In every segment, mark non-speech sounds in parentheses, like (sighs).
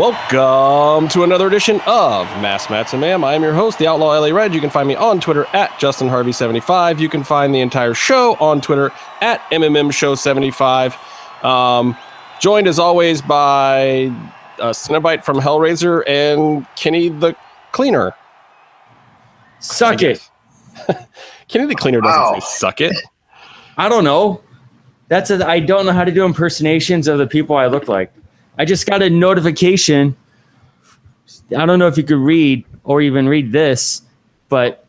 Welcome to another edition of Masks Mats and Mayhem. I am your host, the Outlaw LA Red. You can find me on Twitter at Justin Harvey75. You can find the entire show on Twitter at MMM Show 75. Um, joined as always by uh, Cenobite from Hellraiser and Kenny the Cleaner. Suck it. (laughs) Kenny the Cleaner doesn't Wow. say suck it. I don't know. That's a, I don't know how to do impersonations of the people I look like. I just got a notification. I don't know if you could read or even read this, but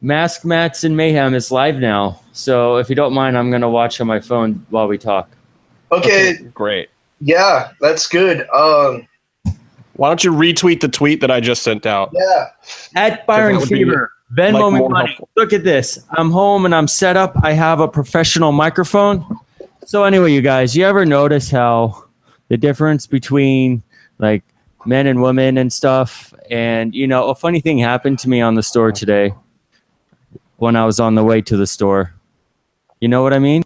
Mask Mats and Mayhem is live now. So if you don't mind, I'm gonna watch on my phone while we talk. Okay, Great. yeah, that's good. Um, Why don't you retweet the tweet that I just sent out? yeah, At Byron that would be, Fever, Venmo like, me money. helpful. Look at this. I'm home and I'm set up. I have a professional microphone. So anyway, you guys, you ever notice how the difference between like men and women and stuff? And you know, a funny thing happened to me on the store today when I was on the way to the store. You know what I mean?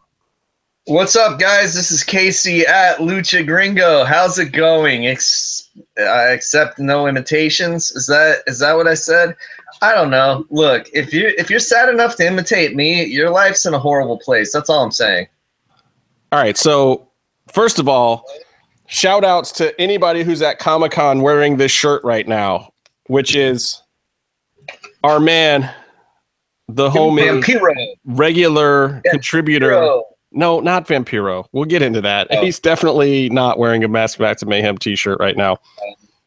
what's up, guys? This is Casey at Lucha Gringo. How's it going? Ex- I accept no imitations. Is that is that what I said? I don't know. Look, if you if you're sad enough to imitate me, your life's in a horrible place. That's all I'm saying. All right. So, first of all, shout outs to anybody who's at Comic Con wearing this shirt right now, which is our man, the homie, Vampiro. regular contributor. No, not Vampiro. We'll get into that. Oh. He's definitely not wearing a Masks Mats and Mayhem t shirt right now.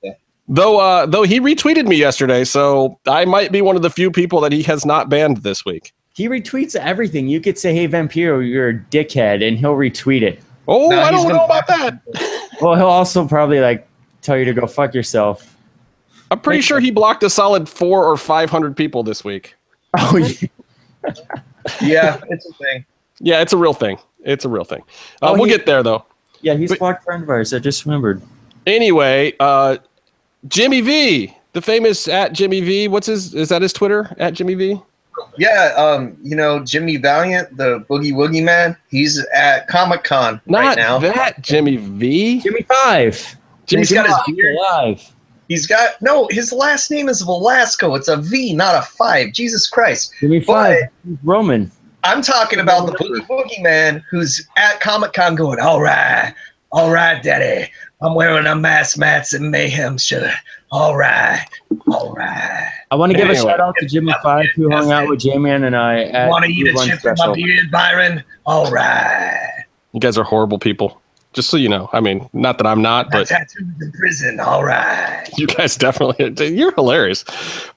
Yeah. Though, uh, though he retweeted me yesterday, so I might be one of the few people that he has not banned this week. He retweets everything. You could say, "Hey, Vampiro, you're a dickhead," and he'll retweet it. Oh, No, I don't know about that. (laughs) Well, he'll also probably like tell you to go fuck yourself. I'm pretty sure he blocked a solid four or five hundred people this week. Oh, yeah. Yeah, it's a thing. Yeah, it's a real thing. It's a real thing. Uh, Oh, we'll he- get there though. yeah, he's But- blocked friend of ours. I just remembered. Anyway, uh, Jimmy V, the famous at Jimmy V. What's his? Is that his Twitter at Jimmy V? Yeah, um, you know Jimmy Valiant, the Boogie Woogie Man. He's at Comic Con Not right now. that Jimmy V. Jimmy Five. Jimmy He's got his beard. alive. He's got no. His last name is Velasco. It's a V, not a five. Jesus Christ! Jimmy Five. He's Roman. I'm talking about the Boogie Woogie Man who's at Comic Con going, "All right, all right, Daddy. I'm wearing a Masks Mats and Mayhem shirt. All right, all right. I want to give a shout out to Jimmy Five who hung out with J-Man and I at Want to eat a chip from my beard, Byron? All right. You guys are horrible people. Just so you know. I mean, not that I'm not, but tattoos in prison. All right. you guys definitely you're hilarious.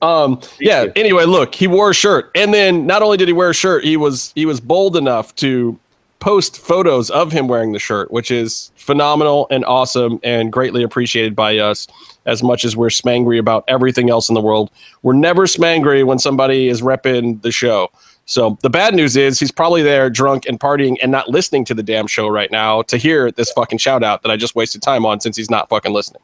Um, yeah. Anyway, look, he wore a shirt, and then not only did he wear a shirt, he was he was bold enough to post photos of him wearing the shirt, which is phenomenal and awesome and greatly appreciated by us. As much as we're smangry about everything else in the world, we're never smangry when somebody is repping the show. So the bad news is he's probably there drunk and partying and not listening to the damn show right now to hear this fucking shout out that I just wasted time on since he's not fucking listening.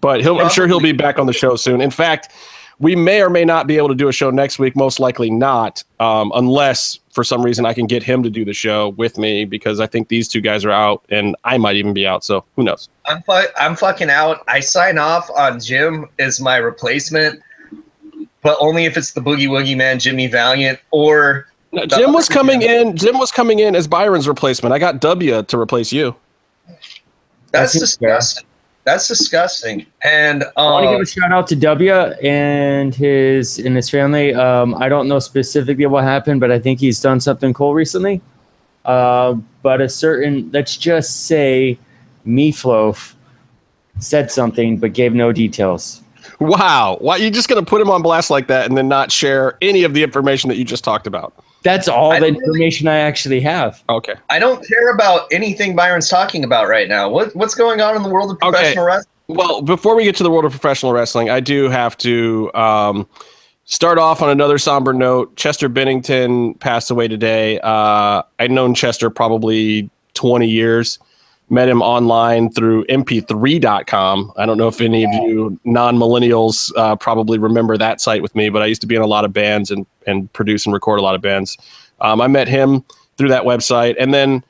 But he'll, I'm sure he'll be back on the show soon. In fact, we may or may not be able to do a show next week. Most likely not, um, unless for some reason I can get him to do the show with me because I think these two guys are out and I might even be out. So who knows? I'm fu- I'm fucking out. I sign off on Jim as my replacement, but only if it's the Boogie Woogie Man, Jimmy Valiant, or No, Jim was coming in. Jim was coming in as Byron's replacement. I got W to replace you. that's That's fair. disgusting. That's disgusting. And I want to um, give a shout out to W and his and his family. Um, I don't know specifically what happened, but I think he's done something cool recently. Uh, but a certain, let's just say, Meatloaf said something but gave no details. Wow. Why you just gonna put him on blast like that and then not share any of the information that you just talked about? That's all I the don't really- information I actually have. Okay. I don't care about anything Byron's talking about right now. What what's going on in the world of Okay. professional wrestling? Well, before we get to the world of professional wrestling, I do have to um, start off on another somber note. Chester Bennington passed away today. Uh, I'd known Chester probably 20 years. Met him online through mp3.com. I don't know if any of you non millennials uh, probably remember that site with me, but I used to be in a lot of bands and, and produce and record a lot of bands. Um, I met him through that website. And then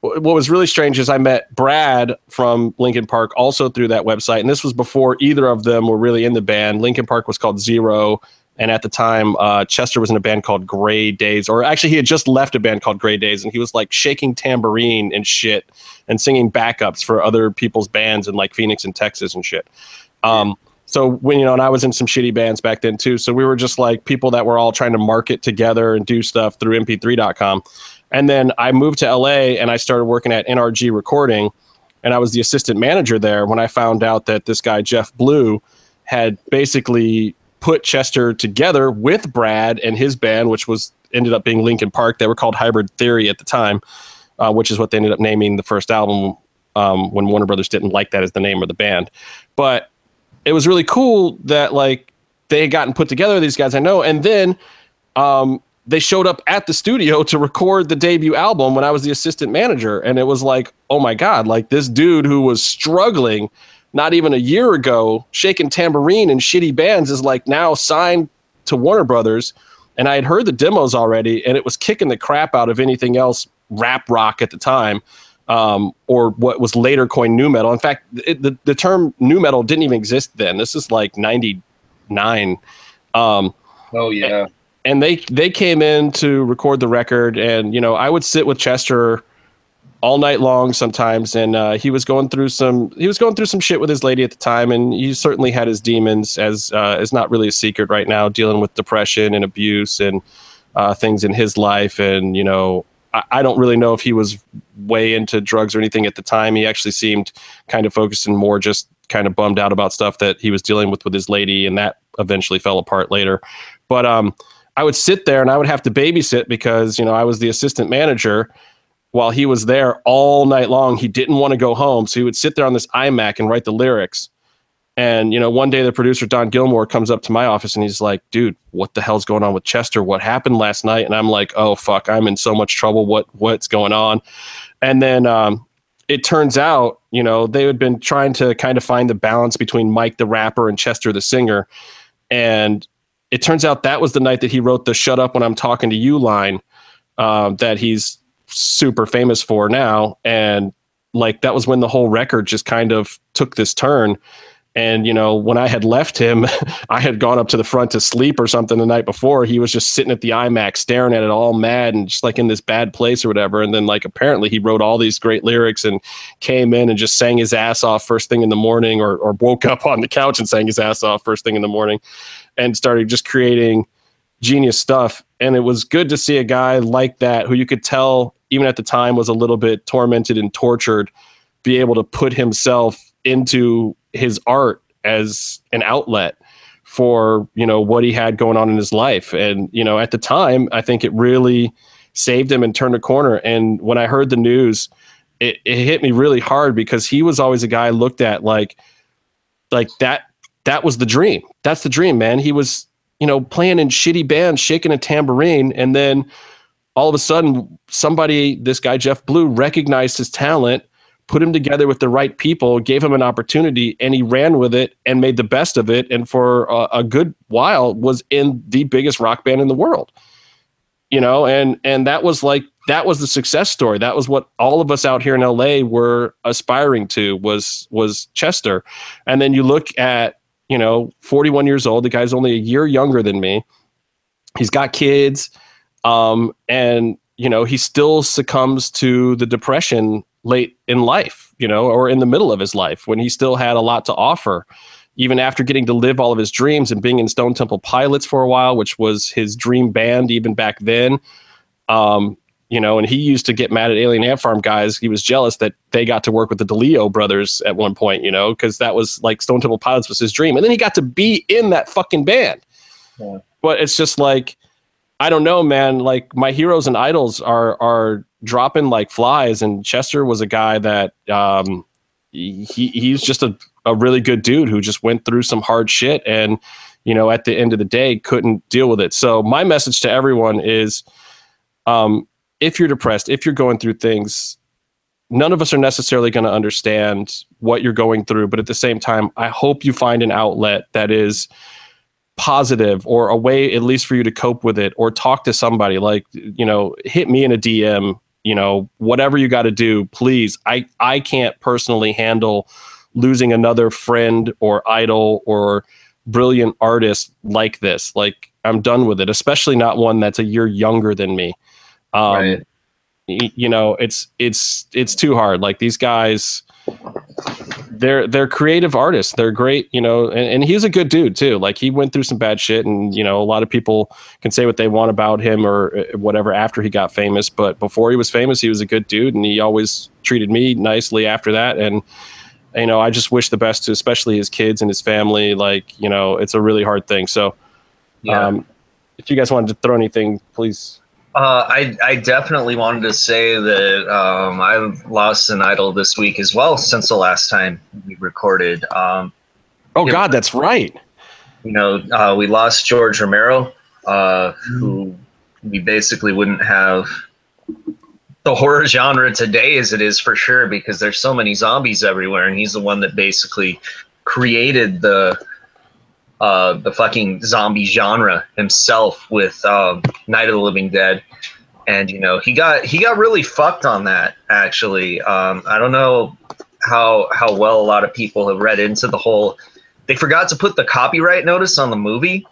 what was really strange is I met Brad from Linkin Park also through that website, and this was before either of them were really in the band. Linkin Park was called Xero, and at the time, uh, Chester was in a band called Grey Daze, or actually, he had just left a band called Grey Daze, and he was like shaking tambourine and shit and singing backups for other people's bands in like Phoenix and Texas and shit. Um, so when you know, and I was in some shitty bands back then too. So we were just like people that were all trying to market together and do stuff through MP3.com. And then I moved to LA and I started working at NRG Recording, and I was the assistant manager there when I found out that this guy Jeff Blue had basically put Chester together with Brad and his band, which was ended up being Linkin Park. They were called Hybrid Theory at the time, uh, which is what they ended up naming the first album um, when Warner Brothers didn't like that as the name of the band. But it was really cool that like they had gotten put together. These guys I know, and then um, they showed up at the studio (laughs) to record the debut album when I was the assistant manager. And it was like, oh my God, like this dude who was struggling not even a year ago, shaking tambourine in shitty bands, is like now signed to Warner Brothers. And I had heard the demos already, and it was kicking the crap out of anything else rap rock at the time, um, or what was later coined nu metal. In fact, it, the, the term nu metal didn't even exist then. This is like 99. Um, oh, yeah and they they came in to record the record and you know i would sit with chester all night long sometimes and uh, he was going through some he was going through some shit with his lady at the time and he certainly had his demons as uh, is not really a secret right now dealing with depression and abuse and uh, things in his life and you know I, I don't really know if he was way into drugs or anything at the time. He actually seemed kind of focused and more just kind of bummed out about stuff that he was dealing with with his lady and that eventually fell apart later. But um I would sit there and I would have to babysit because, you know, I was the assistant manager while he was there all night long. He didn't want to go home. So he would sit there on this iMac and write the lyrics. And, you know, one day the producer, Don Gilmore, comes up to my office and he's like, dude, what the hell's going on with Chester? What happened last night? And I'm like, oh, fuck, I'm in so much trouble. What, what's going on? And then, um, it turns out, you know, they had been trying to kind of find the balance between Mike the rapper and Chester the singer. And it turns out that was the night that he wrote the "Shut Up When I'm Talking to You" line um, that he's super famous for now, and like that was when the whole record just kind of took this turn. And you know, when I had left him, (laughs) I had gone up to the front to sleep or something the night before. He was just sitting at the iMac, staring at it, all mad and just like in this bad place or whatever. And then like apparently he wrote all these great lyrics and came in and just sang his ass off first thing in the morning, or or woke up on the couch and sang his ass off first thing in the morning, and started just creating genius stuff. And it was good to see a guy like that who you could tell even at the time was a little bit tormented and tortured, be able to put himself into his art as an outlet for you know what he had going on in his life. And you know at the time i think it really saved him and turned a corner. And when i heard the news it, it hit me really hard because he was always a guy I looked at like like that that was the dream. That's the dream man. He was you know playing in shitty bands shaking a tambourine and then all of a sudden somebody this guy jeff blue recognized his talent put him together with the right people, gave him an opportunity, and he ran with it and made the best of it. And for a, a, good while, was in the biggest rock band in the world. You know, and and that was like that was the success story. That was what all of us out here in LA were aspiring to was was Chester. And then you look at you know 41 years old. The guy's only a year younger than me. He's got kids, um, and you know he still succumbs to the depression late in life, you know, or in the middle of his life when he still had a lot to offer. Even after getting to live all of his dreams and being in Stone Temple Pilots for a while, which was his dream band even back then. Um, you know, and he used to get mad at Alien Ant Farm guys. He was jealous that they got to work with the DeLeo brothers at one point, you know, because that was like Stone Temple Pilots was his dream. And then he got to be in that fucking band. Yeah. But it's just like, I don't know, man. Like my heroes and idols are are dropping like flies. And Chester was a guy that um, he he's just a, a really good dude who just went through some hard shit and you know at the end of the day couldn't deal with it. So my message to everyone is um, if you're depressed, if you're going through things, none of us are necessarily going to understand what you're going through, but at the same time, I hope you find an outlet that is positive or a way at least for you to cope with it or talk to somebody like you know hit me in a dm you know, whatever you got to do, please. I I can't personally handle losing another friend or idol or brilliant artist like this. Like I'm done with it, especially not one that's a year younger than me. Um, Right. y- you know, it's it's it's too hard. Like these guys, they're they're creative artists. They're great, you know, and, and he's a good dude too. Like he went through some bad shit, and you know, a lot of people can say what they want about him or uh, whatever after he got famous. But before he was famous, he was a good dude, and he always treated me nicely after that. And you know, I just wish the best to especially his kids and his family. Like, you know, it's a really hard thing. So, Yeah. um, if you guys wanted to throw anything, please. Uh, I I definitely wanted to say that um, I lost an idol this week as well since the last time we recorded. Um, Oh. God, that's right. you know, uh, we lost George Romero, uh, who we basically wouldn't have the horror genre today as it is for sure because there's so many zombies everywhere, and he's the one that basically created the uh, the fucking zombie genre himself with um, Night of the Living Dead. And you know he got he got really fucked on that. Actually, um, I don't know how how well a lot of people have read into the whole they forgot to put the copyright notice on the movie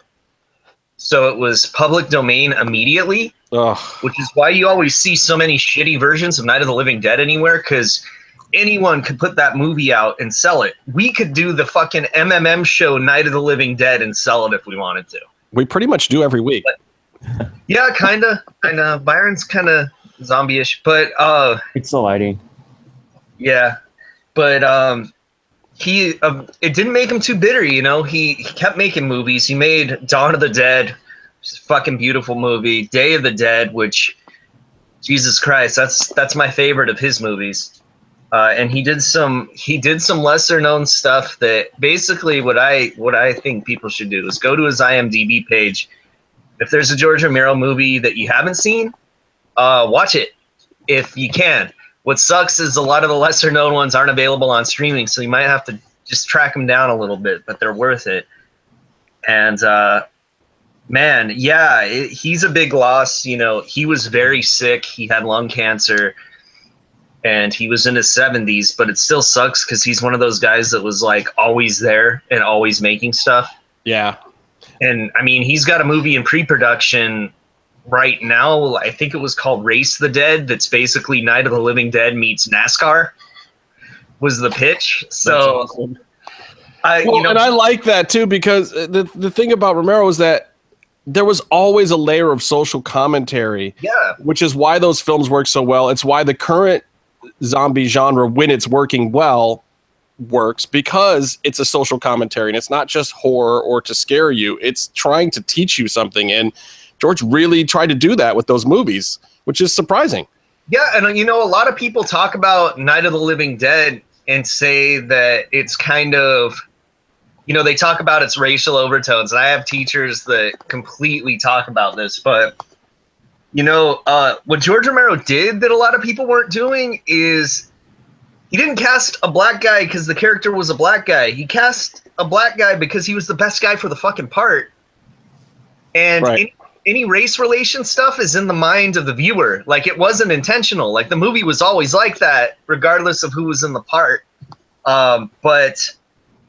so it was public domain immediately Ugh. which is why you always see so many shitty versions of night of the living dead anywhere because anyone could put that movie out and sell it we could do the fucking mmm show night of the living dead and sell it if we wanted to We pretty much do every week. yeah kinda kinda byron's kinda zombie-ish but uh It's the lighting. Yeah, but um, he um, it didn't make him too bitter. You know, he, he kept making movies. He made Dawn of the Dead, which is a fucking beautiful movie. Day of the Dead, which Jesus Christ, that's that's my favorite of his movies. Uh, and he did some he did some lesser known stuff that basically what I what I think people should do is go to his IMDb page. If there's a George Romero movie that you haven't seen, uh, watch it if you can. What sucks is a lot of the lesser known ones aren't available on streaming, so you might have to just track them down a little bit, but they're worth it. And uh, man, yeah, it, he's a big loss. You know, he was very sick. He had lung cancer, and he was in his seventies. But it still sucks because he's one of those guys that was like always there and always making stuff. Yeah. And I mean, he's got a movie in pre-production right now. I think it was called Race the Dead. That's basically Night of the Living Dead meets NASCAR. Was the pitch? So awesome. I, Well, you know, and I like that too because the the thing about Romero is that there was always a layer of social commentary, yeah, which is why those films work so well. It's why the current zombie genre, when it's working well, works because it's a social commentary and it's not just horror or to scare you. It's trying to teach you something. And George really tried to do that with those movies, which is surprising. yeah, and uh, you know, a lot of people talk about Night of the Living Dead and say that it's kind of you know they talk about its racial overtones and i have teachers that completely talk about this but you know uh, what george romero did that a lot of people weren't doing is he didn't cast a black guy because the character was a black guy. He cast a black guy because he was the best guy for the fucking part. And Right. any, any race relation stuff is in the mind of the viewer. Like it wasn't intentional. Like the movie was always like that regardless of who was in the part. Um, but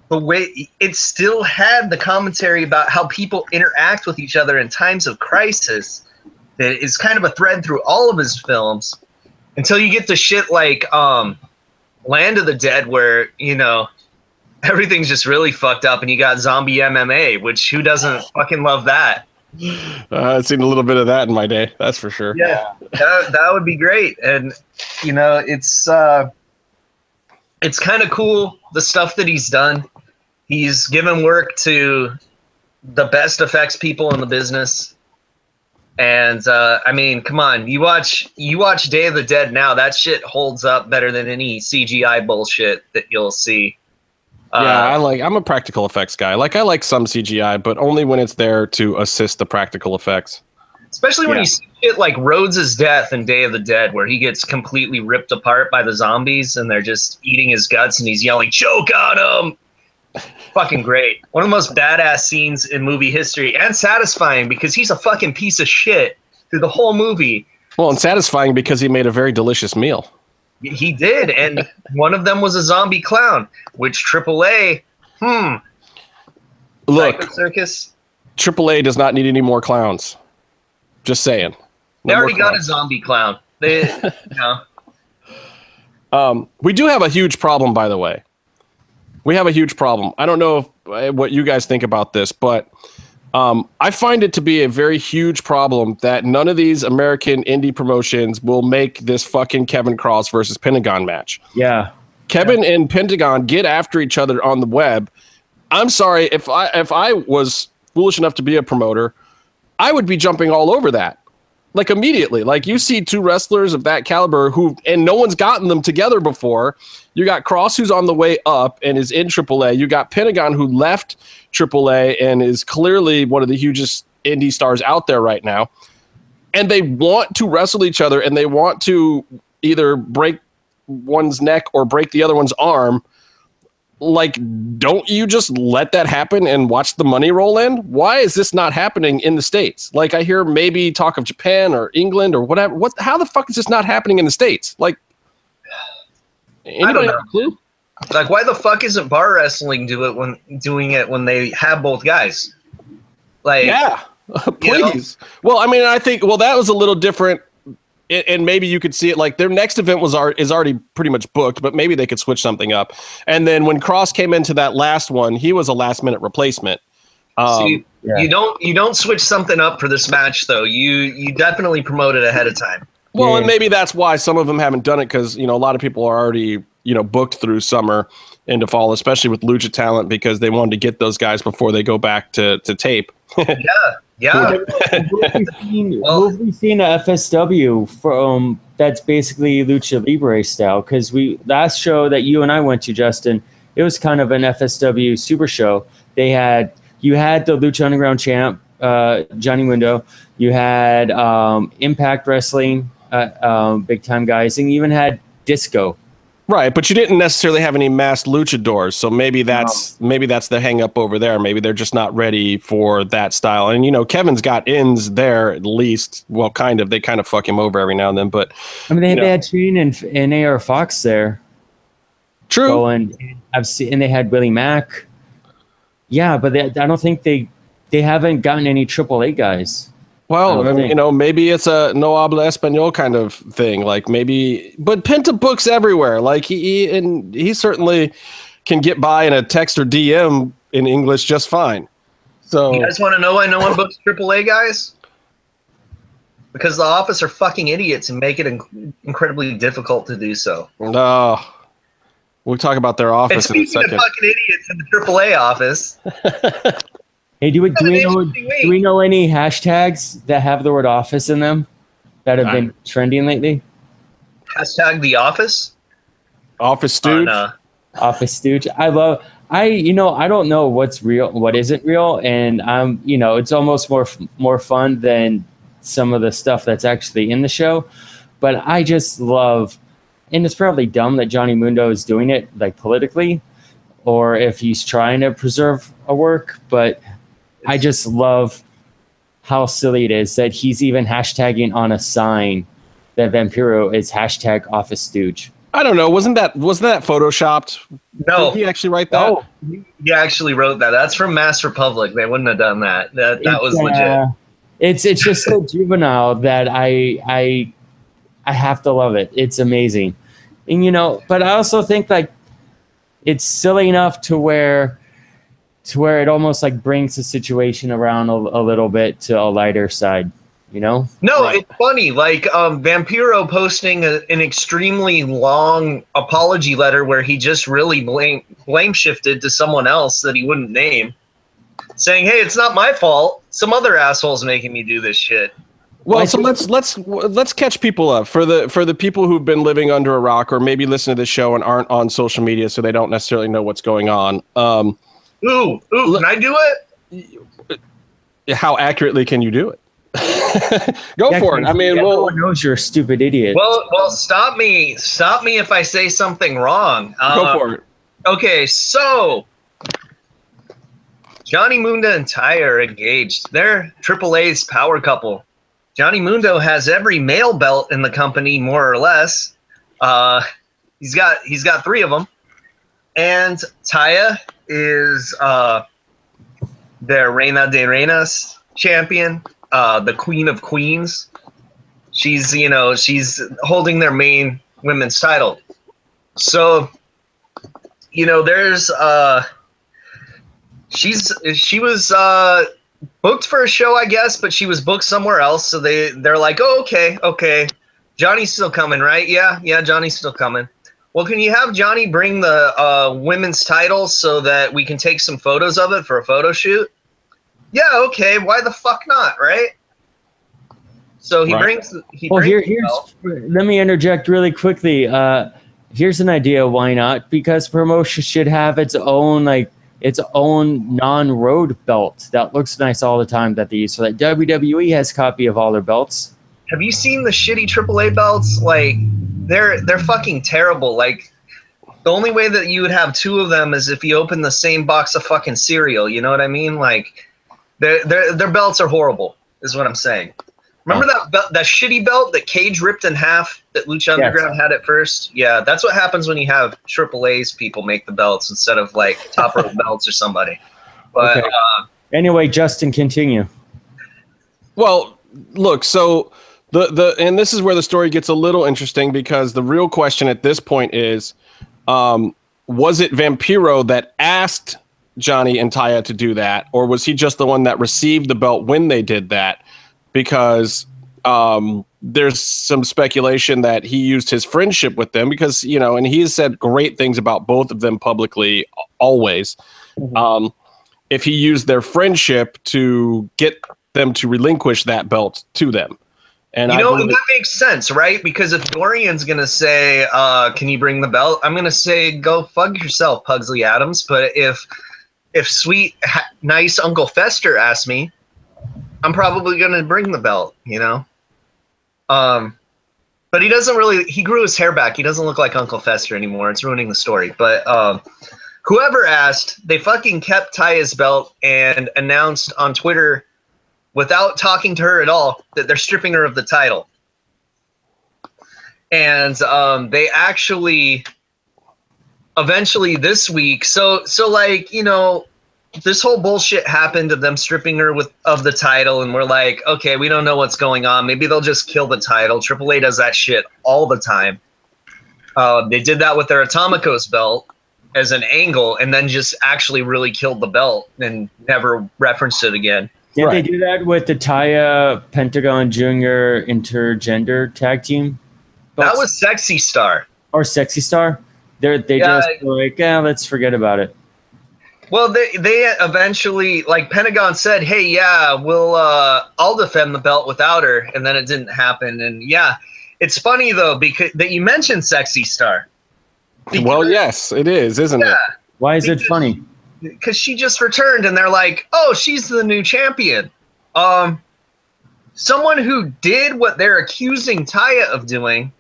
the way it still had the commentary about how people interact with each other in times of crisis that is kind of a thread through all of his films until you get to shit like um, Land of the Dead, where you know (laughs) everything's just really fucked up, and you got zombie MMA, which who doesn't fucking love that? Uh, I've seen a little bit of that in my day, that's for sure. Yeah, that, that would be great. And you know, it's uh, it's kind of cool the stuff that he's done. He's given work to the best effects people in the business. And uh, I mean, come on, you watch you watch Day of the Dead now. That shit holds up better than any CGI bullshit that you'll see. Uh, yeah, I like. I'm a practical effects guy. Like, I like some CGI, but only when it's there to assist the practical effects. Especially when Yeah. you see it like Rhodes' death in Day of the Dead, where he gets completely ripped apart by the zombies and they're just eating his guts and he's yelling, choke on him! Fucking great. One of the most badass scenes in movie history and satisfying because he's a fucking piece of shit through the whole movie. Well, and satisfying because he made a very delicious meal. He did, and one of them was a zombie clown, which AAA, hmm, Look, Psycho Circus. AAA does not need any more clowns. Just saying. They No more already got a zombie clown. They, (laughs) you know, Um, we do have a huge problem, by the way. We have a huge problem. I don't know if, uh, what you guys think about this, but um, I find it to be a very huge problem that none of these American indie promotions will make this fucking Kevin Kross versus Pentagon match. Yeah. Kevin and Pentagon get after each other on the web. I'm sorry if I if I was foolish enough to be a promoter, I would be jumping all over that. Like immediately. Like you see two wrestlers of that caliber who and no one's gotten them together before. You got Kross who's on the way up and is in AAA. You got Pentagon who left AAA and is clearly one of the hugest indie stars out there right now. And they want to wrestle each other and they want to either break one's neck or break the other one's arm like don't you just let that happen and watch the money roll in? Why is this not happening in the states? Like i hear maybe talk of japan or england or whatever. What how the fuck is this not happening in the states? Like anybody have a clue? Like why the fuck isn't bar wrestling do it when doing it when they have both guys? Like, yeah You (laughs) know? please. Well i mean i think well that was a little different and- and maybe you could see it like their next event was ar- is already pretty much booked but maybe they could switch something up and then when Kross came into that last one he was a last minute replacement um, see, yeah. you don't you don't switch something up for this match though. You you definitely promote it ahead of time. Well, Yeah. and maybe that's why some of them haven't done it because you know a lot of people are already you know booked through summer into fall, especially with Lucha Talent because they wanted to get those guys before they go back to to tape. Yeah, yeah. who have we seen, Well- have seen at FSW from that's basically lucha libre style? Because we last show that you and I went to, Justin, it was kind of an FSW super show. They had you had the Lucha Underground champ uh, Johnny Mundo, you had um, Impact Wrestling, uh, um, big time guys, and you even had Disco. Right, but you didn't necessarily have any masked luchadors, so maybe that's maybe that's the hang up over there. Maybe they're just not ready for that style. And you know, Kevin's got ins there at least. Well, kind of. They kind of fuck him over every now and then, but I mean, they, You they had Shane and, and AR Fox there. true. And I've seen, and they had Willie Mack. Yeah, but they, I don't think they they haven't gotten any AAA guys. I Well, don't I mean, you know, maybe it's a no habla español kind of thing. Like maybe, but Penta books everywhere. Like he, he and he certainly can get by in a text or DM in English just fine. So You guys want to know why no one books AAA guys? Because the office are fucking idiots and make it inc- incredibly difficult to do so. no, we'll talk about their And office in a speaking of second. fucking idiots in the AAA office, (laughs) Hey, do we do we know do we know any hashtags that have the word office in them that have been trending lately? hashtag the office. Office stooge. On, uh, Office stooge. I love. I you know I don't know what's real, what isn't real, and I'm you know it's almost more more fun than some of the stuff that's actually in the show. But I just love, and it's probably dumb that Johnny Mundo is doing it like politically, or if he's trying to preserve a work. But I just love how silly it is that he's even hashtagging on a sign that Vampiro is hashtag Office Stooge. I don't know. Wasn't that wasn't that photoshopped? no, Did he actually write that? Oh, he actually wrote that. That's from Masked Republic. They wouldn't have done that. That that was It's, legit. uh, it's it's just so (laughs) juvenile that I I I have to love it. It's amazing, and you know, but I also think like it's silly enough to where to where it almost like brings the situation around a, a little bit to a lighter side. You know, No, Right. it's funny. Like um, Vampiro posting a, an extremely long apology letter where he just really blame blame shifted to someone else that he wouldn't name, saying, "Hey, it's not my fault. Some other asshole's making me do this shit." Well, so let's let's let's catch people up for the for the people who've been living under a rock or maybe listen to this show and aren't on social media, so they don't necessarily know what's going on. Um, Ooh, ooh, Look- can I do it? how accurately can you do it? (laughs) Go Yeah, for it. I mean, well, everyone knows you're a stupid idiot. Well, well, stop me, stop me if I say something wrong. go Uh, for it. Okay, so Johnny Mundo and Ty are engaged. They're Triple A's power couple. Johnny Mundo has every male belt in the company, more or less. Uh, he's got he's got three of them, and Taya is uh, their Reina de Reinas champion, uh, the Queen of Queens. She's you know she's holding their main women's title. So, you know, there's uh, she's she was uh booked for a show, I guess, but she was booked somewhere else. So they they're like, oh, okay, okay, Johnny's still coming, right? Yeah, yeah, Johnny's still coming. Well, can you have Johnny bring the uh, women's title so that we can take some photos of it for a photo shoot? Yeah, okay. Why the fuck not, right? So he Right. brings. He Well, brings here, here's. belt. Let me interject really quickly. Uh, here's an idea. Why not? Because promotion should have its own like its own non-road belt that looks nice all the time that they use. So that WWE has copy of all their belts. Have you seen the shitty AAA belts? Like they're they're fucking terrible. Like the only way that you would have two of them is if you open the same box of fucking cereal. You know what I mean? Like their their their belts are horrible. Is what I'm saying. Remember that belt, that shitty belt that Cage ripped in half that Lucha Underground had at first? Yeah, that's what happens when you have AAA's people make the belts instead of like top rope (laughs) belts or somebody. But Okay. uh, Anyway, Justin, continue. Well, look, so the the and this is where the story gets a little interesting because the real question at this point is, um, was it Vampiro that asked Johnny and Taya to do that, or was he just the one that received the belt when they did that? Because um, there's some speculation that he used his friendship with them because you know, and he has said great things about both of them publicly always. Um, if he used their friendship to get them to relinquish that belt to them. And you I know, that makes sense, right? Because if Dorian's gonna say, uh, "Can you bring the belt?" I'm gonna say, "Go fuck yourself, Pugsley Addams." But if if sweet, ha- nice Uncle Fester asks me, I'm probably gonna bring the belt. You know. Um, but he doesn't really. He grew his hair back. He doesn't look like Uncle Fester anymore. It's ruining the story. But um, whoever asked, they fucking kept Taya's belt and announced on Twitter without talking to her at all that they're stripping her of the title. And um, they actually eventually this week so so like you know this whole bullshit happened of them stripping her with of the title and we're like okay we don't know what's going on. Maybe they'll just kill the title. Aaa does that shit all the time. Uh, they did that with their atomicos belt as an angle and then just actually really killed the belt and never referenced it again Did they do that with the Taya Pentagon Junior intergender tag team? that was sexy star or Sexy Star. They're they Yeah, just were like, yeah, let's forget about it. Well, they they eventually like Pentagon said, "Hey, yeah, we'll uh I'll defend the belt without her," and then it didn't happen. And yeah, it's funny though because that you mentioned Sexy Star. well, yes, it is, isn't it? Why is it funny? Because she just returned, and they're like, "Oh, she's the new champion." Um, someone who did what they're accusing Taya of doing,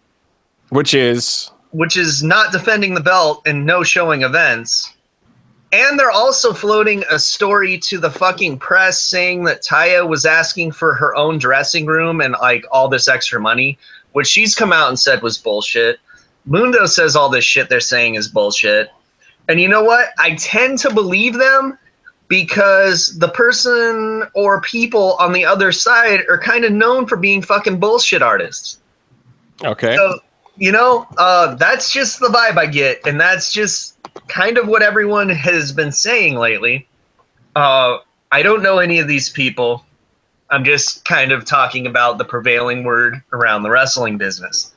Which is which is not defending the belt and no showing events. And they're also floating a story to the fucking press saying that Taya was asking for her own dressing room and like all this extra money, which she's come out and said was bullshit. Mundo says all this shit they're saying is bullshit. And you know what? I tend to believe them because the person or people on the other side are kind of known for being fucking bullshit artists. okay. So, you know, uh, that's just the vibe I get, and that's just kind of what everyone has been saying lately. Uh, I don't know any of these people. I'm just kind of talking about the prevailing word around the wrestling business,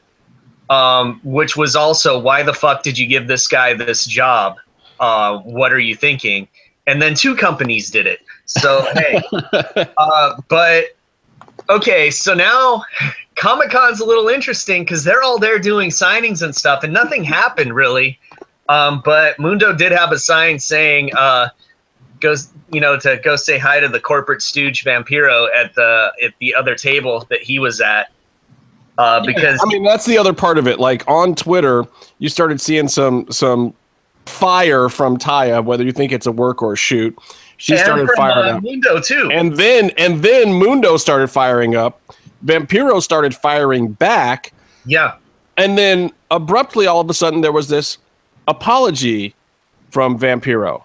um, which was also why the fuck did you give this guy this job? Uh, what are you thinking? And then two companies did it. So (laughs) hey, uh, but okay, so now Comic Con's a little interesting because they're all there doing signings and stuff, and nothing happened really. Um, but Mundo did have a sign saying, uh, "Goes, you know, to go say hi to the corporate stooge Vampiro at the at the other table that he was at." Uh, because I mean, that's the other part of it. Like on Twitter, you started seeing some some fire from Taya, whether you think it's a work or a shoot. She and started from, firing uh, up. Mundo too. And then and then Mundo started firing up Vampiro started firing back. Yeah. And then abruptly, all of a sudden, there was this apology from Vampiro.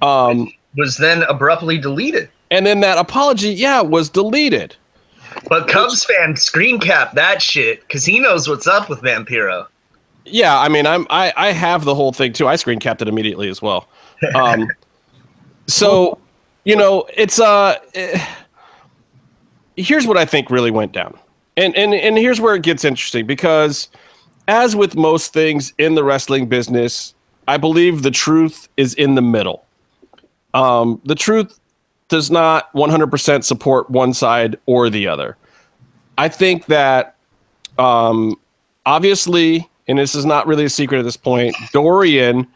Um, was then abruptly deleted. And then that apology, yeah, was deleted. But Cubs fan screen cap that shit because he knows what's up with Vampiro. Yeah, I mean, I'm I, I have the whole thing too. I screen capped it immediately as well. Um, (laughs) so, you know, it's uh, eh, here's what I think really went down, and and and here's where it gets interesting because, as with most things in the wrestling business, I believe the truth is in the middle. Um, the truth does not 100% support one side or the other. I think that um, obviously, and this is not really a secret at this point, Dorian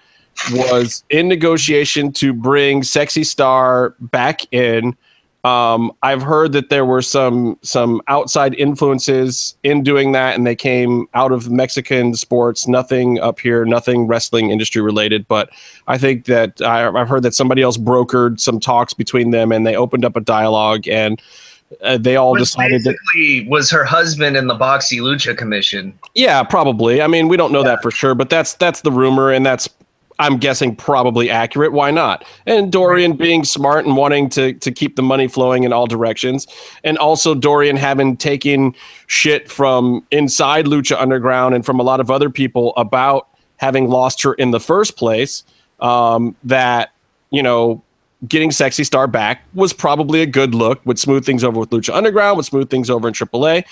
was in negotiation to bring Sexy Star back in um, I've heard that there were some some outside influences in doing that, and they came out of Mexican sports. Nothing up here, nothing wrestling industry related. But I think that I, have heard that somebody else brokered some talks between them, and they opened up a dialogue, and uh, they all Which decided basically that was her husband in the Box y Lucha Commission. Yeah, probably. I mean, we don't know yeah. that for sure, but that's that's the rumor, and that's I'm guessing probably accurate. Why not? And Dorian being smart and wanting to to keep the money flowing in all directions, and also Dorian having taken shit from inside Lucha Underground and from a lot of other people about having lost her in the first place. Um, that you know, getting Sexy Star back was probably a good look. Would smooth things over with Lucha Underground. Would smooth things over in AAA.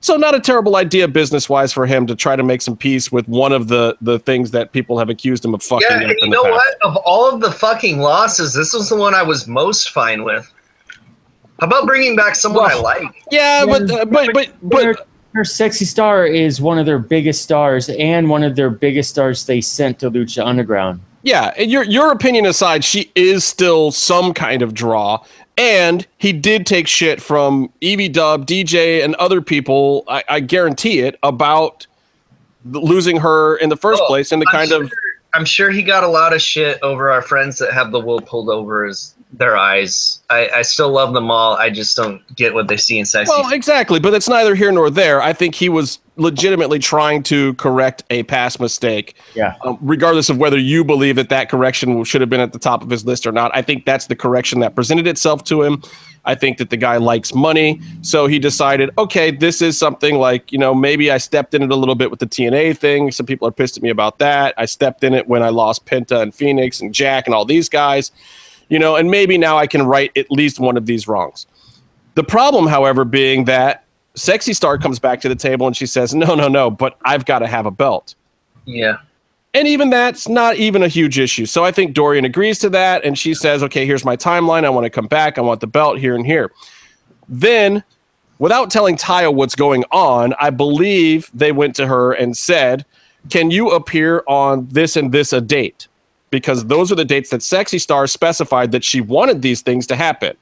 So not a terrible idea business wise for him to try to make some peace with one of the the things that people have accused him of fucking. Yeah, you know what? Of all of the fucking losses, this was the one I was most fine with. How about bringing back someone well, I like? Yeah, yeah but, uh, but but but her, her sexy star is one of their biggest stars and one of their biggest stars they sent to Lucha Underground. Yeah, and your your opinion aside, she is still some kind of draw, and he did take shit from Evie Dub, DJ, and other people. I, I guarantee it about losing her in the first oh, place and the I'm kind sure, of. I'm sure he got a lot of shit over our friends that have the wool pulled over his their eyes. I, I still love them all. I just don't get what they see in sexy. Well, exactly, but it's neither here nor there. I think he was legitimately trying to correct a past mistake. Yeah. Um, regardless of whether you believe that that correction should have been at the top of his list or not, I think that's the correction that presented itself to him. I think that the guy likes money, so he decided, okay, this is something like you know maybe I stepped in it a little bit with the TNA thing. Some people are pissed at me about that. I stepped in it when I lost Penta and Phoenix and Jack and all these guys you know, and maybe now I can right at least one of these wrongs. The problem, however, being that Sexy Star comes back to the table and she says, No, no, no, but I've got to have a belt. Yeah. And even that's not even a huge issue. So I think Dorian agrees to that. And she says, Okay, here's my timeline. I want to come back. I want the belt here and here. Then, without telling Taya what's going on, I believe they went to her and said, Can you appear on this and this a date? Because those are the dates that Sexy Star specified that she wanted these things to happen.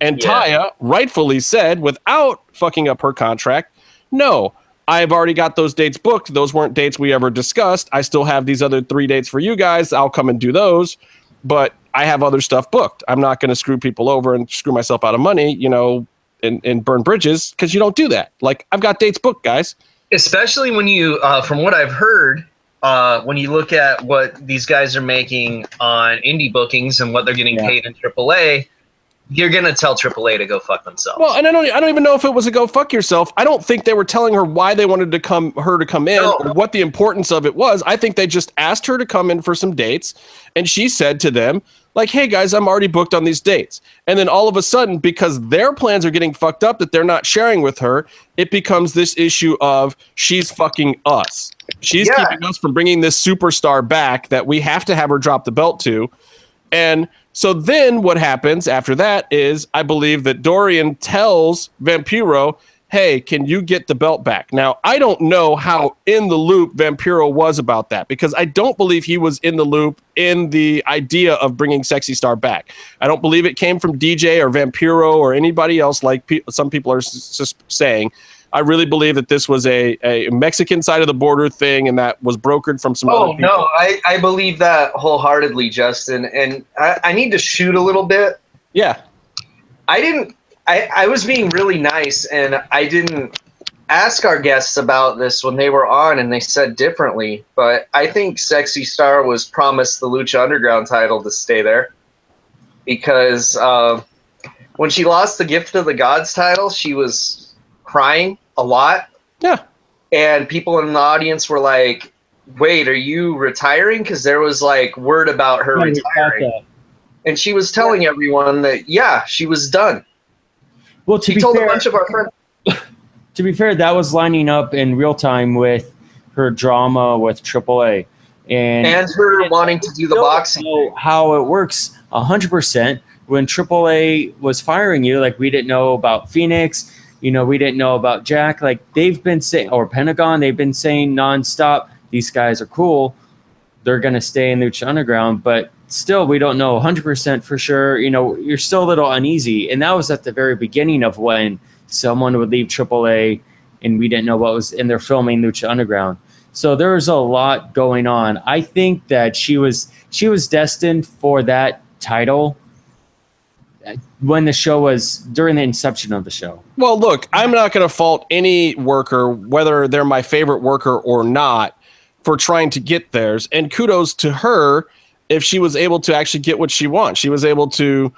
And yeah. Taya rightfully said, without fucking up her contract, no, I've already got those dates booked. Those weren't dates we ever discussed. I still have these other three dates for you guys. I'll come and do those, but I have other stuff booked. I'm not going to screw people over and screw myself out of money, you know, and, and burn bridges because you don't do that. Like, I've got dates booked, guys. Especially when you, uh, from what I've heard, uh, when you look at what these guys are making on indie bookings and what they're getting yeah. paid in AAA, you're gonna tell AAA to go fuck themselves. Well, and I don't, I don't even know if it was a go fuck yourself. I don't think they were telling her why they wanted to come, her to come in, no. or what the importance of it was. I think they just asked her to come in for some dates, and she said to them, like, hey guys, I'm already booked on these dates. And then all of a sudden, because their plans are getting fucked up that they're not sharing with her, it becomes this issue of she's fucking us. She's yeah. keeping us from bringing this superstar back that we have to have her drop the belt to. And so then what happens after that is I believe that Dorian tells Vampiro, hey, can you get the belt back? Now, I don't know how in the loop Vampiro was about that because I don't believe he was in the loop in the idea of bringing Sexy Star back. I don't believe it came from DJ or Vampiro or anybody else like pe- some people are s- saying. I really believe that this was a, a Mexican side of the border thing and that was brokered from some oh, no, I, I believe that wholeheartedly, Justin. And I, I need to shoot a little bit. Yeah. I didn't I, I was being really nice and I didn't ask our guests about this when they were on and they said differently, but I think Sexy Star was promised the Lucha Underground title to stay there because uh, when she lost the Gift of the Gods title, she was crying a lot. Yeah. And people in the audience were like, wait, are you retiring? Because there was like word about her retiring. And she was telling everyone that, yeah, she was done. Well, to She be told fair, a bunch of our friends. (laughs) to be fair, that was lining up in real time with her drama with AAA, and, and her wanting to do the boxing. know how it works hundred percent. When AAA was firing you, like we didn't know about Phoenix, you know, we didn't know about Jack. Like they've been saying, or Pentagon, they've been saying nonstop, these guys are cool. They're gonna stay in Lucha Underground, but still, we don't know hundred percent for sure. You know, you're still a little uneasy, and that was at the very beginning of when someone would leave AAA, and we didn't know what was, and they're filming Lucha Underground. So there was a lot going on. I think that she was she was destined for that title when the show was during the inception of the show. Well, look, I'm not going to fault any worker, whether they're my favorite worker or not, for trying to get theirs. And kudos to her if she was able to actually get what she wants. She was able to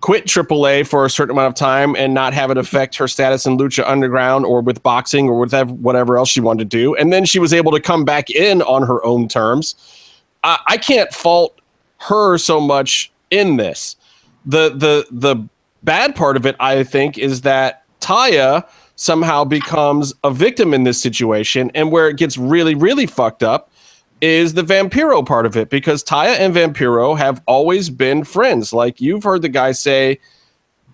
quit AAA for a certain amount of time and not have it affect her status in Lucha Underground or with boxing or whatever whatever else she wanted to do. And then she was able to come back in on her own terms. I, I can't fault her so much in this. The the the bad part of it, I think, is that Taya somehow becomes a victim in this situation, and where it gets really, really fucked up is the Vampiro part of it because Taya and Vampiro have always been friends. Like you've heard the guy say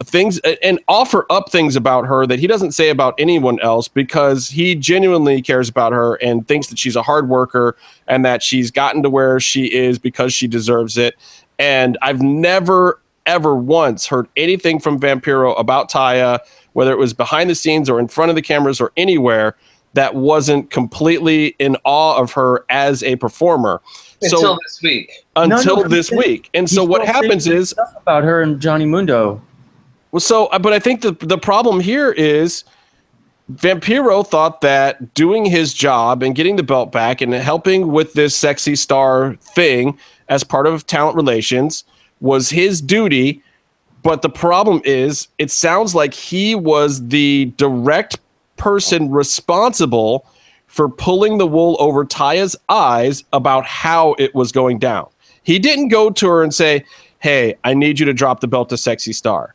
things and offer up things about her that he doesn't say about anyone else because he genuinely cares about her and thinks that she's a hard worker and that she's gotten to where she is because she deserves it. And I've never ever once heard anything from Vampiro about Taya, whether it was behind the scenes or in front of the cameras or anywhere, that wasn't completely in awe of her as a performer. Until so this week. until No, no, this he's- week. And so what happens is stuff about her and Johnny Mundo. well, so, uh, but I think the the problem here is Vampiro thought that doing his job and getting the belt back and helping with this sexy star thing as part of talent relations was his duty. But the problem is, it sounds like he was the direct person responsible for pulling the wool over Taya's eyes about how it was going down. He didn't go to her and say, Hey, I need you to drop the belt to Sexy Star.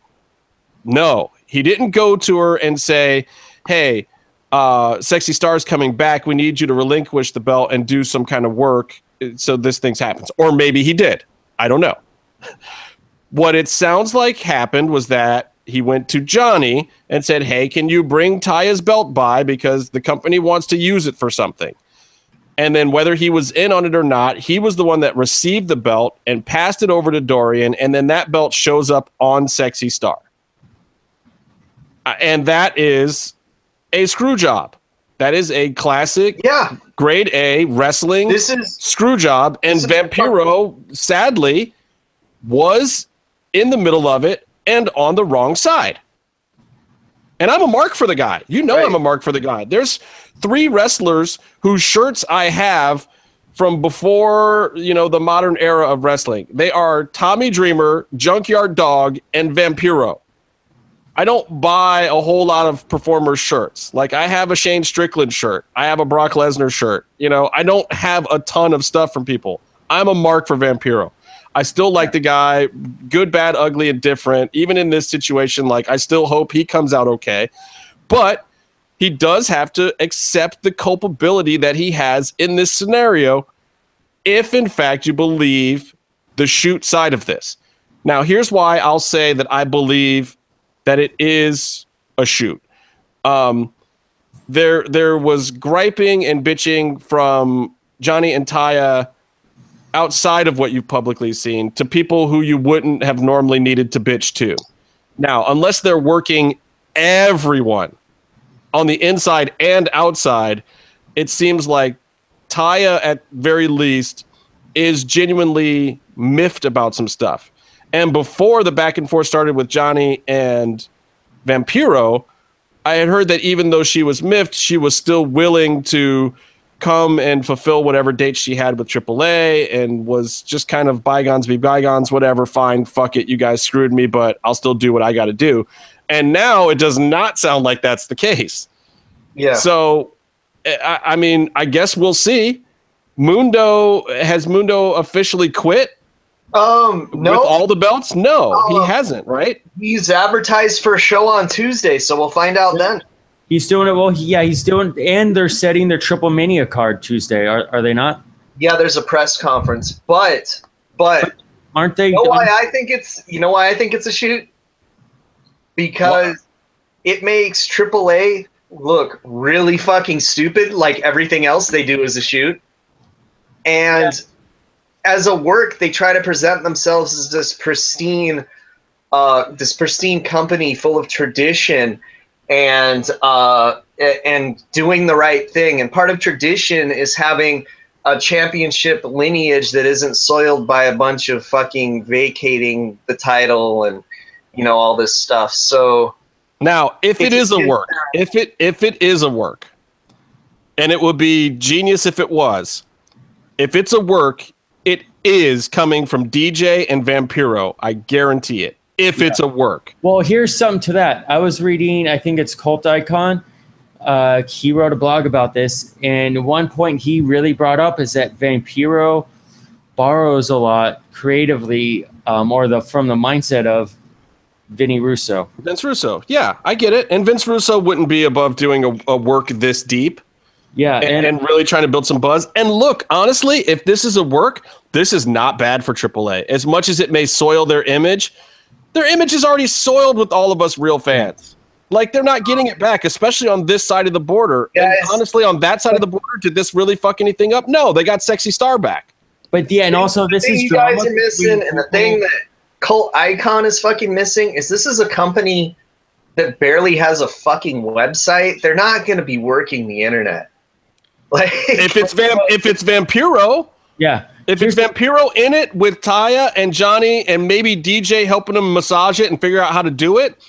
No, he didn't go to her and say, "Hey, uh, Sexy Star's coming back. We need you to relinquish the belt and do some kind of work uh, so this thing happens." Or maybe he did. I don't know. What it sounds like happened was that he went to Johnny and said, "Hey, can you bring Taya's belt by because the company wants to use it for something?" And then whether he was in on it or not, he was the one that received the belt and passed it over to Dorian, and then that belt shows up on Sexy Star. Uh, And that is a screw job. That is a classic Yeah, grade A wrestling this is screw job. And Vampiro, sadly, was in the middle of it and on the wrong side. And I'm a mark for the guy. You know Right. I'm a mark for the guy. There's three wrestlers whose shirts I have from before, you know, the modern era of wrestling. They are Tommy Dreamer, Junkyard Dog, and Vampiro. I don't buy a whole lot of performers shirts. Like I have a Shane Strickland shirt. I have a Brock Lesnar shirt. You know, I don't have a ton of stuff from people. I'm a mark for Vampiro. I still like the guy, good, bad, ugly, and different. Even in this situation, like I still hope he comes out okay. But he does have to accept the culpability that he has in this scenario if in fact you believe the shoot side of this. Now, here's why I'll say that I believe that it is a shoot. Um, there, there was griping and bitching from Johnny and Taya outside of what you've publicly seen to people who you wouldn't have normally needed to bitch to. Now, unless they're working everyone on the inside and outside, it seems like Taya, at very least, is genuinely miffed about some stuff. And before the back and forth started with Johnny and Vampiro, I had heard that even though she was miffed, she was still willing to come and fulfill whatever dates she had with AAA and was just kind of bygones be bygones, whatever, fine, fuck it, you guys screwed me, but I'll still do what I got to do. And now it does not sound like that's the case. Yeah. So, I, I mean, I guess we'll see. Mundo has Mundo officially quit um, no, with all the belts? No, Uh, he hasn't. Right? he's advertised for a show on Tuesday, so we'll find out then. He's doing it well. He, yeah, he's doing, and they're setting their Triple Mania card Tuesday. Are, are they not? Yeah, there's a press conference, but but Aren't they? you know why I think it's you know why I think it's a shoot because it makes AAA look really fucking stupid, like everything else they do is a shoot, and as a work they try to present themselves as this pristine, uh, this pristine company full of tradition and uh, and doing the right thing. And part of tradition is having a championship lineage that isn't soiled by a bunch of fucking vacating the title and you know all this stuff. So Now, if it If a work, if it if it is a work, and it would be genius if it was. If it's a work, it is coming from DJ and Vampiro. I guarantee it. If it's a work. Well, here's something to that. I was reading, I think it's Cult Icon. Uh, he wrote a blog about this, and one point he really brought up is that Vampiro borrows a lot creatively, um, or the from the mindset of Vinny Russo. Vince Russo. Yeah, I get it. And Vince Russo wouldn't be above doing a, a work this deep. Yeah, and, and really trying to build some buzz. And look, honestly, if this is a work, this is not bad for AAA. As much as it may soil their image, their image is already soiled with all of us real fans. Like they're not getting it back, especially on this side of the border. And honestly, on that side of the border, did this really fuck anything up? No, they got sexy star back. but yeah, and also the this thing is you guys are missing, and the thing that Cult Icon is fucking missing is this is a company that barely has a fucking website. They're not going to be working the internet. (laughs) Like If it's Vam- if it's Vampiro, yeah, if it's Vampiro in it with Taya and Johnny and maybe DJ helping them massage it and figure out how to do it,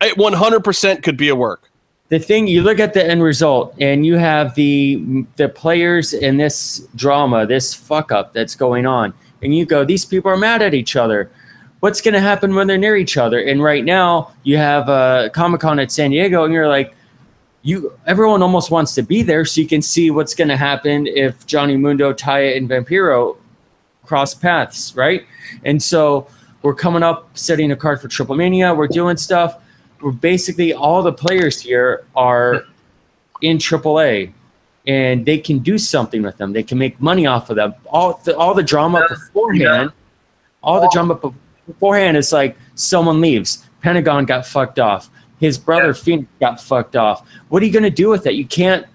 it 100% could be a work. the thing you look at the end result and you have the the players in this drama this fuck up that's going on. And you go these people are mad at each other. What's going to happen when they're near each other? And right now you have uh, comic-con at san diego and you're like you everyone almost wants to be there so you can see what's going to happen if johnny mundo taya and vampiro cross paths right and so we're coming up setting a card for triple mania we're doing stuff we're basically all the players here are in AAA, and they can do something with them. They can make money off of them. All the all the drama Yeah. beforehand, all the drama beforehand is like someone leaves. Pentagon got fucked off. His brother Yeah. Phoenix got fucked off. What are you gonna do with that? You can't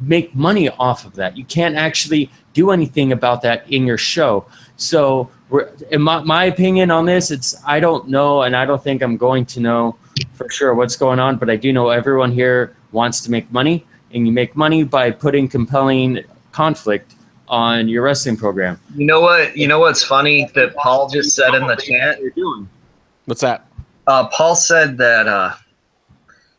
make money off of that. You can't actually do anything about that in your show. So, we're, in my, my opinion on this, it's I don't know, and I don't think I'm going to know for sure what's going on. But I do know everyone here wants to make money, and you make money by putting compelling conflict on your wrestling program. you know what? You know what's funny that Paul just said in the chat. What's that? Uh, Paul said that uh,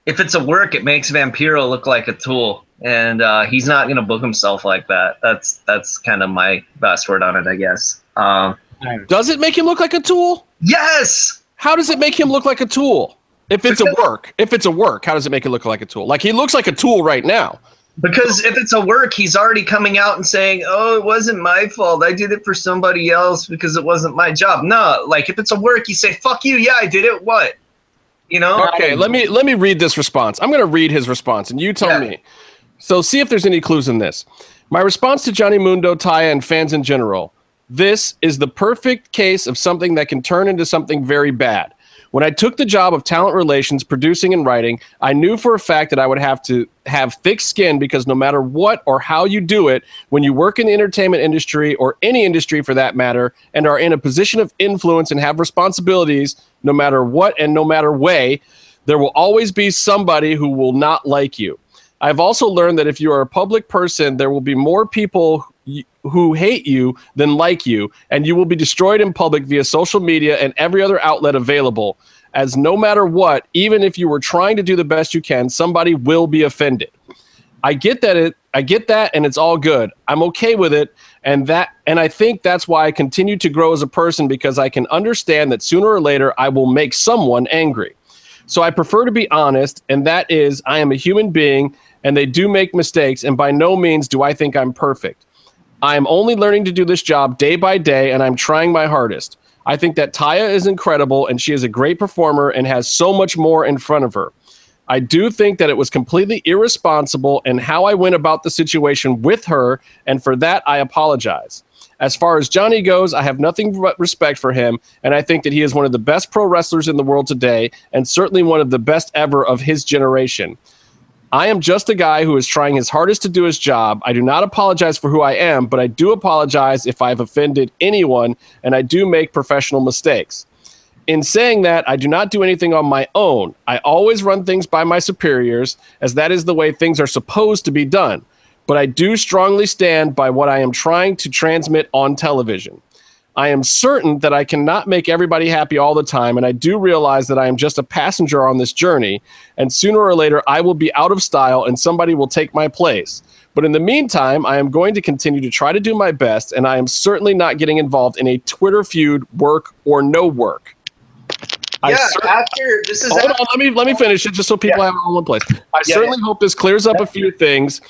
if it's a work, it makes Vampiro look like a tool, and uh, he's not going to book himself like that. That's that's kind of my best word on it, I guess. Um, Does it make him look like a tool? yes, How does it make him look like a tool? If it's a work, if it's a work, how does it make it look like a tool? Like he looks like a tool right now. Because if it's a work, he's already coming out and saying, "Oh, it wasn't my fault. I did it for somebody else because it wasn't my job." No, like if it's a work, you say, "Fuck you, yeah, I did it." What? You know? Okay, let me let me read this response. I'm going to read his response, and you tell Yeah. me. So see if there's any clues in this. My response to Johnny Mundo, Taya, and fans in general. This is the perfect case of something that can turn into something very bad. When I took the job of talent relations, producing and writing, I knew for a fact that I would have to have thick skin because no matter what or how you do it, when you work in the entertainment industry or any industry for that matter, and are in a position of influence and have responsibilities, no matter what and no matter way, there will always be somebody who will not like you. I've also learned that if you are a public person, there will be more people who hate you than like you, and you will be destroyed in public via social media and every other outlet available. as no matter what, even if you were trying to do the best you can, somebody will be offended. I get that it I get that and it's all good. I'm okay with it and that and I think that's why I continue to grow as a person because I can understand that sooner or later I will make someone angry. So I prefer to be honest and that is I am a human being and they do make mistakes and by no means do I think I'm perfect. I am only learning to do this job day by day and I'm trying my hardest. I think that Taya is incredible and she is a great performer and has so much more in front of her. I do think that it was completely irresponsible and how I went about the situation with her, and for that, I apologize. As far as Johnny goes, I have nothing but respect for him, and I think that he is one of the best pro wrestlers in the world today, and certainly one of the best ever of his generation. I am just a guy who is trying his hardest to do his job. I do not apologize for who I am, but I do apologize if I've offended anyone, and I do make professional mistakes. In saying that, I do not do anything on my own. I always run things by my superiors, as that is the way things are supposed to be done. But I do strongly stand by what I am trying to transmit on television. I am certain that I cannot make everybody happy all the time, and I do realize that I am just a passenger on this journey, and sooner or later I will be out of style and somebody will take my place. But in the meantime, I am going to continue to try to do my best, and I am certainly not getting involved in a Twitter feud, work or no work. Yeah, cer- after this is Hold after, on, let me let me finish it just so people Yeah. have it all in place. I Yeah, certainly hope this clears up a few things.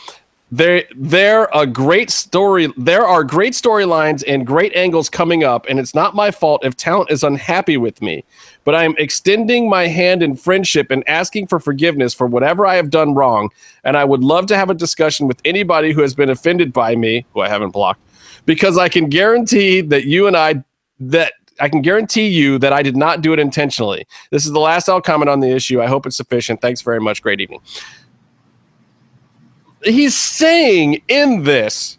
There, there a great story. There are great storylines and great angles coming up, and it's not my fault if talent is unhappy with me. But I am extending my hand in friendship and asking for forgiveness for whatever I have done wrong. And I would love to have a discussion with anybody who has been offended by me, who I haven't blocked, because I can guarantee that you and I that I can guarantee you that I did not do it intentionally. This is the last I'll comment on the issue. I hope it's sufficient. Thanks very much. Great evening. He's saying in this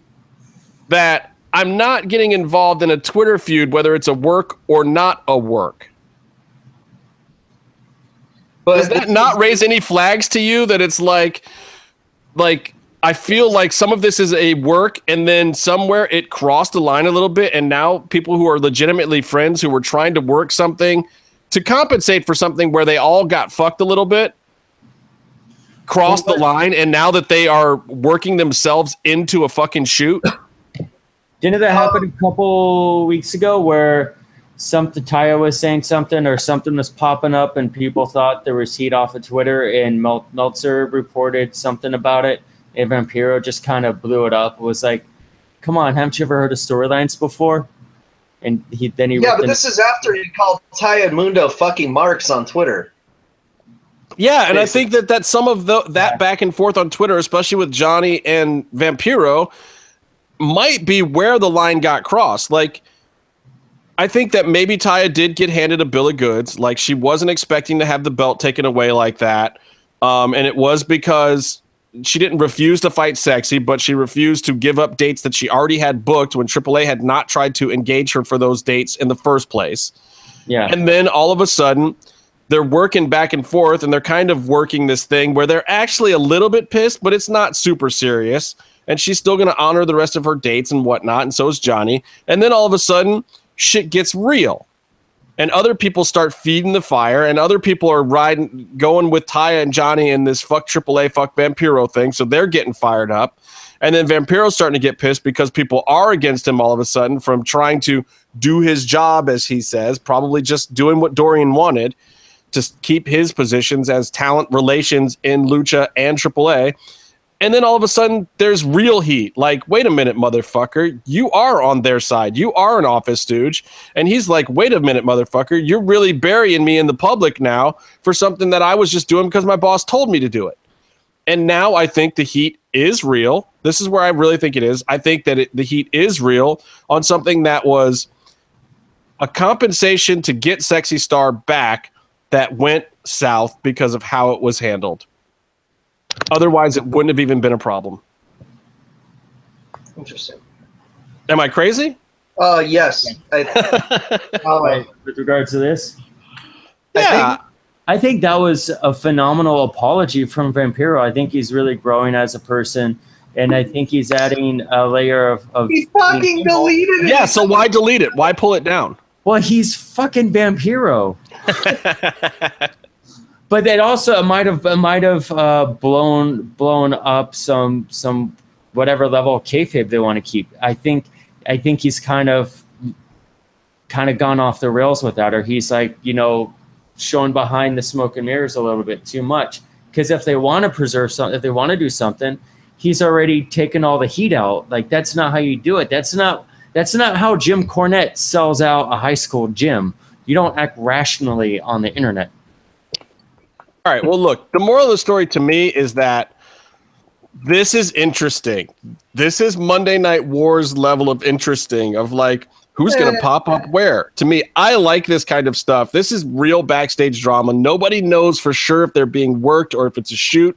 that I'm not getting involved in a Twitter feud, whether it's a work or not a work. but Does that not raise any flags to you that it's like, like, I feel like some of this is a work, and then somewhere it crossed the line a little bit, and now people who are legitimately friends who were trying to work something to compensate for something where they all got fucked a little bit crossed the line, and now that they are working themselves into a fucking shoot. (sighs) Didn't that happen a couple weeks ago where something Taya was saying something or something was popping up and people thought there was heat off of Twitter and Mel- Meltzer reported something about it and Vampiro just kind of blew it up. It was like, come on, haven't you ever heard of storylines before? And he then he yeah, ripped but in- this is after he called Taya Mundo fucking marks on Twitter. Yeah, and I think that that some of the that back and forth on Twitter, especially with Johnny and Vampiro, might be where the line got crossed. Like, I think that maybe Taya did get handed a bill of goods. Like, she wasn't expecting to have the belt taken away like that, um, and it was because she didn't refuse to fight sexy, but she refused to give up dates that she already had booked when AAA had not tried to engage her for those dates in the first place. yeah. And then all of a sudden, they're working back and forth and they're kind of working this thing where they're actually a little bit pissed, but it's not super serious. And she's still going to honor the rest of her dates and whatnot. And so is Johnny. And then all of a sudden, shit gets real. And other people start feeding the fire, and other people are riding, going with Taya and Johnny in this fuck AAA, fuck Vampiro thing. So they're getting fired up. And then Vampiro's starting to get pissed because people are against him all of a sudden from trying to do his job, as he says, probably just doing what Dorian wanted to keep his positions as talent relations in Lucha and AAA. And then all of a sudden, there's real heat. Like, wait a minute, motherfucker. You are on their side. You are an office stooge. And he's like, wait a minute, motherfucker. You're really burying me in the public now for something that I was just doing because my boss told me to do it. And now I think the heat is real. This is where I really think it is. I think that it, the heat is real on something that was a compensation to get Sexy Star back that went south because of how it was handled. Otherwise, it wouldn't have even been a problem. Interesting. Am I crazy? Uh, yes. I, (laughs) uh, with regards to this, Yeah. I think that was a phenomenal apology from Vampiro. I think he's really growing as a person, and I think he's adding a layer of. of he fucking deleted it. Yeah. So why delete it? Why pull it down? Well, he's fucking Vampiro. (laughs) but it also might have might have uh, blown blown up some some whatever level of kayfabe they want to keep. I think I think he's kind of kind of gone off the rails with that, or he's like you know showing behind the smoke and mirrors a little bit too much. Because if they want to preserve something, if they want to do something, he's already taken all the heat out. Like that's not how you do it. That's not that's not how Jim Cornette sells out a high school gym. You don't act rationally on the internet. All right. Well, look, the moral of the story to me is that this is interesting. This is Monday Night Wars level of interesting, of like, who's going to pop up where? To me, I like this kind of stuff. This is real backstage drama. Nobody knows for sure if they're being worked or if it's a shoot.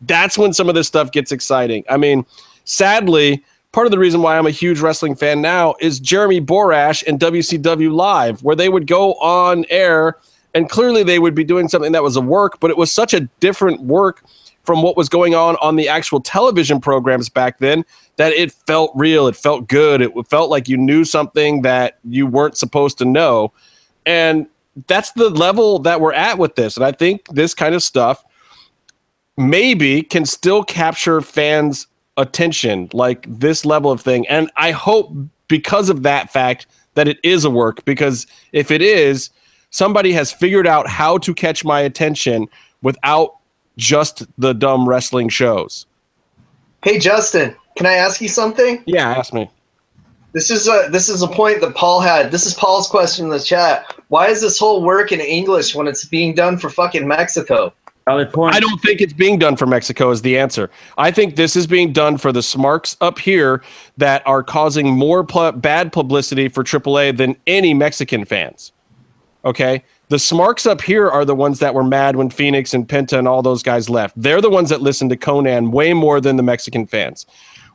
That's when some of this stuff gets exciting. I mean, sadly, part of the reason why I'm a huge wrestling fan now is Jeremy Borash and WCW Live, where they would go on air and clearly they would be doing something that was a work, but it was such a different work from what was going on on the actual television programs back then that it felt real. It felt good. It felt like you knew something that you weren't supposed to know. And that's the level that we're at with this. And I think this kind of stuff maybe can still capture fans' attention, like this level of thing. And I hope because of that fact that it is a work, because if it is, somebody has figured out how to catch my attention without just the dumb wrestling shows. Hey Justin, can I ask you something? Yeah, ask me. This is a this is a point that Paul had. This is Paul's question in the chat. Why is this whole work in English when it's being done for fucking Mexico? I don't think it's being done for Mexico is the answer. I think this is being done for the smarks up here that are causing more pl- bad publicity for AAA than any Mexican fans. Okay? The smarks up here are the ones that were mad when Phoenix and Penta and all those guys left. They're the ones that listened to Konnan way more than the Mexican fans.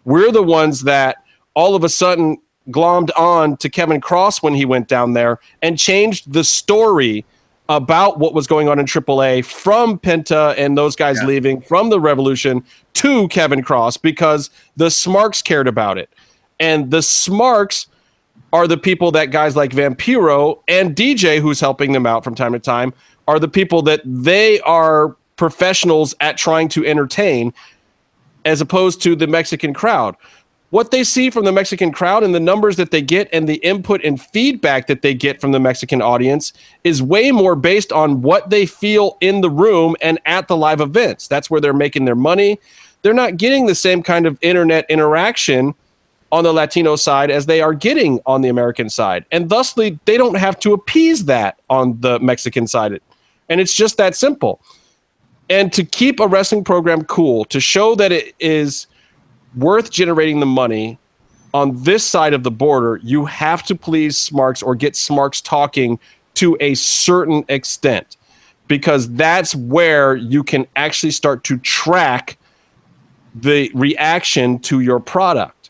We're the ones that all of a sudden glommed on to Kevin Kross when he went down there and changed the story about what was going on in AAA from Penta and those guys yeah. leaving from the Revolution to Kevin Kross because the Smarks cared about it. And the Smarks are the people that guys like Vampiro and DJ, who's helping them out from time to time, are the people that they are professionals at trying to entertain as opposed to the Mexican crowd what they see from the Mexican crowd and the numbers that they get and the input and feedback that they get from the Mexican audience is way more based on what they feel in the room and at the live events. That's where they're making their money. They're not getting the same kind of internet interaction on the Latino side as they are getting on the American side. And thusly, they don't have to appease that on the Mexican side. And it's just that simple. And to keep a wrestling program cool, to show that it is worth generating the money on this side of the border, you have to please Smarks or get Smarks talking to a certain extent because that's where you can actually start to track the reaction to your product.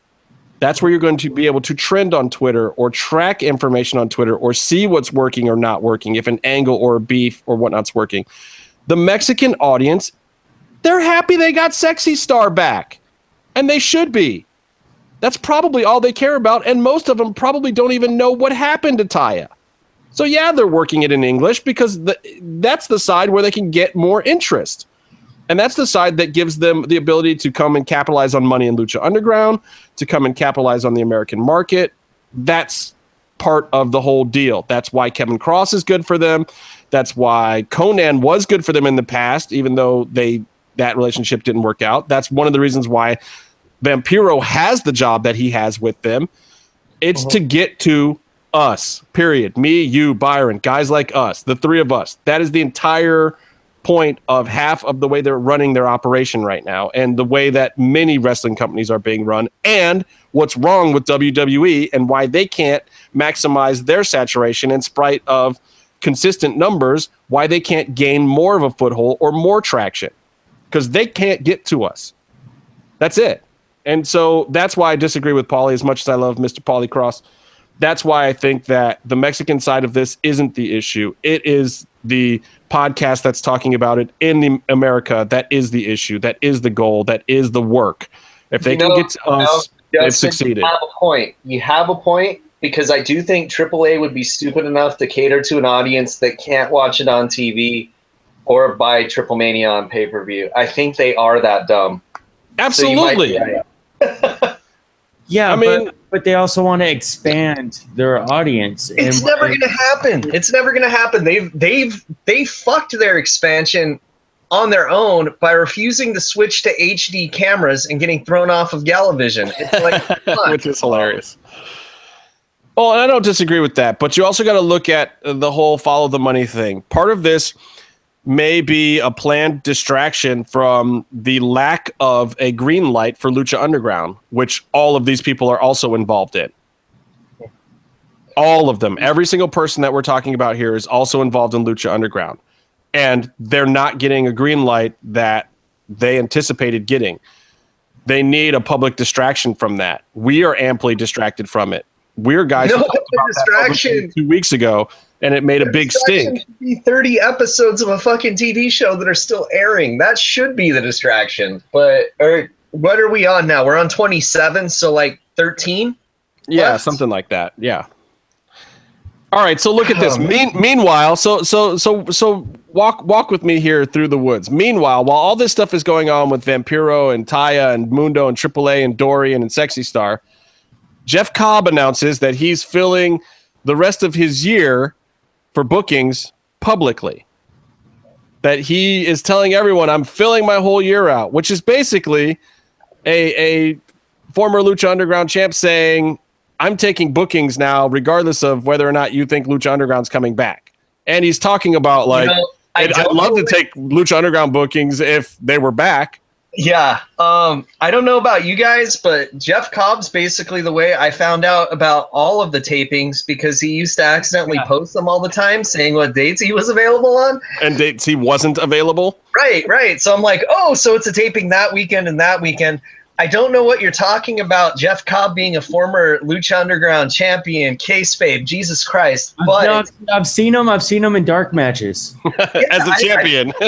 That's where you're going to be able to trend on Twitter or track information on Twitter or see what's working or not working, if an angle or a beef or whatnot's working. The Mexican audience, they're happy they got Sexy Star back and they should be. That's probably all they care about, and most of them probably don't even know what happened to Taya. So yeah, they're working it in English because the, that's the side where they can get more interest. And that's the side that gives them the ability to come and capitalize on money in Lucha Underground, to come and capitalize on the American market. That's part of the whole deal. That's why Kevin Kross is good for them. That's why Konnan was good for them in the past, even though they that relationship didn't work out. That's one of the reasons why Vampiro has the job that he has with them. It's uh-huh. to get to us, period. Me, you, Byron, guys like us, the three of us. That is the entire point of half of the way they're running their operation right now and the way that many wrestling companies are being run and what's wrong with WWE and why they can't maximize their saturation in spite of consistent numbers, why they can't gain more of a foothold or more traction because they can't get to us. That's it. And so that's why I disagree with Paulie as much as I love Mr. Paulie Cross. That's why I think that the Mexican side of this isn't the issue. It is the podcast that's talking about it in the America that is the issue, that is the goal, that is the work. If they you can know, get to us, know, they've succeeded. You have a point. You have a point, because I do think AAA would be stupid enough to cater to an audience that can't watch it on TV or buy Triple Mania on pay per view. I think they are that dumb. So might Absolutely. be right. Yeah, I mean- but, but they also want to expand their audience. It's and never going to happen. It's never going to happen. They've they've they fucked their expansion on their own by refusing to switch to HD cameras and getting thrown off of Galavision. It's like (laughs) which is hilarious. Well, and I don't disagree with that, but you also got to look at the whole follow the money thing. Part of this may be a planned distraction from the lack of a green light for Lucha Underground, which all of these people are also involved in. All of them, every single person that we're talking about here is also involved in Lucha Underground. And they're not getting a green light that they anticipated getting they need a public distraction from that. We are amply distracted from it. We're guys No, talked about distraction- two weeks ago, and it made a big stink. Be thirty episodes of a fucking TV show that are still airing. That should be the distraction. But or what are we on now? We're on twenty seven, so like thirteen. Yeah, What? something like that. Yeah. All right, so look at this. Oh. Mean, meanwhile, so so so so walk walk with me here through the woods. Meanwhile, while all this stuff is going on with Vampiro and Taya and Mundo and AAA and Dorian and Sexy Star, Jeff Cobb announces that he's filling the rest of his year for bookings publicly. That he is telling everyone, "I'm filling my whole year out," which is basically a a former Lucha Underground champ saying, I'm taking bookings now, regardless of whether or not you think Lucha Underground's coming back. And he's talking about like, You know, I'd, I'd love to take Lucha Underground bookings if they were back. Yeah. Um, I don't know about you guys, but Jeff Cobb's basically the way I found out about all of the tapings because he used to accidentally Yeah. post them all the time saying what dates he was available on. And dates he wasn't available. Right, right. So I'm like, oh, so it's a taping that weekend and that weekend. I don't know what you're talking about. Jeff Cobb being a former Lucha Underground champion, kayfabe, Jesus Christ. But no, I've, I've seen him. I've seen him in dark matches. (laughs) as a champion. (laughs)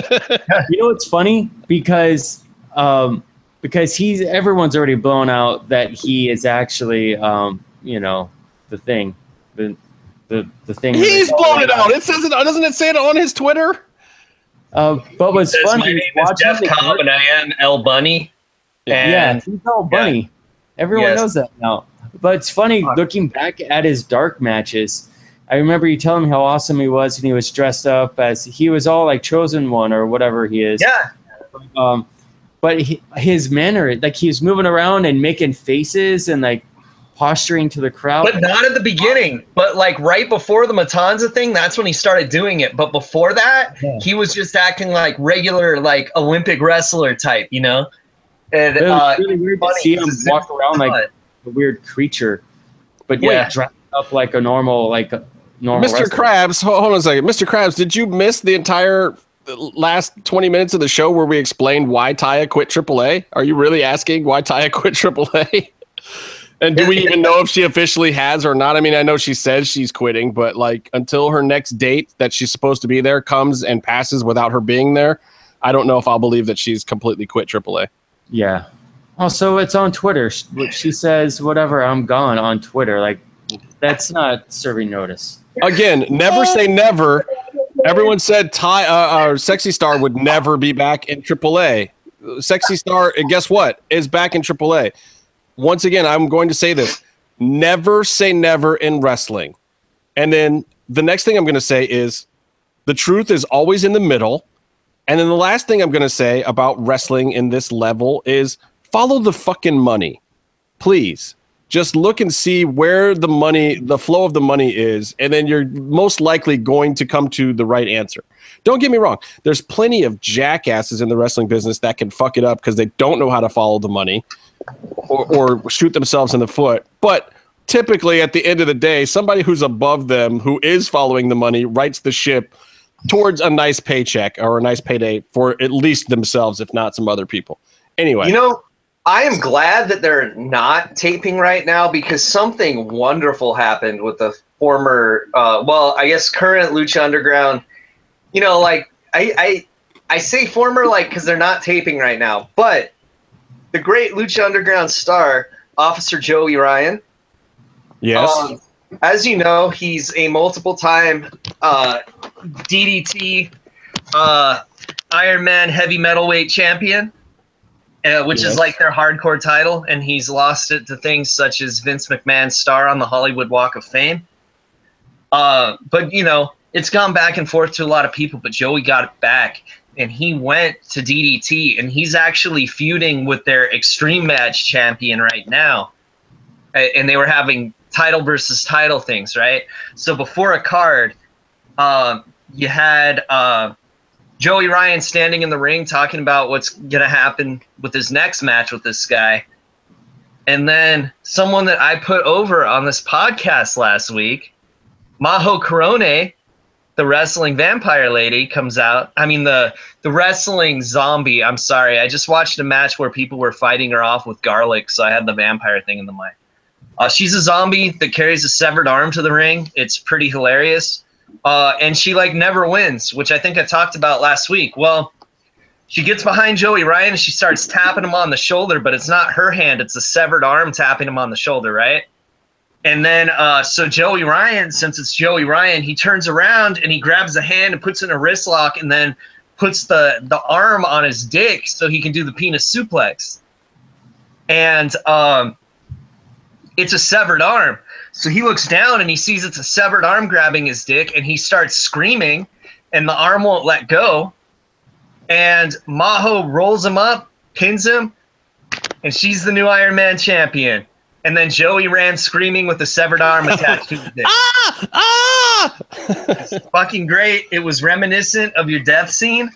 you know what's funny because um because he's everyone's already blown out that he is actually um you know the thing the the the thing He's blown it out. It says it. Doesn't it say it on his Twitter? uh, but what's says, funny my is name is watching Jeff Cobb and I am El Bunny. yeah he's all bunny everyone Yes. knows that now but it's funny looking back at his dark matches I remember you telling me how awesome he was, and he was dressed up as he was all like chosen one or whatever he is. yeah, um but he, his manner like he was moving around and making faces and like posturing to the crowd but not at the beginning. But like right before the Matanza thing, that's when he started doing it. But before that, Yeah. he was just acting like regular, like Olympic wrestler type, you know. And it was uh, really weird to see him walk around like a weird creature but Yeah. yeah dressed up like a normal like a normal Mr. wrestler. Krabs, hold hold on a second. Mr. Krabs, did you miss the entire last 20 minutes of the show where we explained why Taya quit AAA? Are you really asking why Taya (laughs) quit AAA? and do we even know if she officially has or not? I mean, I know she says she's quitting, but like until her next date that she's supposed to be there comes and passes without her being there, I don't know if I'll believe that she's completely quit AAA. yeah also it's on twitter she says whatever i'm gone on twitter like that's not serving notice Again, never say never. Everyone said Ty, uh, uh, Sexy Star would never be back in AAA. Sexy Star, and guess what? Is back in AAA. Once again, I'm going to say this: never say never in wrestling. And then the next thing I'm going to say is the truth is always in the middle. And then the last thing I'm going to say about wrestling in this level is follow the fucking money, please just look and see where the money the flow of the money is and then you're most likely going to come to the right answer. Don't get me wrong there's plenty of jackasses in the wrestling business that can fuck it up because they don't know how to follow the money or, or shoot themselves in the foot. But typically at the end of the day somebody who's above them who is following the money writes the ship towards a nice paycheck or a nice payday for at least themselves if not some other people. Anyway. You know, I am glad that they're not taping right now because something wonderful happened with the former, uh, well, I guess current Lucha Underground. You know, like I, I, I say former like because they're not taping right now, but the great Lucha Underground star, Officer Joey Ryan, yes. Um, as you know, he's a multiple time uh, DDT uh, Iron Man heavy metalweight champion, uh, which Yes. is like their hardcore title, and he's lost it to things such as Vince McMahon's star on the Hollywood Walk of Fame. Uh, but you know, it's gone back and forth to a lot of people, but Joey got it back, and he went to DDT, and he's actually feuding with their Extreme Match champion right now, and they were having title versus title things, right? So before a card, um, you had uh, Joey Ryan standing in the ring talking about what's going to happen with his next match with this guy. And then someone that I put over on this podcast last week, Maho Kurone, the wrestling vampire lady, comes out. I mean, the, the wrestling zombie. I'm sorry. I just watched a match where people were fighting her off with garlic, so I had the vampire thing in the mind. Uh, she's a zombie that carries a severed arm to the ring. It's pretty hilarious uh, and she like never wins, which I think I talked about last week. Well, she gets behind Joey Ryan and she starts tapping him on the shoulder, but it's not her hand; it's a severed arm tapping him on the shoulder, right? And then, uh, so Joey Ryan, since it's Joey Ryan, he turns around and he grabs the hand and puts in a wrist lock, and then puts the the arm on his dick so he can do the penis suplex. And um, it's a severed arm. So he looks down and he sees it's a severed arm grabbing his dick, and he starts screaming, and the arm won't let go. And Maho rolls him up, pins him, and she's the new Iron Man champion. And then Joey ran screaming with a severed arm attached to his dick. (laughs) Ah! Ah! Fucking great. It was reminiscent of your death scene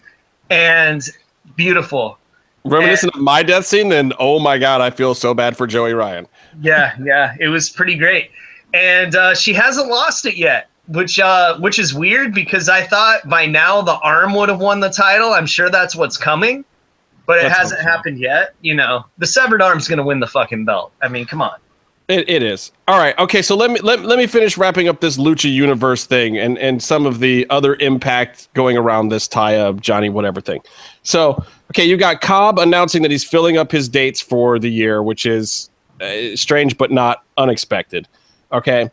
and beautiful. Reminiscent of my death scene, then oh my god, I feel so bad for Joey Ryan. Yeah, yeah, it was pretty great, and uh, she hasn't lost it yet, which uh, which is weird because I thought by now the arm would have won the title. I'm sure that's what's coming, but it Let's hasn't happened yet. You know, the severed arm's gonna win the fucking belt. I mean, come on. It, it is. All right. Okay. So let me let, let me finish wrapping up this Lucha Universe thing and and some of the other impact going around this tie up Johnny whatever thing. So okay, you got Cobb announcing that he's filling up his dates for the year, which is uh, strange but not unexpected. Okay.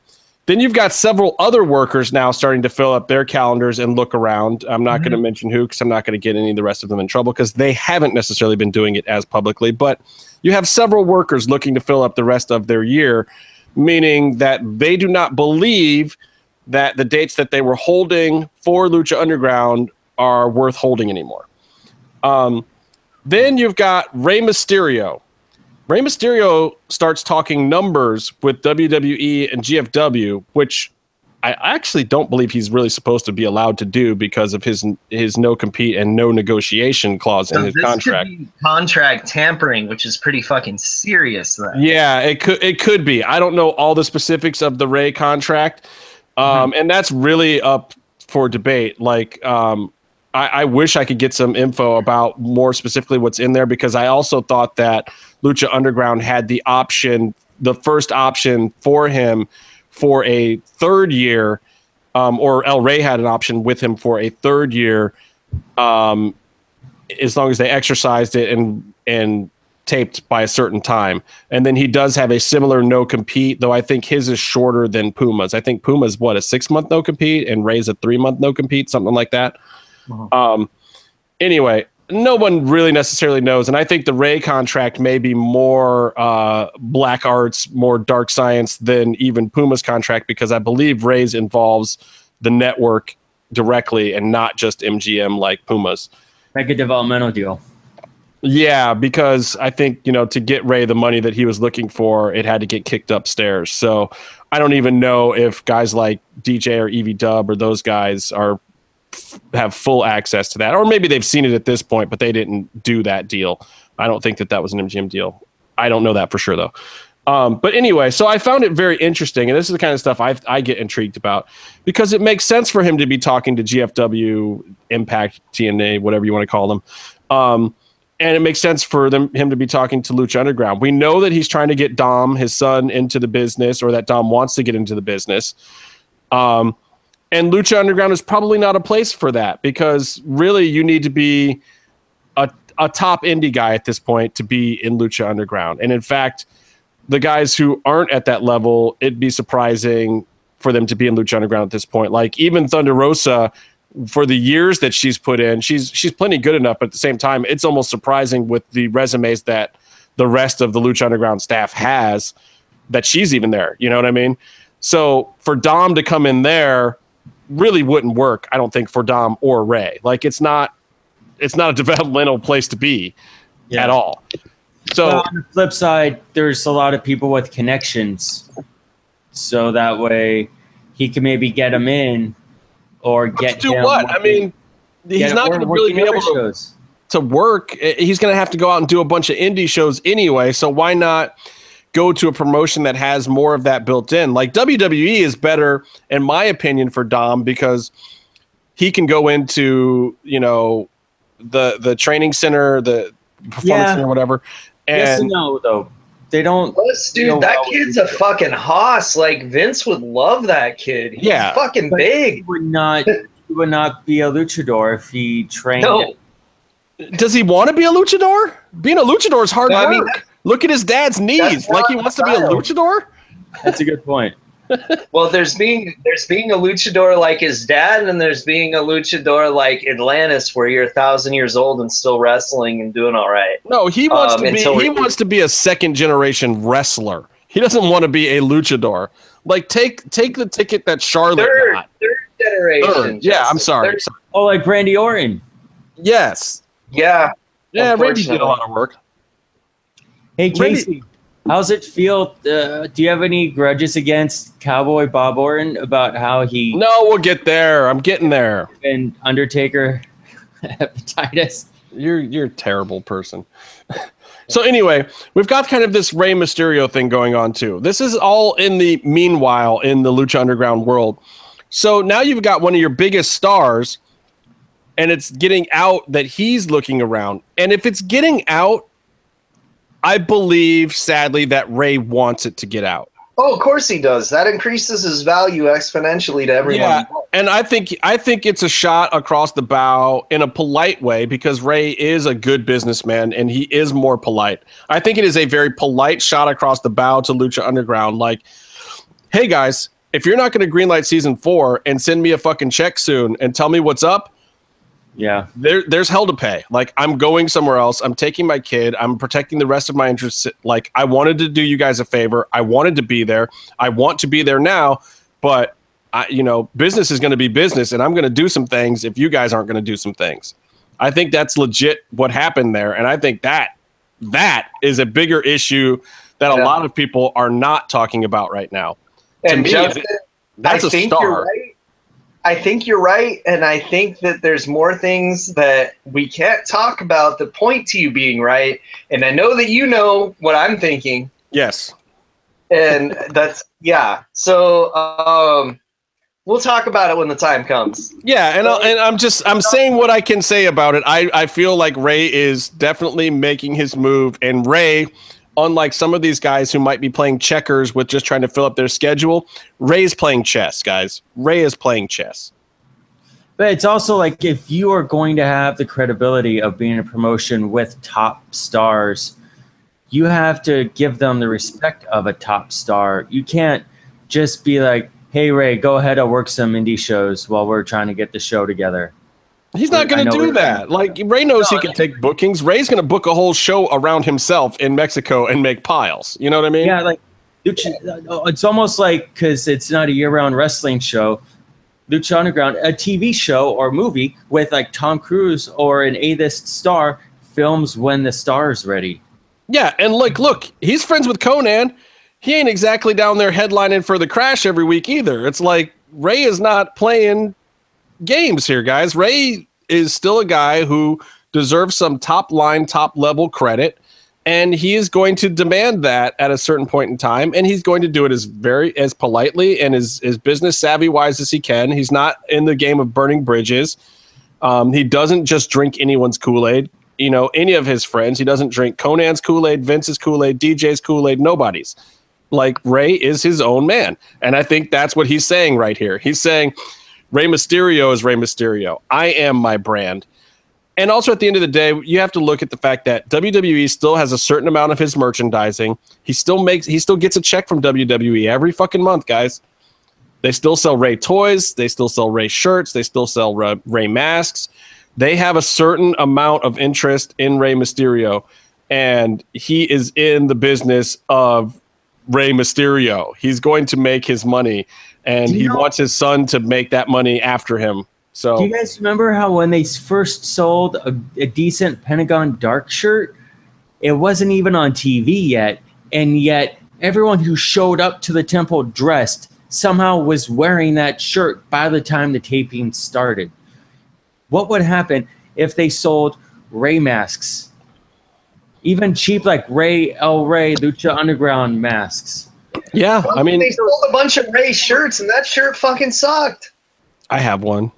Then you've got several other workers now starting to fill up their calendars and look around. I'm not going to mention who because I'm not going to get any of the rest of them in trouble because they haven't necessarily been doing it as publicly. But you have several workers looking to fill up the rest of their year, meaning that they do not believe that the dates that they were holding for Lucha Underground are worth holding anymore. Um, then you've got Rey Mysterio. Rey Mysterio starts talking numbers with WWE and GFW, which I actually don't believe he's really supposed to be allowed to do because of his his no compete and no negotiation clause in his contract. contract tampering, which is pretty fucking serious. Then. Yeah, it could it could be. I don't know all the specifics of the Rey contract, um, and that's really up for debate. Like, um, I, I wish I could get some info about more specifically what's in there because I also thought that Lucha Underground had the option, the first option for him for a third year, um, or El Rey had an option with him for a third year, um, as long as they exercised it and and taped by a certain time. And then he does have a similar no compete, though I think his is shorter than Puma's. I think Puma's what a six month no compete and Rey's a three month no compete, something like that. Um, anyway, no one really necessarily knows, and I think the Rey contract may be more uh, black arts, more dark science than even Puma's contract because I believe Rey's involves the network directly and not just MGM like Puma's. Like a developmental deal. Yeah, because I think, you know, to get Ray the money that he was looking for, it had to get kicked upstairs. So I don't even know if guys like DJ or Evie Dub or those guys are have full access to that. Or maybe they've seen it at this point, but they didn't do that deal. I don't think that that was an MGM deal. I don't know that for sure though. Um, but anyway, so I found it very interesting, and this is the kind of stuff I I get intrigued about because it makes sense for him to be talking to GFW, Impact, TNA, whatever you want to call them. Um, and it makes sense for them him to be talking to Lucha Underground. We know that he's trying to get Dom, his son, into the business, or that Dom wants to get into the business. Um, and Lucha Underground is probably not a place for that because really you need to be a, a top indie guy at this point to be in Lucha Underground. And in fact, the guys who aren't at that level, it'd be surprising for them to be in Lucha Underground at this point. Like even Thunder Rosa, for the years that she's put in, she's she's plenty good enough. But at the same time, it's almost surprising with the resumes that the rest of the Lucha Underground staff has that she's even there. You know what I mean? So for Dom to come in there really wouldn't work, I don't think, for Dom or Rey. Like it's not it's not a (laughs) developmental place to be Yeah. at all. So Well, on the flip side, there's a lot of people with connections, so that way he can maybe get him in or get to do what? I mean, he's not going to really be able to, shows. to work. Eh, He's going to have to go out and do a bunch of indie shows anyway. So why not go to a promotion that has more of that built in? Like WWE is better, in my opinion, for Dom because he can go into you know the the training center, the performance Yeah. center, whatever. yes and And no, though. They don't. Plus, dude, No, that well, kid's a fucking hoss. Like Vince would love that kid. He's Yeah. fucking But He big. would not. He would not be a luchador if he trained. No, does he want to be a luchador? Being a luchador is hard No, I work. mean, Look at his dad's knees. Like he not wants to be a luchador. That's a good point. (laughs) well, there's being there's being a luchador like his dad, and there's being a luchador like Atlantis, where you're a thousand years old and still wrestling and doing all right. No, he wants Um, to be he he- wants to be a second generation wrestler. He doesn't want to be a luchador. Like take take the ticket that Charlotte Third, got. third generation. Third. Yeah, I'm sorry. Third- Oh, like Randy Orton. Yes. yeah, Yeah, Randy did a lot of work. Hey Casey, how's it feel? Uh, do you have any grudges against Cowboy Bob Orton about how he No, we'll get there. I'm getting there. and Undertaker (laughs) hepatitis? You're you're a terrible person. (laughs) so anyway, we've got kind of this Rey Mysterio thing going on too. This is all in the meanwhile in the Lucha Underground world. So now you've got one of your biggest stars, and it's getting out that he's looking around. And if it's getting out, I believe sadly that Rey wants it to get out. Oh, of course he does. That increases his value exponentially to everyone. Yeah, and I think I think it's a shot across the bow in a polite way because Rey is a good businessman and he is more polite. I think it is a very polite shot across the bow to Lucha Underground. Like, hey guys, if you're not going to greenlight season four and send me a fucking check soon and tell me what's up, Yeah. there there's hell to pay. Like I'm going somewhere else. I'm taking my kid. I'm protecting the rest of my interests. Like I wanted to do you guys a favor. I wanted to be there. I want to be there now, but I you know, business is going to be business and I'm going to do some things if you guys aren't going to do some things. I think that's legit what happened there and I think that that is a bigger issue that a lot of people are not talking about right now. To And me, Justin, That's I a think star. you're right. I think you're right, and I think that there's more things that we can't talk about that point to you being right. And I know that you know what I'm thinking, Yes. and that's yeah. So um, we'll talk about it when the time comes. Yeah, and I, and I'm just I'm saying what I can say about it. I I feel like Rey is definitely making his move, and Rey, unlike some of these guys who might be playing checkers with just trying to fill up their schedule, Rey's playing chess, guys. Rey is playing chess. But it's also like if you are going to have the credibility of being a promotion with top stars, you have to give them the respect of a top star. You can't just be like, "Hey Rey, go ahead and work some indie shows while we're trying to get the show together." He's not going to do that. Like Rey knows he can take bookings. Rey's going to book a whole show around himself in Mexico and make piles. You know what I mean? Yeah, like Lucha, uh, it's almost like because it's not a year-round wrestling show. Lucha Underground, a TV show or movie with like Tom Cruise or an A-list star films when the star is ready. Yeah, and like, look, he's friends with Konnan. He ain't exactly down there headlining for the crash every week either. It's like Rey is not playing games here, guys. Rey is still a guy who deserves some top line, top level credit, and he is going to demand that at a certain point in time, and he's going to do it as very as politely and as as business savvy wise as he can. He's not in the game of burning bridges. Um, he doesn't just drink anyone's Kool Aid. You know, any of his friends. He doesn't drink Konnan's Kool Aid, Vince's Kool Aid, DJ's Kool Aid, nobody's. Like Ray is his own man. And I think that's what he's saying right here. He's saying Rey Mysterio is Rey Mysterio. I am my brand. and also at the end of the day, you have to look at the fact that WWE still has a certain amount of his merchandising. He still makes he still gets a check from WWE every fucking month, guys. They still sell Rey toys, they still sell Rey shirts, they still sell Rey masks. They have a certain amount of interest in Rey Mysterio and he is in the business of Rey Mysterio. He's going to make his money and he know, wants his son to make that money after him. So Do you guys remember how when they first sold a, a decent Pentagon dark shirt, it wasn't even on TV yet, and yet everyone who showed up to the temple dressed somehow was wearing that shirt by the time the taping started. What would happen if they sold Rey masks even cheap like Rey El Rey Lucha Underground masks. Yeah, I mean they sold a bunch of Rey shirts, and that shirt fucking sucked. I have one.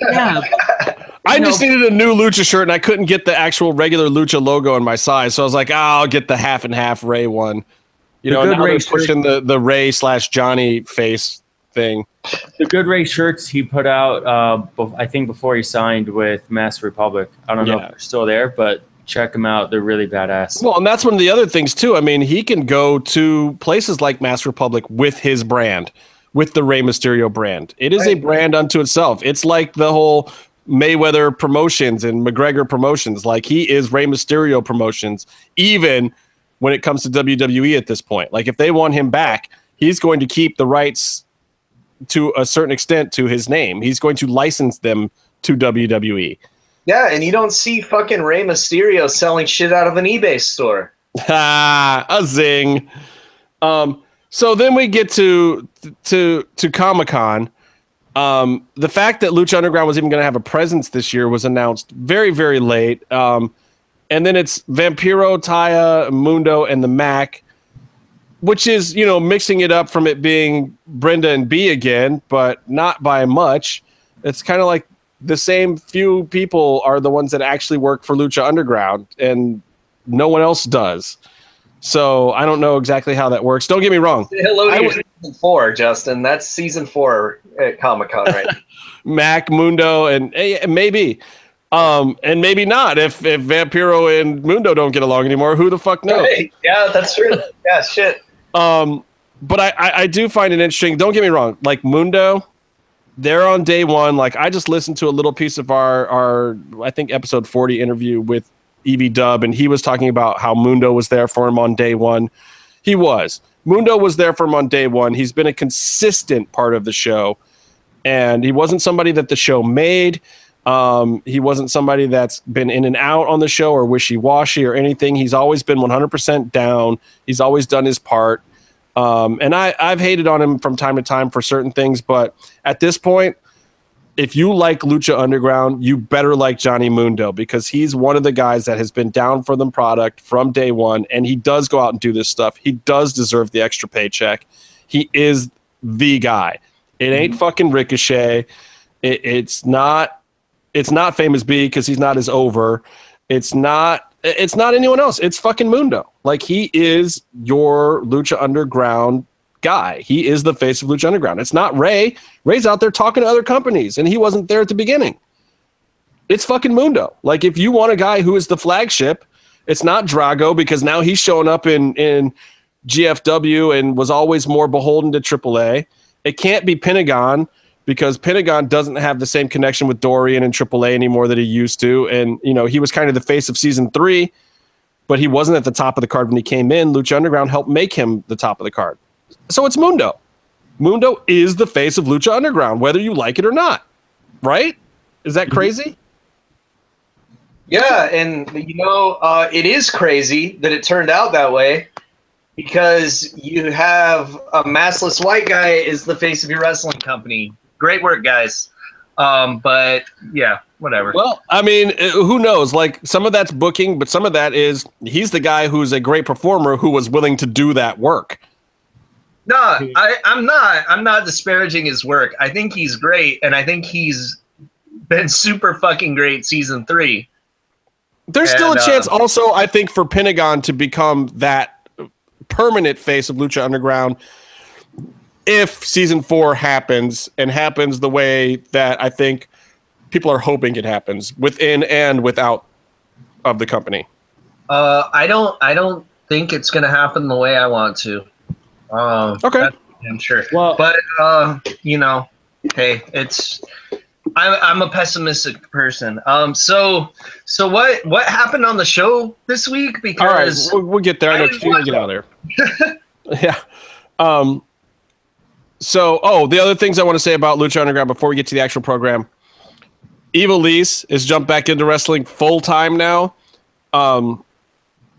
yeah. (laughs) I just needed a new Lucha shirt, and I couldn't get the actual regular Lucha logo in my size, so I was like, oh, "I'll get the half and half Rey one." You the know, now Rey they're pushing the the Rey slash Johnny face thing. The good Rey shirts he put out, uh, I think before he signed with Masked Republic. I don't know if they're still there, but check them out. They're really badass. Well, and that's one of the other things too. I mean, he can go to places like Masked Republic with his brand, with the Rey Mysterio brand. It is right. a brand unto itself. It's like the whole Mayweather promotions and McGregor promotions. Like he is Rey Mysterio promotions, even when it comes to WWE at this point. Like if they want him back, he's going to keep the rights to a certain extent to his name. He's going to license them to WWE. Yeah, and you don't see fucking Rey Mysterio selling shit out of an eBay store. Ah, (laughs) a zing. Um, so then we get to to to Comic Con. Um, the fact that Lucha Underground was even going to have a presence this year was announced very very late. Um, and then it's Vampiro, Taya, Mundo, and the Mack, which is you know mixing it up from it being Brenda and B again, but not by much. It's kind of like the same few people are the ones that actually work for Lucha Underground, and no one else does. So I don't know exactly how that works. Don't get me wrong. Hello to season four, Justin. That's season four at Comic Con, right? (laughs) Mack Mundo and eh, maybe, um, and maybe not. If if Vampiro and Mundo don't get along anymore, who the fuck knows? Hey, yeah, that's true. yeah, shit. Um, but I, I I do find it interesting. Don't get me wrong. Like Mundo, they're on day one. Like I just listened to a little piece of our our I think episode forty interview with Ev Dub, and he was talking about how Mundo was there for him on day one. He was. Mundo was there for him on day one. He's been a consistent part of the show, and he wasn't somebody that the show made. Um, he wasn't somebody that's been in and out on the show or wishy washy or anything. He's always been 100% down. He's always done his part. Um, and I, I've hated on him from time to time for certain things, but at this point, if you like Lucha Underground, you better like Johnny Mundo because he's one of the guys that has been down for the product from day one, and he does go out and do this stuff. He does deserve the extra paycheck. He is the guy. It ain't mm-hmm. fucking Ricochet. It, it's not. It's not famous B because he's not as over. It's not it's not anyone else. It's fucking Mundo. Like he is your Lucha Underground guy. He is the face of Lucha Underground. It's not Rey. Rey's out there talking to other companies, and he wasn't there at the beginning. It's fucking Mundo. Like if you want a guy who is the flagship, it's not Drago because now he's showing up in in GFW and was always more beholden to AAA. It can't be Pentagon because Pentagon doesn't have the same connection with Dorian and AAA anymore that he used to. And, you know, he was kind of the face of season three, but he wasn't at the top of the card when he came in. Lucha Underground helped make him the top of the card. So it's Mundo. Mundo is the face of Lucha Underground, whether you like it or not. Right? Is that crazy? Yeah, and you know, uh, it is crazy that it turned out that way because you have a massless white guy is the face of your wrestling company great work, guys. Um, but yeah, whatever. Well, I mean, uh, who knows? Like some of that's booking, but some of that is he's the guy who's a great performer who was willing to do that work. No, I, I'm not. I'm not disparaging his work. I think he's great, and I think he's been (laughs) super fucking great season three. There's and, still a chance, uh, also, I think, for Pentagon to become that permanent face of Lucha Underground if season four happens and happens the way that I think people are hoping it happens within and without of the company. Uh, I don't. I don't think it's gonna happen the way I want to. Um, Okay. I'm sure. Well- but uh, you know, hey, it's. I'm I'm a pessimistic person. Um, so so what what happened on the show this week? All right, Because we'll, we'll get there. I I know you want to get out of there. (laughs) yeah. Um. So, oh, the other things I want to say about Lucha Underground before we get to the actual program, Ivelisse is jumped back into wrestling full time now. Um,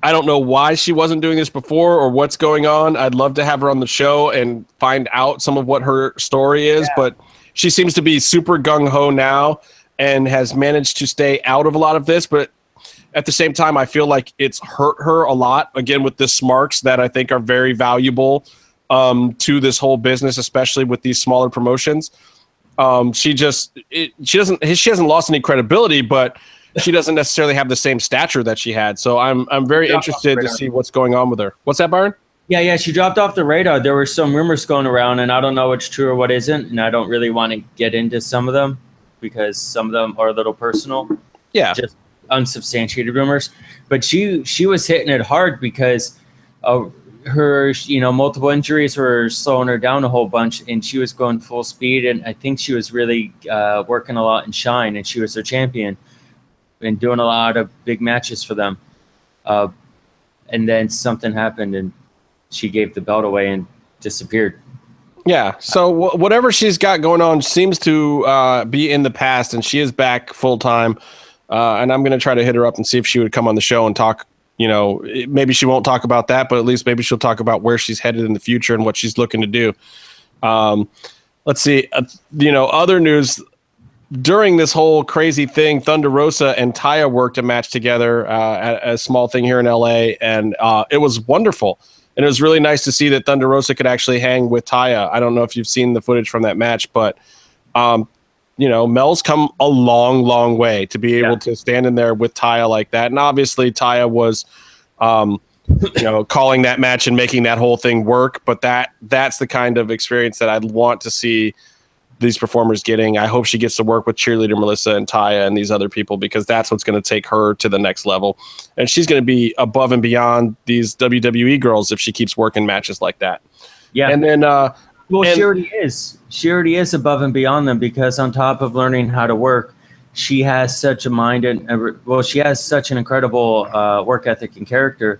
I don't know why she wasn't doing this before or what's going on. I'd love to have her on the show and find out some of what her story is, but she seems to be super gung ho now and has managed to stay out of a lot of this. But at the same time, I feel like it's hurt her a lot again with the smarks that I think are very valuable um, to this whole business, especially with these smaller promotions. Um, she just it, she doesn't she hasn't lost any credibility, but she doesn't necessarily have the same stature that she had. So I'm I'm very interested to see what's going on with her. What's that, Byron? Yeah, yeah, she dropped off the radar. There were some rumors going around, and I don't know what's true or what isn't, and I don't really want to get into some of them because some of them are a little personal, Yeah, just unsubstantiated rumors. But she she was hitting it hard because uh, her you know multiple injuries were slowing her down a whole bunch, and she was going full speed. And I think she was really uh, working a lot in Shine, and she was their champion and doing a lot of big matches for them. Uh, and then something happened, and she gave the belt away and disappeared. yeah. So wh- whatever she's got going on seems to uh, be in the past, and she is back full time. Uh, and I'm going to try to hit her up and see if she would come on the show and talk. You know, maybe she won't talk about that, but at least maybe she'll talk about where she's headed in the future and what she's looking to do. Um, let's see. Uh, you know, other news during this whole crazy thing, Thunder Rosa and Taya worked a match together uh, at a small thing here in LA, and uh, it was wonderful. And it was really nice to see that Thunder Rosa could actually hang with Taya. I don't know if you've seen the footage from that match, but um, you know, Mel's come a long, long way to be able Yeah. to stand in there with Taya like that. And obviously, Taya was, um, you know, calling that match and making that whole thing work. But that that's the kind of experience that I'd want to see these performers getting. I hope she gets to work with cheerleader Melissa and Taya and these other people because that's what's going to take her to the next level. And she's going to be above and beyond these WWE girls if she keeps working matches like that. Yeah. And then, uh, well, and- she already is. She already is above and beyond them because on top of learning how to work, she has such a mind and a- well, she has such an incredible uh, work ethic and character.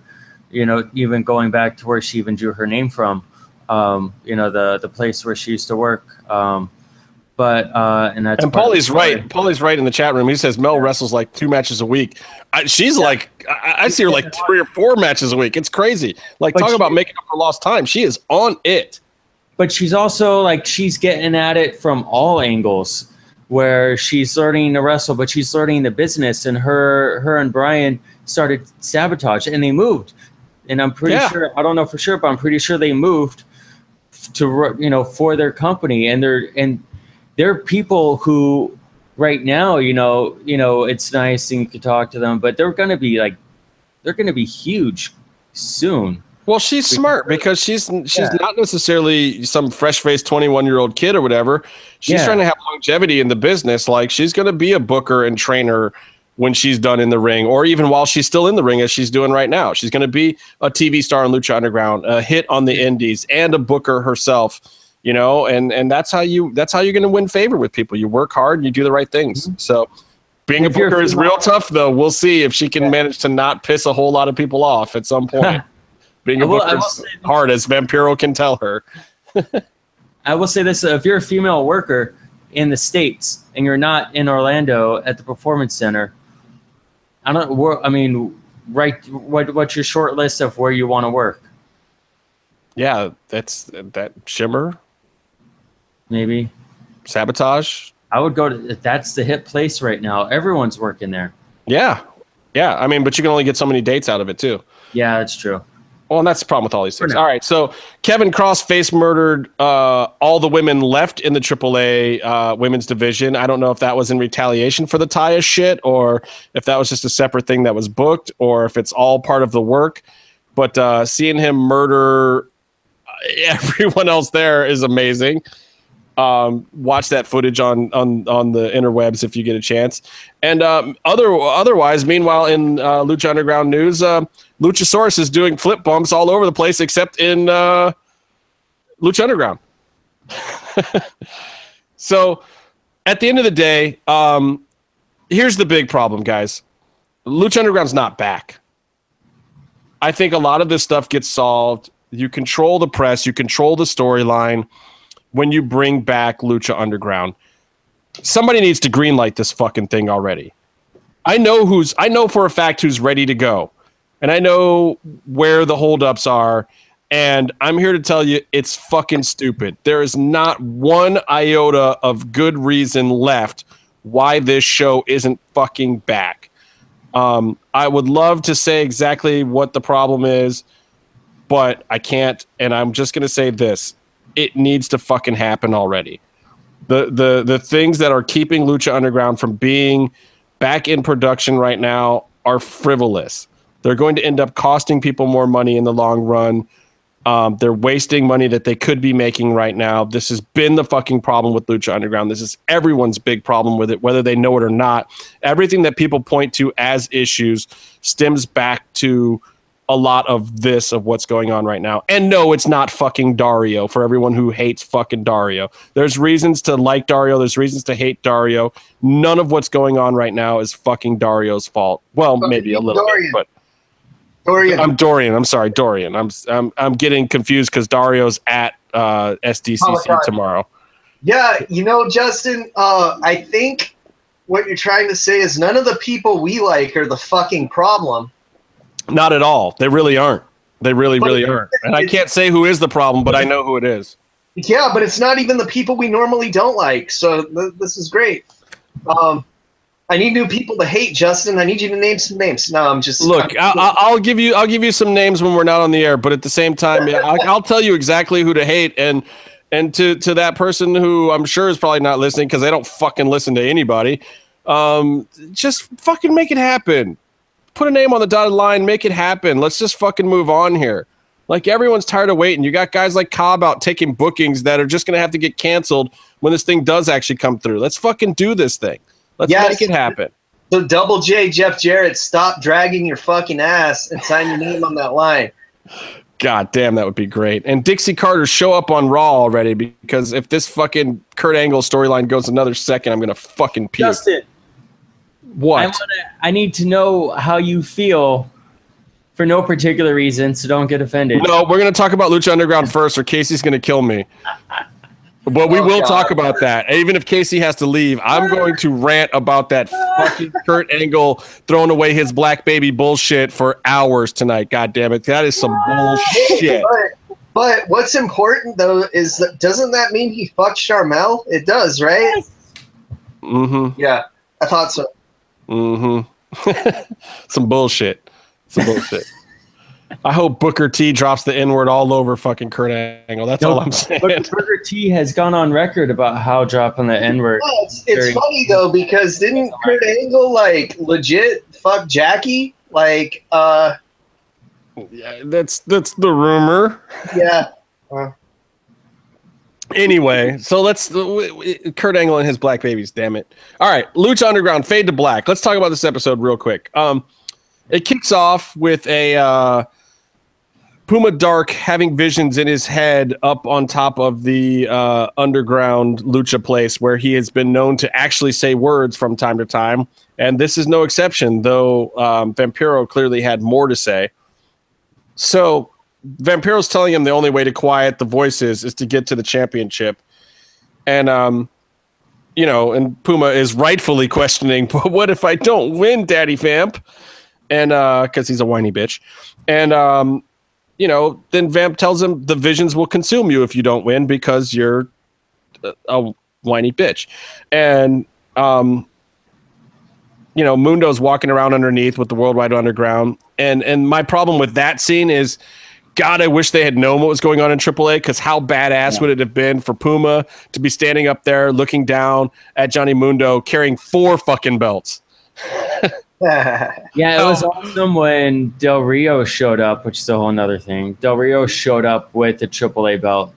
You know, even going back to where she even drew her name from. Um, you know, the the place where she used to work. Um, but uh, and that's and Paulie's right. Paulie's right in the chat room. He says Mel wrestles like two matches a week. I, she's like, I, I see her like three or four matches a week. It's crazy. Like But talk she- about making up for lost time. She is on it. But she's also like she's getting at it from all angles where she's learning to wrestle but she's learning the business and her her and brian started sabotage and they moved and i'm pretty Yeah. sure i don't know for sure but i'm pretty sure they moved to you know for their company and they're and they're people who right now you know you know it's nice and you can talk to them but they're gonna be like they're gonna be huge soon Well, she's smart because she's she's Yeah. not necessarily some fresh faced twenty one year old kid or whatever. She's Yeah. trying to have longevity in the business. Like she's going to be a booker and trainer when she's done in the ring, or even while she's still in the ring, as she's doing right now. She's going to be a TV star in Lucha Underground, a hit on the Indies, and a booker herself. You know, and and that's how you that's how you're going to win favor with people. You work hard and you do the right things. Mm-hmm. So. Being If a booker is real tough, though. We'll see if she can manage to not piss a whole lot of people off at some point. (laughs) Being a will- I booker's say- hard, as Vampiro can tell her. (laughs) I will say this: uh, if you're a female worker in the states and you're not in Orlando at the Performance Center, I don't. I mean, right? What what's your short list of where you want to work? Yeah, that's that shimmer Maybe sabotage. I would go to. That's the hit place right now. Everyone's working there. Yeah, yeah. I mean, but you can only get so many dates out of it too. Yeah, that's true. Well, and that's the problem with all these things. All right, so Kevin Kross face murdered uh, all the women left in the AAA uh, women's division. I don't know if that was in retaliation for the Taya shit, or if that was just a separate thing that was booked, or if it's all part of the work. But uh, seeing him murder uh, (laughs) everyone else there is amazing. Um, watch that footage on on on the interwebs if you get a chance. And um, other otherwise, meanwhile, in uh, Lucha Underground news, uh, Luchasaurus is doing flip bumps all over the place, except in uh, Lucha Underground. (laughs) so, at the end of the day, um, here's the big problem, guys. Lucha Underground's not back. I think a lot of this stuff gets solved. You control the press, you control the storyline when you bring back Lucha Underground. Somebody needs to greenlight this fucking thing already. I know who's I know for a fact who's ready to go. And I know where the holdups are. And I'm here to tell you it's fucking stupid. There is not one iota of good reason left why this show isn't fucking back. Um, I would love to say exactly what the problem is, but I can't. And I'm just going to say this it needs to fucking happen already. The, the, the things that are keeping Lucha Underground from being back in production right now are frivolous. They're going to end up costing people more money in the long run. Um, they're wasting money that they could be making right now. This has been the fucking problem with Lucha Underground. This is everyone's big problem with it, whether they know it or not. Everything that people point to as issues stems back to a lot of this of what's going on right now. And no, it's not fucking Dario for everyone who hates fucking Dario. There's reasons to like Dario, there's reasons to hate Dario. None of what's going on right now is fucking Dario's fault. Well, maybe a little Dorian. bit, but Dorian. I'm Dorian. I'm sorry, Dorian. I'm I'm I'm getting confused because Dario's at uh, SDCC oh tomorrow. Yeah, you know, Justin. Uh, I think what you're trying to say is none of the people we like are the fucking problem. Not at all. They really aren't. They really, but really aren't. And I can't say who is the problem, but I know who it is. Yeah, but it's not even the people we normally don't like. So th- this is great. Um, I need new people to hate, Justin. I need you to name some names. No, I'm just look. I'm, I'll, I'll, give you. I'll give you some names when we're not on the air. But at the same time, yeah, I'll, I'll tell you exactly who to hate. And and to to that person who I'm sure is probably not listening because they don't fucking listen to anybody. Um, just fucking make it happen. Put a name on the dotted line. Make it happen. Let's just fucking move on here. Like everyone's tired of waiting. You got guys like Cobb out taking bookings that are just gonna have to get canceled when this thing does actually come through. Let's fucking do this thing. Let's yes. make it happen. So Double J, Jeff Jarrett, stop dragging your fucking ass and sign your name on that line. God damn, that would be great. And Dixie Carter show up on Raw already because if this fucking Kurt Angle storyline goes another second, I'm gonna fucking puke. Justin, what? I, wanna, I need to know how you feel for no particular reason, so don't get offended. No, we're gonna talk about Lucha Underground first, or Casey's gonna kill me. But we oh, will God. talk about that. Even if Casey has to leave, I'm going to rant about that fucking (laughs) Kurt Angle throwing away his black baby bullshit for hours tonight. God damn it. That is some bullshit. But, but what's important though is that doesn't that mean he fucked Charmel? It does, right? Mm-hmm. Yeah, I thought so. Mm-hmm. (laughs) some bullshit. Some bullshit. I hope Booker T drops the N word all over fucking Kurt Angle. That's no, all I'm saying. But Booker T has gone on record about how dropping the N word. Yeah, it's, it's funny though because didn't Kurt Angle like legit fuck Jackie? Like, uh, yeah, that's that's the rumor. Yeah. (laughs) Uh, anyway, so let's Kurt Angle and his black babies. Damn it! All right, Lucha Underground, fade to black. Let's talk about this episode real quick. Um, it kicks off with a uh, Puma Dark having visions in his head up on top of the uh, underground lucha place where he has been known to actually say words from time to time. And this is no exception, though um, Vampiro clearly had more to say. So Vampiro's telling him the only way to quiet the voices is to get to the championship. And, um, you know, and Puma is rightfully questioning, (laughs) but what if I don't win, Daddy Vamp? And uh, because he's a whiny bitch. And, um, you know, then Vamp tells him the visions will consume you if you don't win because you're a whiny bitch. And, um, you know, Mundo's walking around underneath with the Worldwide Underground. And and my problem with that scene is, God, I wish they had known what was going on in AAA because how badass yeah. would it have been for Puma to be standing up there looking down at Johnny Mundo carrying four fucking belts? (laughs) yeah, it was oh. awesome when Del Rio showed up, which is a whole other thing. Del Rio showed up with the AAA belt.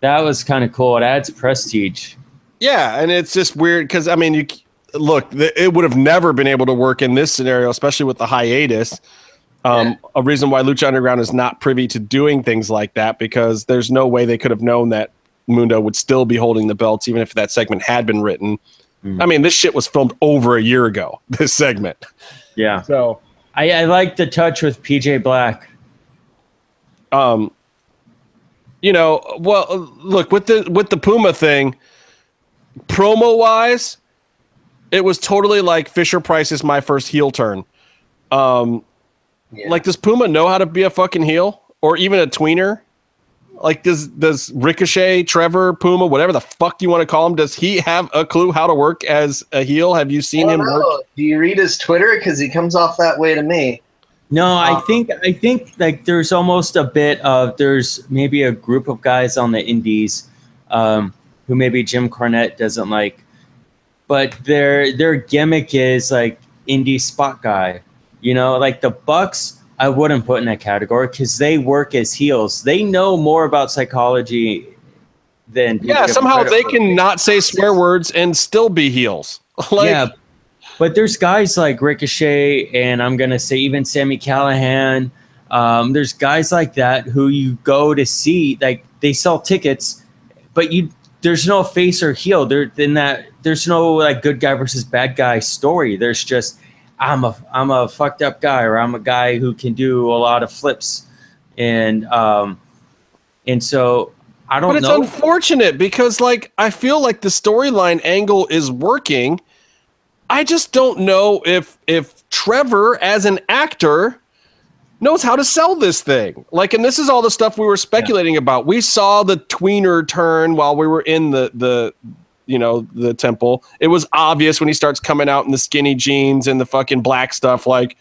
That was kind of cool. It adds prestige. Yeah, and it's just weird because I mean, you look, it would have never been able to work in this scenario, especially with the hiatus. Um, Yeah. A reason why Lucha Underground is not privy to doing things like that because there's no way they could have known that Mundo would still be holding the belts, even if that segment had been written. Mm. I mean, this shit was filmed over a year ago. (laughs) This segment, Yeah. so I, I like the touch with PJ Black. um, you know, well, look with the with the Puma thing, promo wise, it was totally like Fisher Price is my first heel turn. Um, Yeah. like, does Puma know how to be a fucking heel or even a tweener? Like, does does Ricochet, Trevor, Puma, whatever the fuck you want to call him, does he have a clue how to work as a heel? Have you seen don't him work? Do you read his Twitter? Because he comes off that way to me. No, I Uh, think I think like there's almost a bit of there's maybe a group of guys on the indies um, who maybe Jim Cornette doesn't like, but their their gimmick is like indie spot guy. You know, like the Bucks, I wouldn't put in that category because they work as heels. They know more about psychology than Yeah, somehow they can not say swear words and still be heels. (laughs) like, yeah, but there's guys like Ricochet, and I'm gonna say even Sami Callihan. Um, there's guys like that who you go to see, like they sell tickets, but you there's no face or heel. There in that there's no like good guy versus bad guy story. There's just I'm a I'm a fucked up guy, or I'm a guy who can do a lot of flips, and um, and so I don't know. But it's unfortunate because like I feel like the storyline angle is working. I just don't know if if Trevor as an actor knows how to sell this thing. Like and this is all the stuff we were speculating about. We saw the tweener turn while we were in the the you know the temple. It was obvious when he starts coming out in the skinny jeans and the fucking black stuff like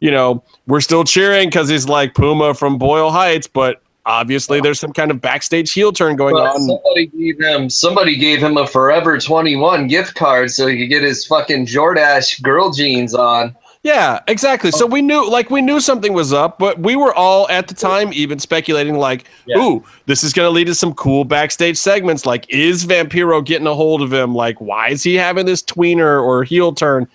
you know, we're still cheering cuz he's like Puma from Boyle Heights, but obviously there's some kind of backstage heel turn going But on. somebody gave him somebody gave him a Forever 21 gift card so he could get his fucking Jordache girl jeans on. Yeah, exactly. So we knew like we knew something was up, but we were all at the time even speculating like, Yeah. ooh, this is gonna lead to some cool backstage segments. Like, is Vampiro getting a hold of him? Like, why is he having this tweener or heel turn?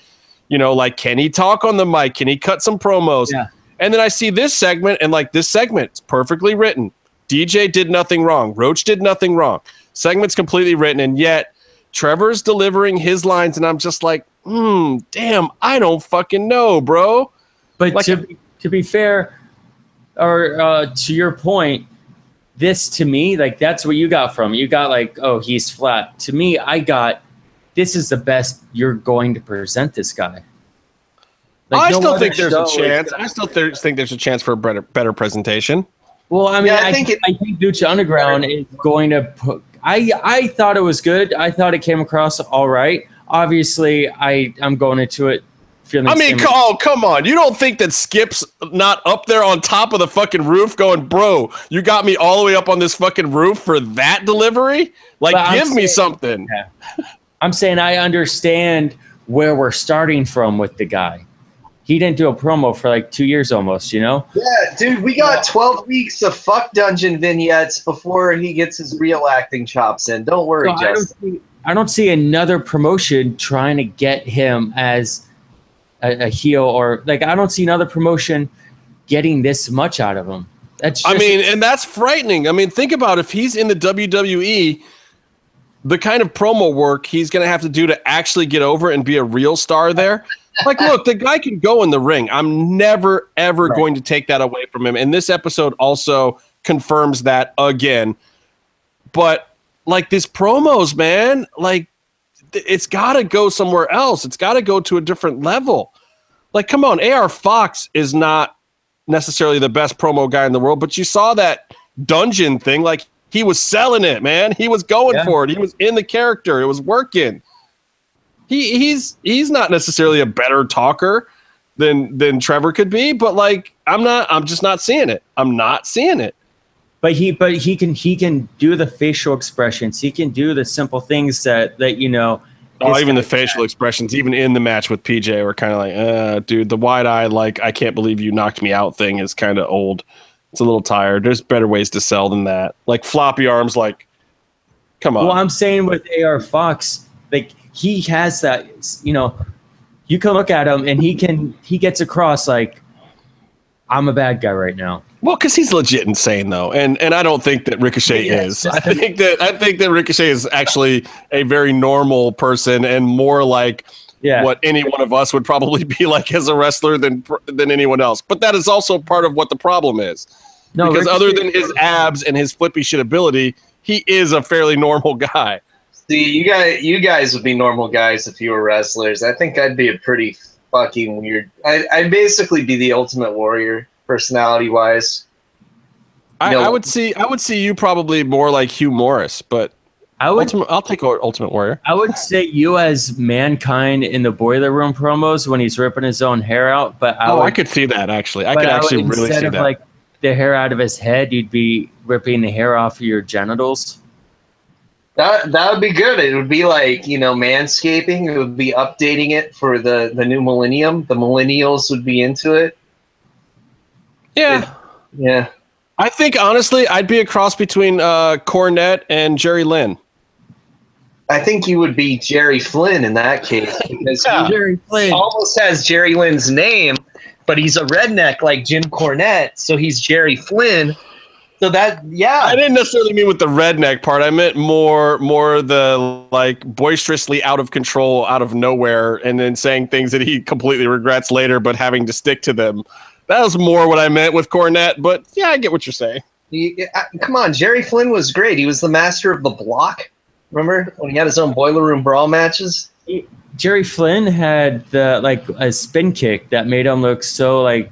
You know, like can he talk on the mic? Can he cut some promos? Yeah. And then I see this segment, and like this segment, perfectly written. DJ did nothing wrong. Roach did nothing wrong. Segment's completely written, and yet Trevor's delivering his lines, and I'm just like, hmm, damn, I don't fucking know, bro. But Like to, a- be- to be fair, or uh, to your point, this to me, like that's what you got from. You got like, oh, he's flat. To me, I got this is the best you're going to present this guy. Like, I no still think there's a chance. I still th- think there's a chance for a better, better presentation. Well, I mean, Yeah, I I, think think it- I think Lucha Underground is going to put. I I thought it was good. I thought it came across all right. Obviously, I I'm going into it feeling. I mean, similar- oh come on! You don't think that Skip's not up there on top of the fucking roof, going, "Bro, you got me all the way up on this fucking roof for that delivery? Like, But I'm give me saying- something." (laughs) I'm saying I understand where we're starting from with the guy. He didn't do a promo for like two years almost, you know? Yeah, dude, we got 12 weeks of fuck dungeon vignettes before he gets his real acting chops in. Don't worry, So I, don't Justin. See, I don't see another promotion trying to get him as a, a heel or like I don't see another promotion getting this much out of him. That's just, I mean, and that's frightening. I mean, think about if he's in the WWE, the kind of promo work he's going to have to do to actually get over and be a real star there. Like, look, the guy can go in the ring. I'm never, ever Right. going to take that away from him. And this episode also confirms that again. But like these promos, man, like it's got to go somewhere else. It's got to go to a different level. Like, come on, AR Fox is not necessarily the best promo guy in the world, but you saw that dungeon thing. Like he was selling it, man. He was going Yeah. for it. He was in the character. It was working. He he's he's not necessarily a better talker than than Trevor could be, but like I'm not. I'm just not seeing it. I'm not seeing it. But he but he can he can do the facial expressions. He can do the simple things that that you know. Oh, even the facial expressions, even in the match with PJ, were kind of like, uh, dude, the wide eye, like, I can't believe you knocked me out thing is kind of old. It's a little tired. There's better ways to sell than that. Like floppy arms, like, Come on. Well, I'm saying with AR Fox, like he has that, you know, you can look at him and he can he gets across like I'm a bad guy right now. Well, because he's legit insane though, and and I don't think that Ricochet Yeah, is. I think that I think that Ricochet is actually a very normal person and more like Yeah. what any one of us would probably (laughs) be like as a wrestler than than anyone else. But that is also part of what the problem is. No, because other than his abs and his flippy shit ability, he is a fairly normal guy. See, you guys, you guys would be normal guys if you were wrestlers. I think I'd be a pretty fucking weird. I, I'd basically be the ultimate warrior, personality wise. I, No. I would see I would see you probably more like Hugh Morrus, but I would ultimate, I'll take Ultimate Warrior. I would say you as mankind in the boiler room promos when he's ripping his own hair out, but I Oh, would, I could see that actually. I but could I would- actually really see of that. like the hair out of his head, you'd be ripping the hair off of your genitals. That that would be good. It would be like you know manscaping. It would be updating it for the the new millennium. The millennials would be into it. Yeah. Yeah. I think honestly, I'd be a cross between uh, Cornette and Jerry Lynn. I think you would be Jerry Flynn in that case (laughs) because Yeah. Jerry he almost has Jerry Lynn's name, but he's a redneck like Jim Cornette, so he's Jerry Flynn. So that yeah, I didn't necessarily mean with the redneck part. I meant more, more the like boisterously out of control, out of nowhere, and then saying things that he completely regrets later, but having to stick to them. That was more what I meant with Cornette. But yeah, I get what you're saying. He- uh, come on, Jerry Flynn was great. He was the master of the block. Remember when he had his own boiler room brawl matches? Jerry Flynn had the like a spin kick that made him look so like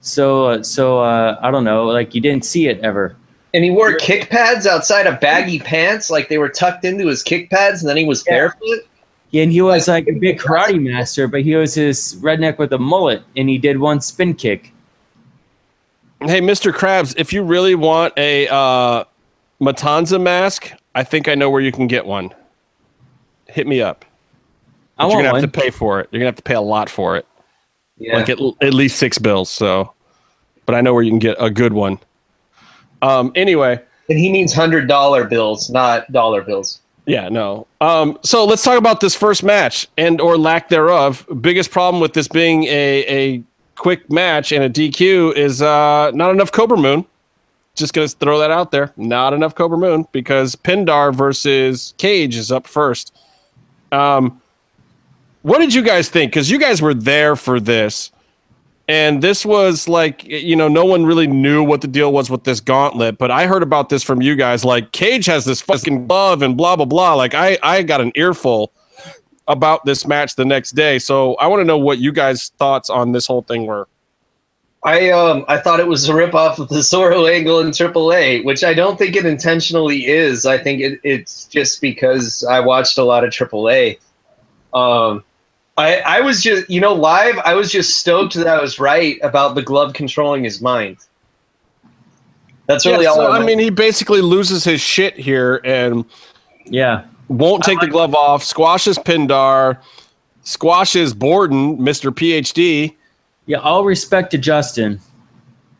so uh, so uh, I don't know like you didn't see it ever. And he wore kick pads outside of baggy pants, like they were tucked into his kick pads, and then he was Yeah. barefoot. Yeah, and he was like a big karate master, but he was his redneck with a mullet, and he did one spin kick. Hey, Mr. Krabs, if you really want a uh, Matanza mask, I think I know where you can get one. Hit me up. I But you're gonna one. have to pay for it. You're gonna have to pay a lot for it. Yeah. like at, at least six bills. So, but I know where you can get a good one. Um. Anyway, and he means hundred dollar bills, not dollar bills. Yeah, no. Um. So let's talk about this first match and or lack thereof. Biggest problem with this being a a quick match and a DQ is uh not enough Cobra Moon. Just gonna throw that out there. Not enough Cobra Moon because Pindar versus Cage is up first. Um. What did you guys think? Because you guys were there for this. And this was like, you know, no one really knew what the deal was with this gauntlet, but I heard about this from you guys. Like, Cage has this fucking glove and blah, blah, blah. Like, I, I got an earful about this match the next day. So I want to know what you guys' thoughts on this whole thing were. I um I thought it was a ripoff of the (laughs) Zorro angle in AAA, which I don't think it intentionally is. I think it, it's just because I watched a lot of AAA. Um, I I was just you know live. I was just stoked that I was right about the glove controlling his mind. That's really Yeah, all. so, I, I mean, he basically loses his shit here and Yeah, won't take the glove off, squashes Pindar, squashes Borden, Mr. PhD. yeah. All respect to Justin.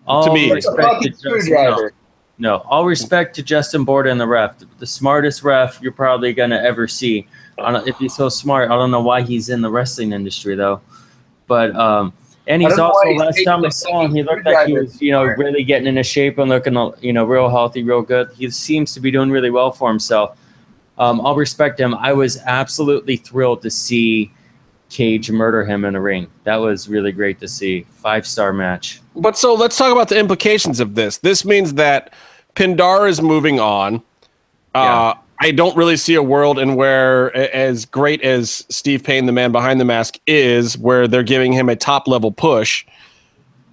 All To me. Respect to Justin. No, no, all respect to Justin Borden the ref, the smartest ref you're probably gonna ever see. I don't, if he's so smart, I don't know why he's in the wrestling industry though. But um, and he's also he's last time I saw him, he looked like he was you know Smart. really getting into shape and looking you know real healthy, real good. He seems to be doing really well for himself. Um, I'll respect him. I was absolutely thrilled to see Cage murder him in a ring. That was really great to see. Five star match. But so let's talk about the implications of this. This means that Pindar is moving on. Uh, I don't really see a world in where, as great as Steve Payne, the man behind the mask, is, where they're giving him a top level push.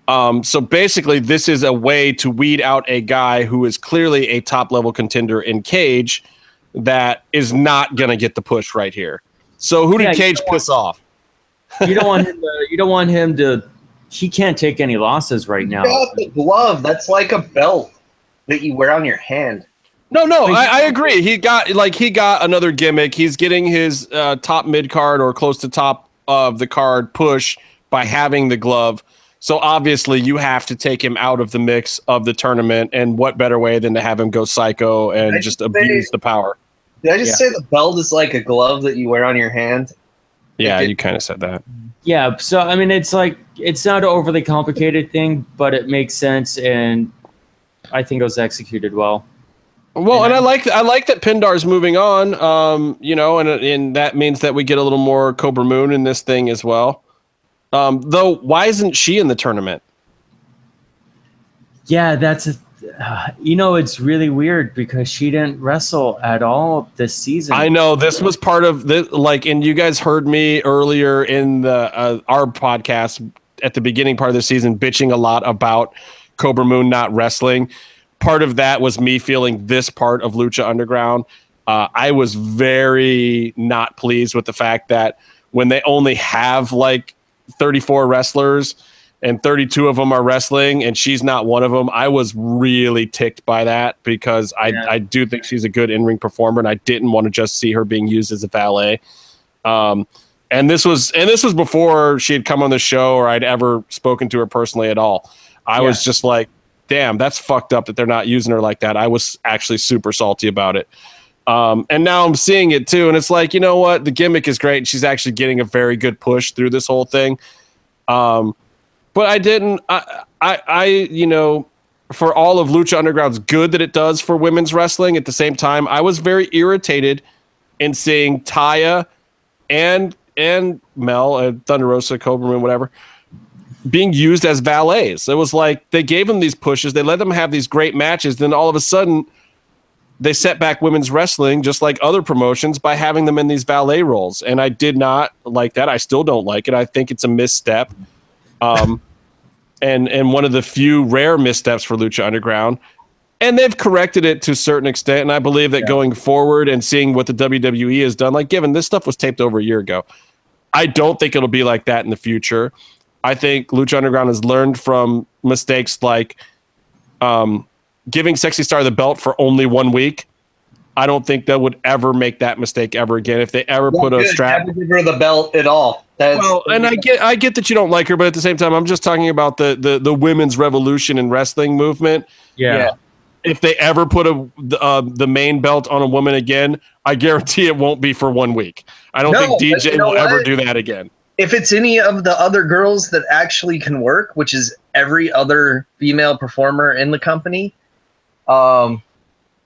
Um, so basically, this is a way to weed out a guy who is clearly a top level contender in Cage that is not going to get the push right here. So who did Yeah, you Cage don't want- piss off? You don't want (laughs) him to. You don't want him to. He can't take any losses right now. Got the glove. That's like a belt that you wear on your hand. No, no, But I, I agree. He got like he got another gimmick. He's getting his uh, top mid card or close to top of the card push by having the glove. So obviously, you have to take him out of the mix of the tournament. And what better way than to have him go psycho and just think abuse the power? Did I just Yeah. say the belt is like a glove that you wear on your hand? Yeah, It- you kind of said that. Yeah, so I mean, it's like it's not an overly complicated thing, but it makes sense, and I think it was executed well. Well, and I like I like that Pindar's moving on. Um, you know, and and that means that we get a little more Kobra Moon in this thing as well. Um, though, why isn't she in the tournament? Yeah, that's a. Uh, you know, it's really weird because she didn't wrestle at all this season. I know this was part of the like, and you guys heard me earlier in the uh, our podcast at the beginning part of the season bitching a lot about Kobra Moon not wrestling. Part of that was me feeling this part of Lucha Underground. Uh, I was very not pleased with the fact that when they only have like 34 wrestlers and 32 of them are wrestling and she's not one of them, I was really ticked by that because I, Yeah. I do think she's a good in ring performer and I didn't want to just see her being used as a valet. Um, and this was and this was before she had come on the show or I'd ever spoken to her personally at all. I was just like, damn, that's fucked up that they're not using her like that. I was actually super salty about it. Um, and now I'm seeing it too, and it's like, you know what? The gimmick is great. And she's actually getting a very good push through this whole thing. Um, but I didn't. I, I, I, you know, for all of Lucha Underground's good that it does for women's wrestling. At the same time, I was very irritated in seeing Taya and and Mel and Thunder Rosa, Kobra Moon, whatever, being used as valets. It was like they gave them these pushes, they let them have these great matches, then all of a sudden they set back women's wrestling just like other promotions by having them in these valet roles. And I did not like that. I still don't like it. I think it's a misstep. Um (laughs) and and one of the few rare missteps for Lucha Underground. And they've corrected it to a certain extent. And I believe that going forward and seeing what the WWE has done, like given this stuff was taped over a year ago, I don't think it'll be like that in the future. I think Lucha Underground has learned from mistakes like um, giving Sexy Star the belt for only one week. I don't think they would ever make that mistake ever again. If they ever put a strap, Never give her the belt at all. That's, well, and I get I get that you don't like her, but at the same time, I'm just talking about the the the women's revolution in wrestling movement. yeah. yeah. If they ever put a the, uh, the main belt on a woman again, I guarantee it won't be for one week. I don't No, think DJ you know will ever do that again. If it's any of the other girls that actually can work, which is every other female performer in the company, um,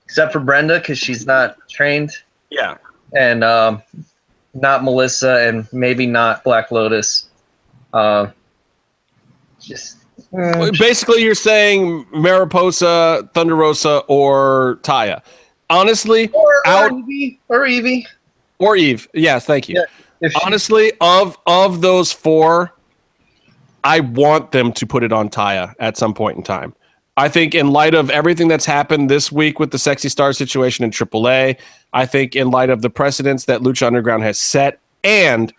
except for Brenda because she's not trained, Yeah. and um, not Melissa, and maybe not Black Lotus. Uh, just mm, Well, Basically, you're saying Mariposa, Thunder Rosa, or Taya. Honestly, or, or out- Evie, or Evie. or Eve. Yes, thank you. Yeah. If she- Honestly, of of those four, I want them to put it on Taya at some point in time. I think in light of everything that's happened this week with the sexy star situation in AAA, I think in light of the precedents that Lucha Underground has set, and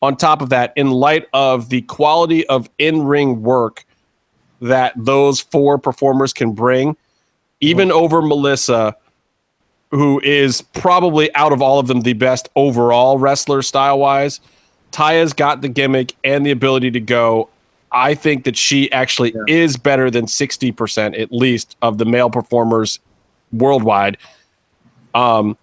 on top of that, in light of the quality of in-ring work that those four performers can bring, even mm. over Melissa, who is probably out of all of them the best overall wrestler style wise. Taya's got the gimmick and the ability to go. I think that she actually is better than 60% at least of the male performers worldwide. Um,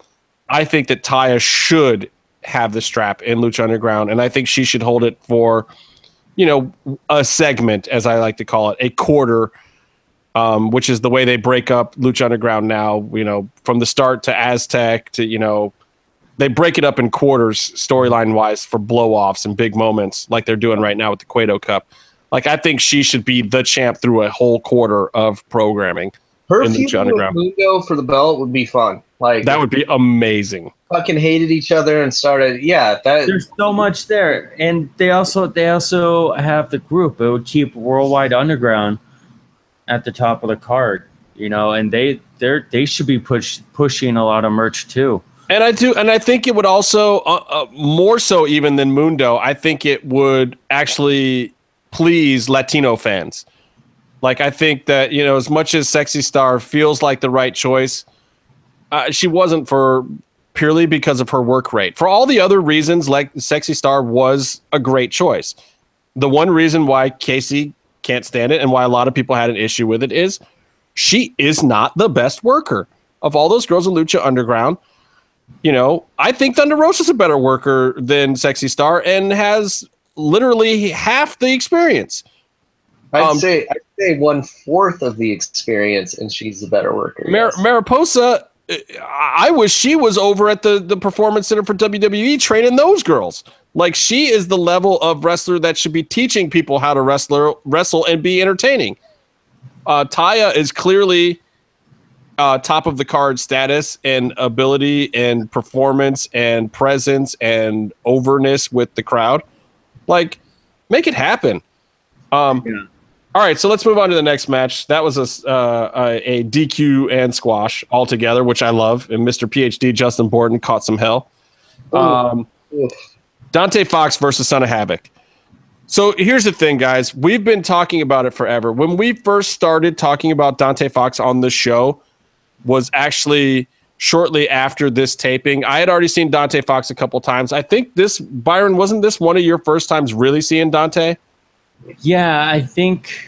I think that Taya should have the strap in Lucha Underground, and I think she should hold it for, you know, a segment, as I like to call it, a quarter um, which is the way they break up Lucha Underground now. You know, from the start to Aztec to you know, they break it up in quarters storyline wise for blow offs and big moments, like they're doing right now with the Cueto Cup. Like I think she should be the champ through a whole quarter of programming. her in Lucha feud with Underground. Mundo for the belt would be fun. Like That would be amazing. fucking hated each other and started. Yeah, that There's so much there, and they also they also have the group. It would keep Worldwide Underground at the top of the card, you know, and they they're they should be push pushing a lot of merch too. And I do, and I think it would also uh, uh, more so even than Mundo. I think it would actually please Latino fans. Like I think that you know, as much as Sexy Star feels like the right choice, uh, she wasn't for purely because of her work rate. For all the other reasons, like Sexy Star was a great choice. The one reason why Casey can't stand it and why a lot of people had an issue with it is she is not the best worker of all those girls in Lucha Underground you know, I think Thunder Rosa's a better worker than Sexy Star and has literally half the experience. I'd Um, say I'd say one fourth of the experience, and she's a better worker. Mar- yes. Mariposa, I I wish she was over at the, the Performance Center for WWE training those girls. Like she is the level of wrestler that should be teaching people how to wrestler wrestle and be entertaining. Uh, Taya is clearly uh, top of the card status and ability and performance and presence and overness with the crowd. Like, make it happen. Um, Yeah. All right, so let's move on to the next match. That was a, uh, a, DQ and squash altogether, which I love. And Mr. PhD Justin Borden caught some hell. Um. Dante Fox versus Son of Havoc. So here's the thing, guys. We've been talking about it forever. When we first started talking about Dante Fox on the show, was actually shortly after this taping. I had already seen Dante Fox a couple times. I think this Byron wasn't this one of your first times really seeing Dante? Yeah, I think.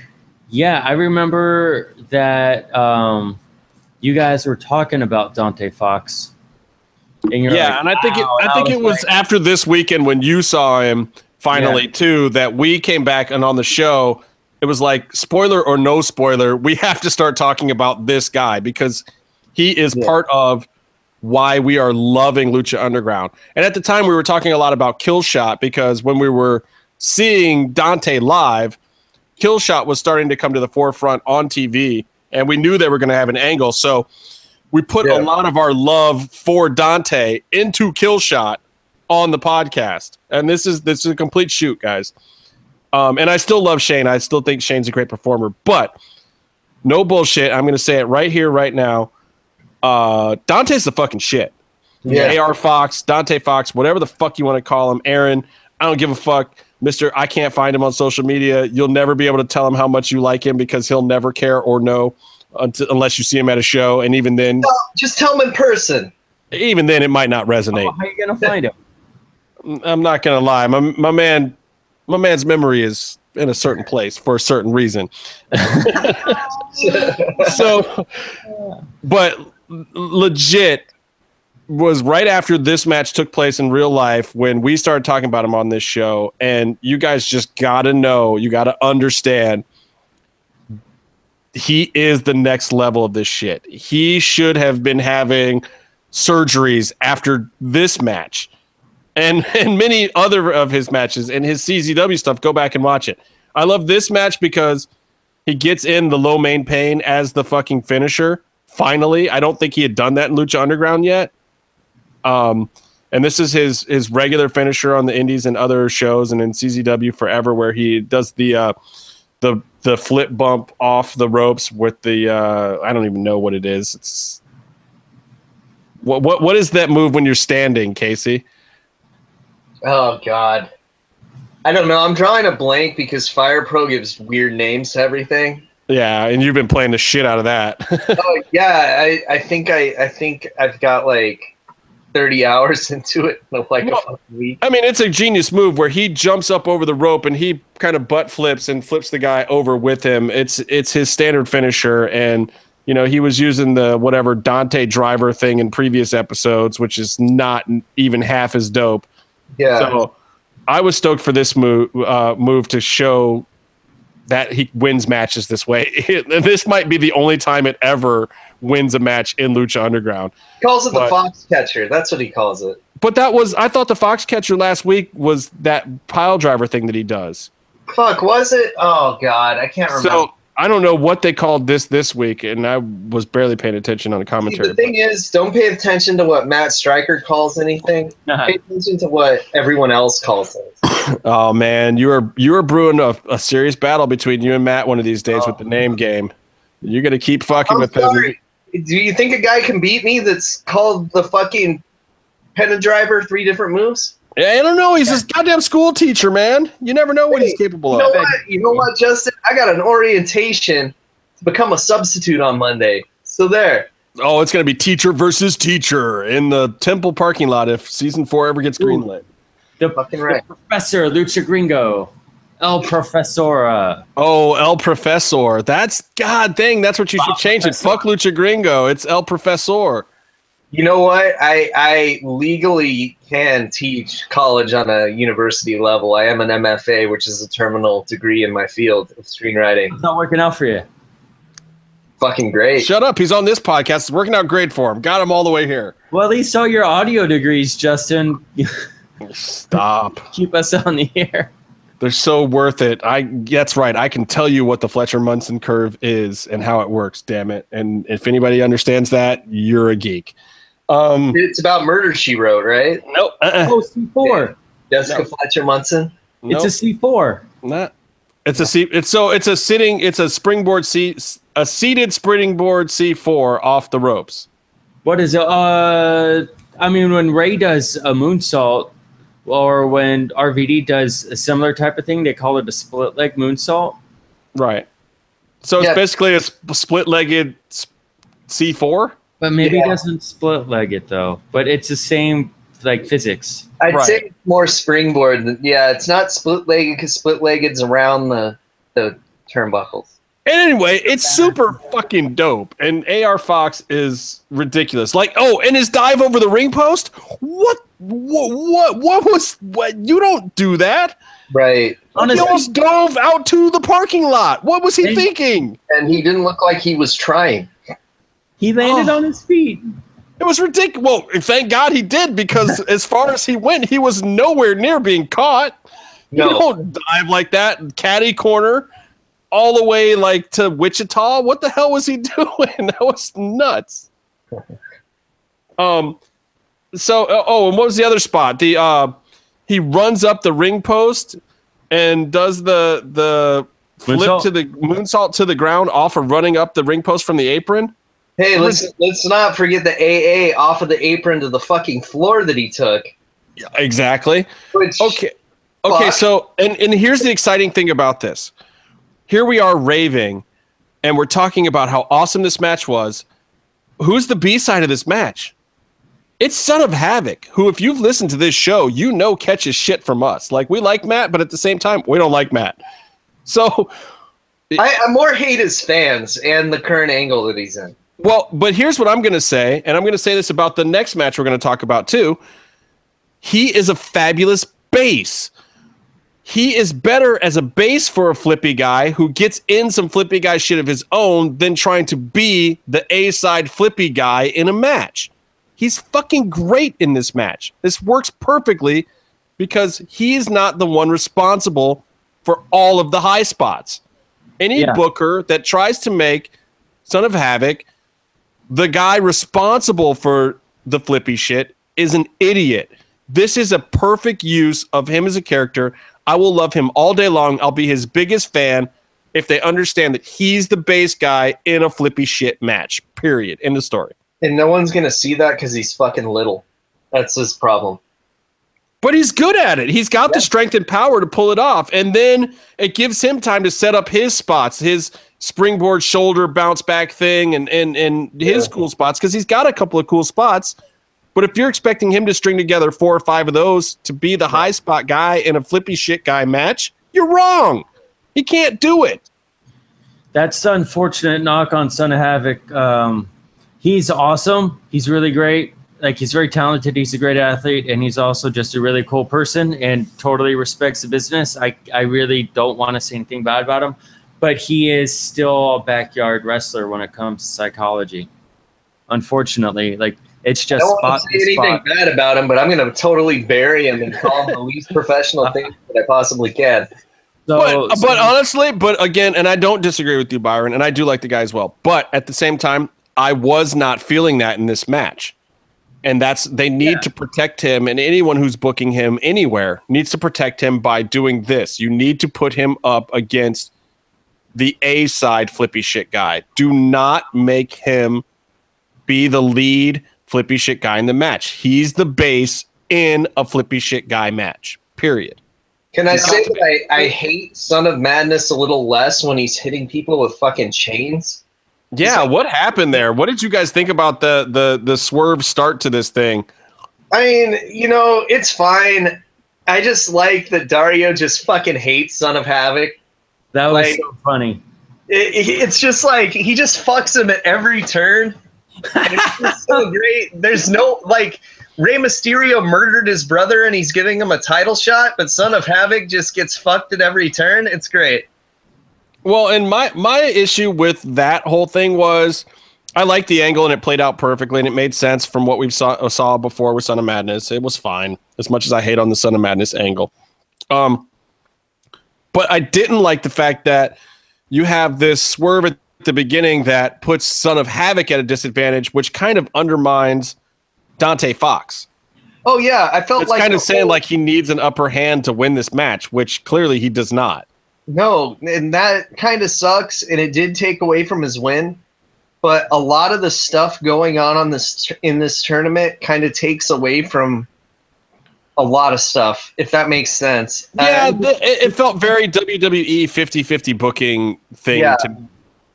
Yeah, I remember that um, you guys were talking about Dante Fox. And yeah, like, and I think it, "Wow," and I think it was like, after this weekend when you saw him finally too that we came back and on the show it was like spoiler or no spoiler we (laughs) have to start talking about this guy because he is Yeah. part of why we are loving Lucha Underground. And at the time we were talking a lot about Killshot because when we were seeing Dante live, Killshot was starting to come to the forefront on TV and we knew they were going to have an angle. So we put Yeah. a lot of our love for Dante into Killshot on the podcast. And this is this is a complete shoot, guys. Um, and I still love Shane. I still think Shane's a great performer, but no bullshit. I'm going to say it right here, right now. Uh, Dante's the fucking shit. Yeah. AR Fox, Dante Fox, whatever the fuck you want to call him, Aaron. I don't give a fuck. Mister, I can't find him on social media. You'll never be able to tell him how much you like him because he'll never care or know until, unless you see him at a show. And even then, Just tell him in person. even then, it might not resonate. Oh, how you gonna find him? (laughs) I'm not gonna lie. My my man, my man's memory is in a certain place for a certain reason. (laughs) so, but legit was right after this match took place in real life when we started talking about him on this show, and you guys just gotta know, you gotta understand. He is the next level of this shit. He should have been having surgeries after this match and (laughs) and many other of his matches and his CZW stuff. Go back and watch it. I love this match because he gets in the Lo Mein Pain as the fucking finisher. Finally, I don't think he had done that in Lucha Underground yet. Um, and this is his his regular finisher on the Indies and other shows and in CZW forever, where he does the uh, the the flip bump off the ropes with the uh, I don't even know what it is. It's what what what is that move when you're standing, Casey? Oh God. I don't know. I'm drawing a blank because Fire Pro gives weird names to everything. Yeah, and you've been playing the shit out of that. (laughs) oh yeah, I, I think I I think I've got like 30 hours (laughs) into it in like Well, a fucking week. I mean, it's a genius move where he jumps up over the rope and he kind of butt flips and flips the guy over with him. It's it's his standard finisher, and you know he was using the whatever Dante driver thing in previous episodes, which is not even half as dope. Yeah. So I was stoked for this move uh, move to show that he wins matches this way. (laughs) this might be the only time it ever wins a match in Lucha Underground. he calls it the fox catcher. That's what he calls it. But that was I thought the fox catcher last week was that pile driver thing that he does. Fuck, was it? Oh God, I can't remember. So I don't know what they called this this week, and I was barely paying attention on the See, commentary. the thing is, don't pay attention to what Matt Striker calls anything. (laughs) Pay attention to what everyone else calls things. (coughs) oh man, you are you are brewing a, a serious battle between you and Matt one of these days Oh. with the oh. name game. You're gonna keep fucking I'm with them. sorry. Do you think a guy can beat me that's called the fucking Penna Driver three different moves? Yeah, I don't know. He's this goddamn school teacher, man. You never know what he's capable You know of. what? You know what, Justin? I got an orientation to become a substitute on Monday. So there. Oh, it's gonna be teacher versus teacher in the temple parking lot if season four ever gets Ooh. greenlit. The, Fucking the right. professor Lucha Gringo, El Profesora. Oh, El Profesor. That's God dang. That's what you should change it. Fuck Lucha Gringo. It's El Profesor. You know what? I I legally can teach college on a university level. I am an MFA, which is a terminal degree in my field of screenwriting. It's not working out for you. Fucking great. Shut up. He's on this podcast. It's working out great for him. Got him all the way here. Well, at least all your audio degrees, Justin, (laughs) Stop. keep us on the air. They're so worth it. I that's right. I can tell you what the Fletcher Munson curve is and how it works, damn it. And if anybody understands that, you're a geek. Um It's about murder she wrote, right? no, uh-uh. Oh, C4. Jessica No. Fletcher Munson. Nope, It's a C4. not. It's a C it's so it's a sitting it's a springboard C a seated springboard C4 off the ropes. What is it? Uh, I mean, when Rey does a moonsault, or when RVD does a similar type of thing, they call it a split leg moonsault. Right. So it's basically a split legged C4. But maybe Yeah. he doesn't split leg it though. But it's the same like physics. I'd Right. say more springboard. Yeah, it's not split legged because split legged's around the the turnbuckles. And anyway, it's super fucking dope. And AR Fox is ridiculous. Like, oh, and his dive over the ring post? What what what, what was what you don't do that? Right. On he his almost dove out to the parking lot. What was he And- thinking? And he didn't look like he was trying. he landed Oh. on his feet. It was ridiculous. Well, thank God he did, because (laughs) as far as he went, he was nowhere near being caught. You don't dive like that, caddy corner, all the way like to Wichita. What the hell was he (laughs) doing? That was nuts. (laughs) Um, so uh, oh, and what was the other spot? The uh, he runs up the ring post and does the the flip Moonsault. to the moonsault to the ground off of running up the ring post from the apron. Hey, let's let's not forget the AA off of the apron to the fucking floor that he took. Yeah, Exactly. Which, Okay. Okay, Fuck. so and and here's the exciting thing about this. Here we are raving and we're talking about how awesome this match was. Who's the B-side of this match? It's Son of Havoc, who if you've listened to this show, you know catches shit from us. Like we like Matt, but at the same time, we don't like Matt. So, I, I more hate his fans and the current angle that he's in. well, but here's what I'm going to say, and I'm going to say this about the next match we're going to talk about too. He is a fabulous base. he is better as a base for a flippy guy who gets in some flippy guy shit of his own than trying to be the A side flippy guy in a match. He's fucking great in this match. This works perfectly because he's not the one responsible for all of the high spots. Any Yeah. booker that tries to make Son of Havoc the guy responsible for the flippy shit is an idiot. This is a perfect use of him as a character. I will love him all day long. I'll be his biggest fan if they understand that he's the base guy in a flippy shit match. Period. In the story. And no one's gonna see that because he's fucking little. That's his problem. But he's good at it. He's got the strength and power to pull it off. And then it gives him time to set up his spots, his springboard shoulder bounce back thing and and and his Yeah. cool spots because he's got a couple of cool spots. But if you're expecting him to string together four or five of those to be the high spot guy in a flippy shit guy match, you're wrong. He can't do it. That's the unfortunate knock on Son of Havoc. Um, he's awesome. He's really great. Like he's very talented. He's a great athlete, and he's also just a really cool person and totally respects the business. I I really don't want to say anything bad about him, but he is still a backyard wrestler when it comes to psychology. Unfortunately, like it's just. I just don't want to say anything spot. bad about him, but I'm gonna totally bury him and call him the least professional thing that I possibly can. So, but, but honestly, but again, and I don't disagree with you, Byron, and I do like the guy as well. But at the same time, I was not feeling that in this match. And that's they need to protect him, and anyone who's booking him anywhere needs to protect him by doing this. You need to put him up against the A side flippy shit guy. Do not make him be the lead flippy shit guy in the match. He's the base in a flippy shit guy match. Period. Can I say that I, I hate Son of Madness a little less when he's hitting people with fucking chains? Yeah, what happened there? What did you guys think about the the the swerve start to this thing? I mean, you know, it's fine. I just like that Dario just fucking hates Son of Havoc. that was like- so funny. It, it- it's just like he just fucks him at every turn. It's (laughs) so great. There's no like Rey Mysterio murdered his brother and he's giving him a title shot, but Son of Havoc just gets fucked at every turn. It's great. Well, and my my issue with that whole thing was I liked the angle and it played out perfectly and it made sense from what we saw saw before with Son of Madness. It was fine, as much as I hate on the Son of Madness angle. Um, but I didn't like the fact that you have this swerve at the beginning that puts Son of Havoc at a disadvantage, which kind of undermines Dante Fox. Oh yeah, I felt It's like kind of saying whole- like he needs an upper hand to win this match, which clearly he does not. No, and that kind of sucks, and it did take away from his win. But a lot of the stuff going on on this in this tournament kind of takes away from a lot of stuff, if that makes sense. Yeah, And- th- it, it felt very WWE 50-50 booking thing. Yeah. To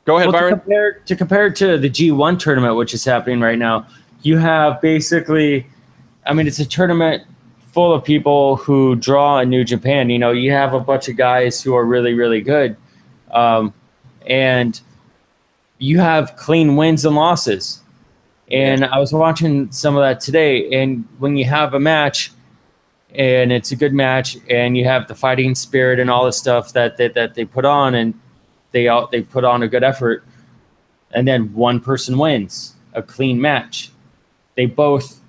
go ahead, Well, to Byron. compare to compare to the G1 tournament, which is happening right now, you have basically, I mean, it's a tournament full of people who draw in New Japan. You know, you have a bunch of guys who are really, really good, um, and you have clean wins and losses. And I was watching some of that today, and when you have a match, and it's a good match, and you have the fighting spirit and all the stuff that that, that they put on, and they all they put on a good effort, and then one person wins a clean match. They both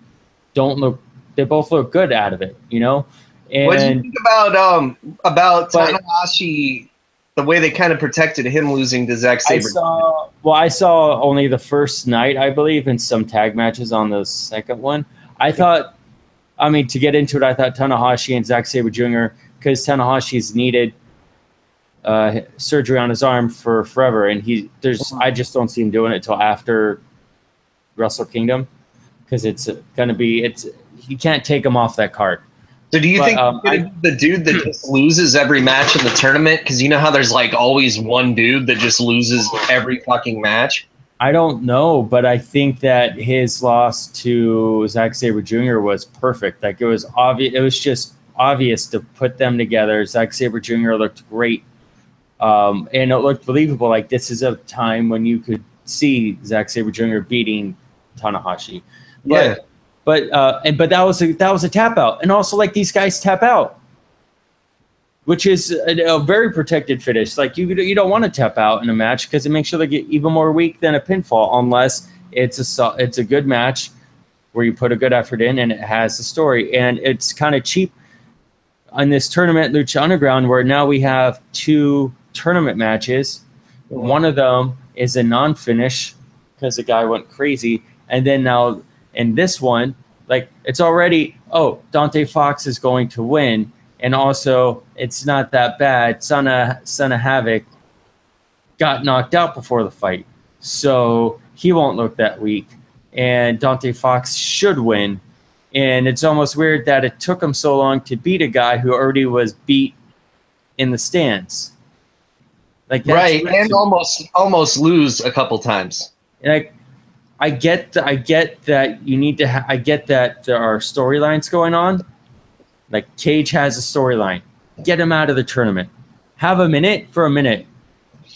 don't look. They both look good out of it, you know. And what do you think about um about But- Tanahashi? The way they kind of protected him losing to Zack I Sabre. saw. Well, I saw only the first night, I believe, and some tag matches on the second one. I thought. I mean, to get into it, I thought Tanahashi and Zack Sabre Jr. because Tanahashi's needed uh, surgery on his arm for forever, and he there's I just don't see him doing it till after Wrestle Kingdom because it's gonna be it's he can't take him off that card. So do you But, think um, he's the dude that just (clears throat) loses every match in the tournament? Because you know how there's like always one dude that just loses every fucking match. I don't know, but I think that his loss to Zack Sabre Jr. was perfect. Like it was obvious. It was just obvious to put them together. Zack Sabre Jr. looked great, um, and it looked believable. Like this is a time when you could see Zack Sabre Jr. beating Tanahashi. But, Yeah. But uh, and but that was a that was a tap out, and also like these guys tap out, which is a, a very protected finish. Like you you don't want to tap out in a match because it makes you look even more weak than a pinfall, unless it's a it's a good match where you put a good effort in and it has a story, and it's kind of cheap on this tournament, Lucha Underground, where now we have two tournament matches. One of them is a non-finish because the guy went crazy, and then now in this one, like it's already oh Dante Fox is going to win, and also it's not that bad. Son of Son of Havoc got knocked out before the fight, so he won't look that weak, and Dante Fox should win. And it's almost weird that it took him so long to beat a guy who already was beat in the stands. Like right, and almost almost lose a couple times. And I, I get, I get that you need to. Ha- I get that there are storylines going on. Like Cage has a storyline. Get him out of the tournament. Have him in it for a minute,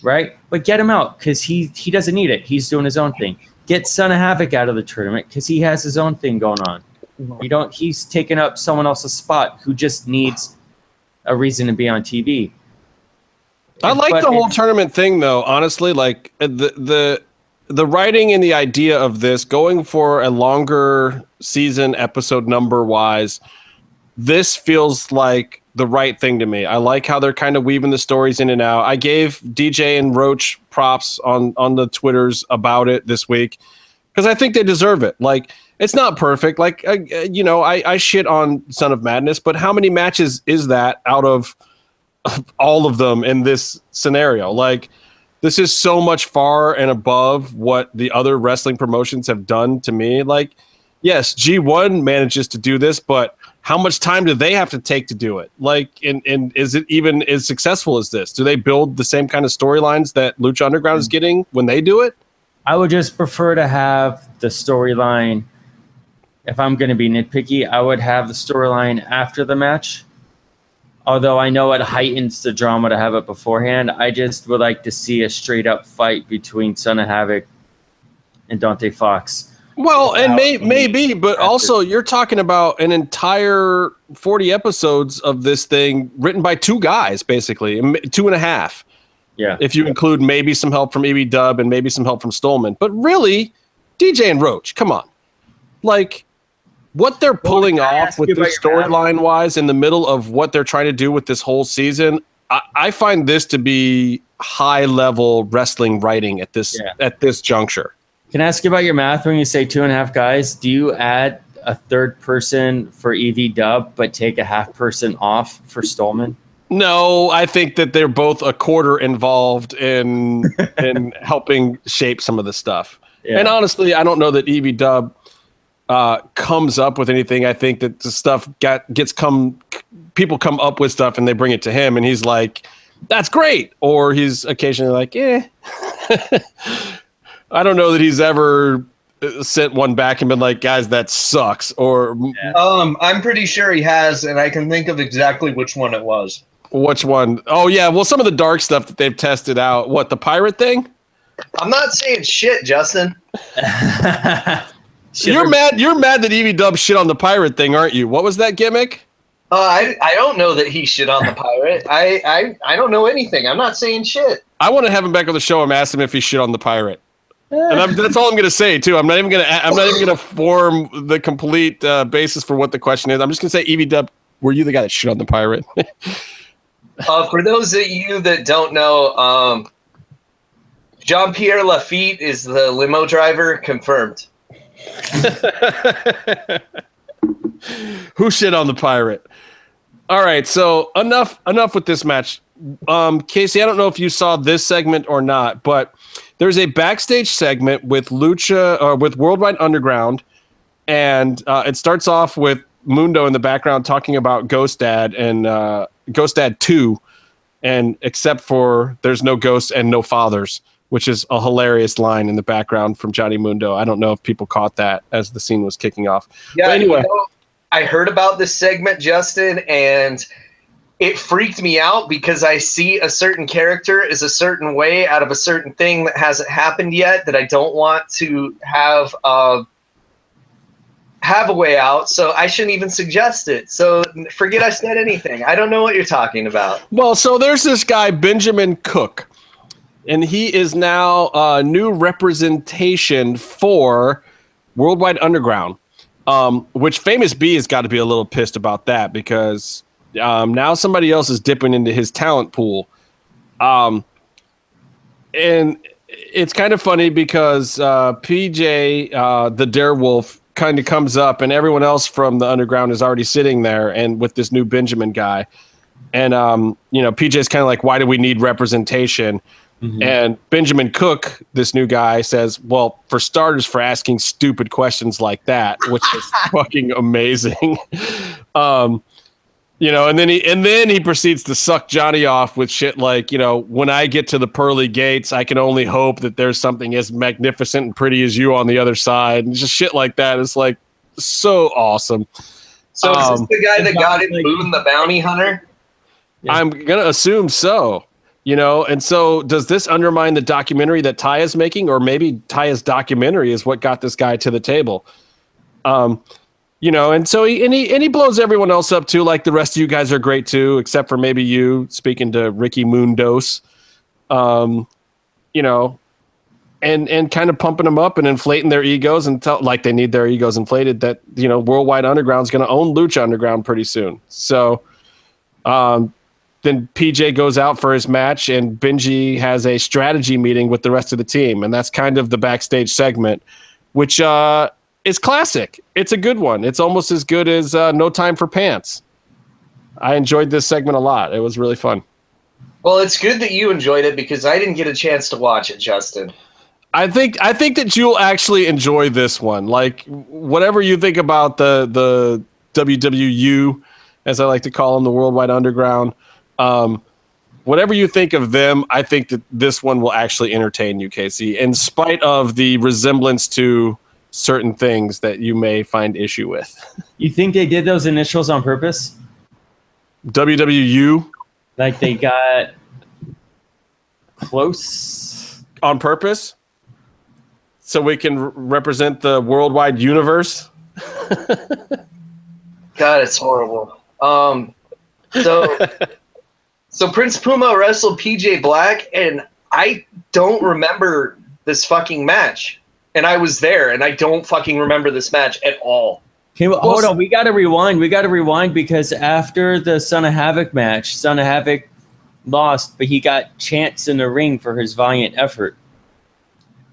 right? But get him out because he he doesn't need it. He's doing his own thing. Get Son of Havoc out of the tournament because he has his own thing going on. You don't. He's taking up someone else's spot who just needs a reason to be on TV. I like But the whole it's- tournament thing though, honestly. Like uh, the the the writing and the idea of this going for a longer season episode number wise, this feels like the right thing to me. I like how they're kind of weaving the stories in and out. I gave DJ and Roach props on on the Twitters about it this week because I think they deserve it. Like it's not perfect. Like uh, you know, I, I shit on Son of Madness, but how many matches is that out of all of them in this scenario? Like this is so much far and above what the other wrestling promotions have done to me. Like, yes, G1 manages to do this, but how much time do they have to take to do it? Like, and, and is it even as successful as this? Do they build the same kind of storylines that Lucha Underground is mm. getting when they do it? I would just prefer to have the storyline. If I'm going to be nitpicky, I would have the storyline after the match. Although I know it heightens the drama to have it beforehand, I just would like to see a straight up fight between Son of Havoc and Dante Fox. Well, and may, maybe, but also you're talking about an entire 40 episodes of this thing written by two guys, basically, two and a half. Yeah. If you include maybe some help from EB Dub and maybe some help from Stolman. But really, DJ and Roach, come on. Like, what they're pulling can I off with you this about your math? storyline wise in the middle of what they're trying to do with this whole season, I, I find this to be high level wrestling writing at this Yeah. at this juncture. Can I ask you about your math when you say two and a half guys? Do you add a third person for EV Dub, but take a half person off for Stolman? No, I think that they're both a quarter involved in (laughs) in helping shape some of the stuff. Yeah. And honestly, I don't know that Evie Dub uh, comes up with anything. I think that the stuff got gets come people come up with stuff and they bring it to him, and he's like, "That's great," or he's occasionally like, "Eh." (laughs) I don't know that he's ever uh, sent one back and been like, "Guys, that sucks," or Um, I'm pretty sure he has, and I can think of exactly which one it was. which one? Oh yeah, well, some of the dark stuff that they've tested out. What the pirate thing? I'm not saying shit, Justin. (laughs) You're mad. You're mad that Evie Dub shit on the pirate thing, aren't you? What was that gimmick? Uh, I I don't know that he shit on the (laughs) pirate. I, I I don't know anything. I'm not saying shit. I want to have him back on the show and ask him if he shit on the pirate. And I'm, that's all I'm going to say too. I'm not even going to. I'm not even going to form the complete uh, basis for what the question is. I'm just going to say, Evie Dub, were you the guy that shit on the pirate? (laughs) Uh, for those of you that don't know, um, Jean Pierre Lafitte is the limo driver. Confirmed. (laughs) Who shit on the pirate? All right, so enough enough with this match. Um, Casey, I don't know if you saw this segment or not, but there's a backstage segment with Lucha or with Worldwide Underground, and uh, it starts off with Mundo in the background talking about Ghost Dad and uh, Ghost Dad Two, and except for there's no ghosts and no fathers, which is a hilarious line in the background from Johnny Mundo. I don't know if people caught that as the scene was kicking off. Yeah. But anyway. you know, I heard about this segment, Justin, and it freaked me out because I see a certain character is a certain way out of a certain thing that hasn't happened yet that I don't want to have uh, have a way out. So I shouldn't even suggest it. So forget I said anything. I don't know what you're talking about. Well, so there's this guy Benjamin Cook, and he is now a new representation for Worldwide Underground. Um, which Famous B has got to be a little pissed about that because um, now somebody else is dipping into his talent pool. Um, and it's kind of funny because uh, PJ, uh, the Darewolf, kind of comes up, and everyone else from the underground is already sitting there, and with this new Benjamin guy. And um, you know, PJ's kind of like, "Why do we need representation?" And Benjamin Cook, this new guy, says, "Well, for starters, for asking stupid questions like that, which is (laughs) fucking amazing." (laughs) um, you know, and then he and then he proceeds to suck Johnny off with shit like, you know, when I get to the pearly gates, I can only hope that there's something as magnificent and pretty as you on the other side, and just shit like that. It's like so awesome. So is Um, this the guy that got in like- Boone the Bounty Hunter? Yeah. I'm gonna assume so. You know, and so does this undermine the documentary that Ty is making, or maybe Ty's documentary is what got this guy to the table? Um, you know, and so he and he and he blows everyone else up too. Like the rest of you guys are great too, except for maybe you. Speaking to Ricky Mundos, um, you know, and and kind of pumping them up and inflating their egos and tell like they need their egos inflated. That you know, Worldwide Underground's going to own Lucha Underground pretty soon. So, um, then PJ goes out for his match, and Benji has a strategy meeting with the rest of the team, and that's kind of the backstage segment, which uh, is classic. It's a good one. It's almost as good as uh, No Time for Pants. I enjoyed this segment a lot. It was really fun. Well, it's good that you enjoyed it because I didn't get a chance to watch it, Justin. I think I think that you'll actually enjoy this one. Like whatever you think about the the WWU, as I like to call them, the Worldwide Underground. Um, whatever you think of them, I think that this one will actually entertain you, Casey, in spite of the resemblance to certain things that you may find issue with. (laughs) You think they did those initials on purpose? WWU Like they got close? on purpose. so we can r- represent the worldwide universe. (laughs) God, it's horrible. Um, so, (laughs) so Prince Puma wrestled PJ Black, and I don't remember this fucking match. And I was there, and I don't fucking remember this match at all. Okay, well, hold on. We got to rewind. We got to rewind because after the Son of Havoc match, Son of Havoc lost, but he got chants in the ring for his valiant effort.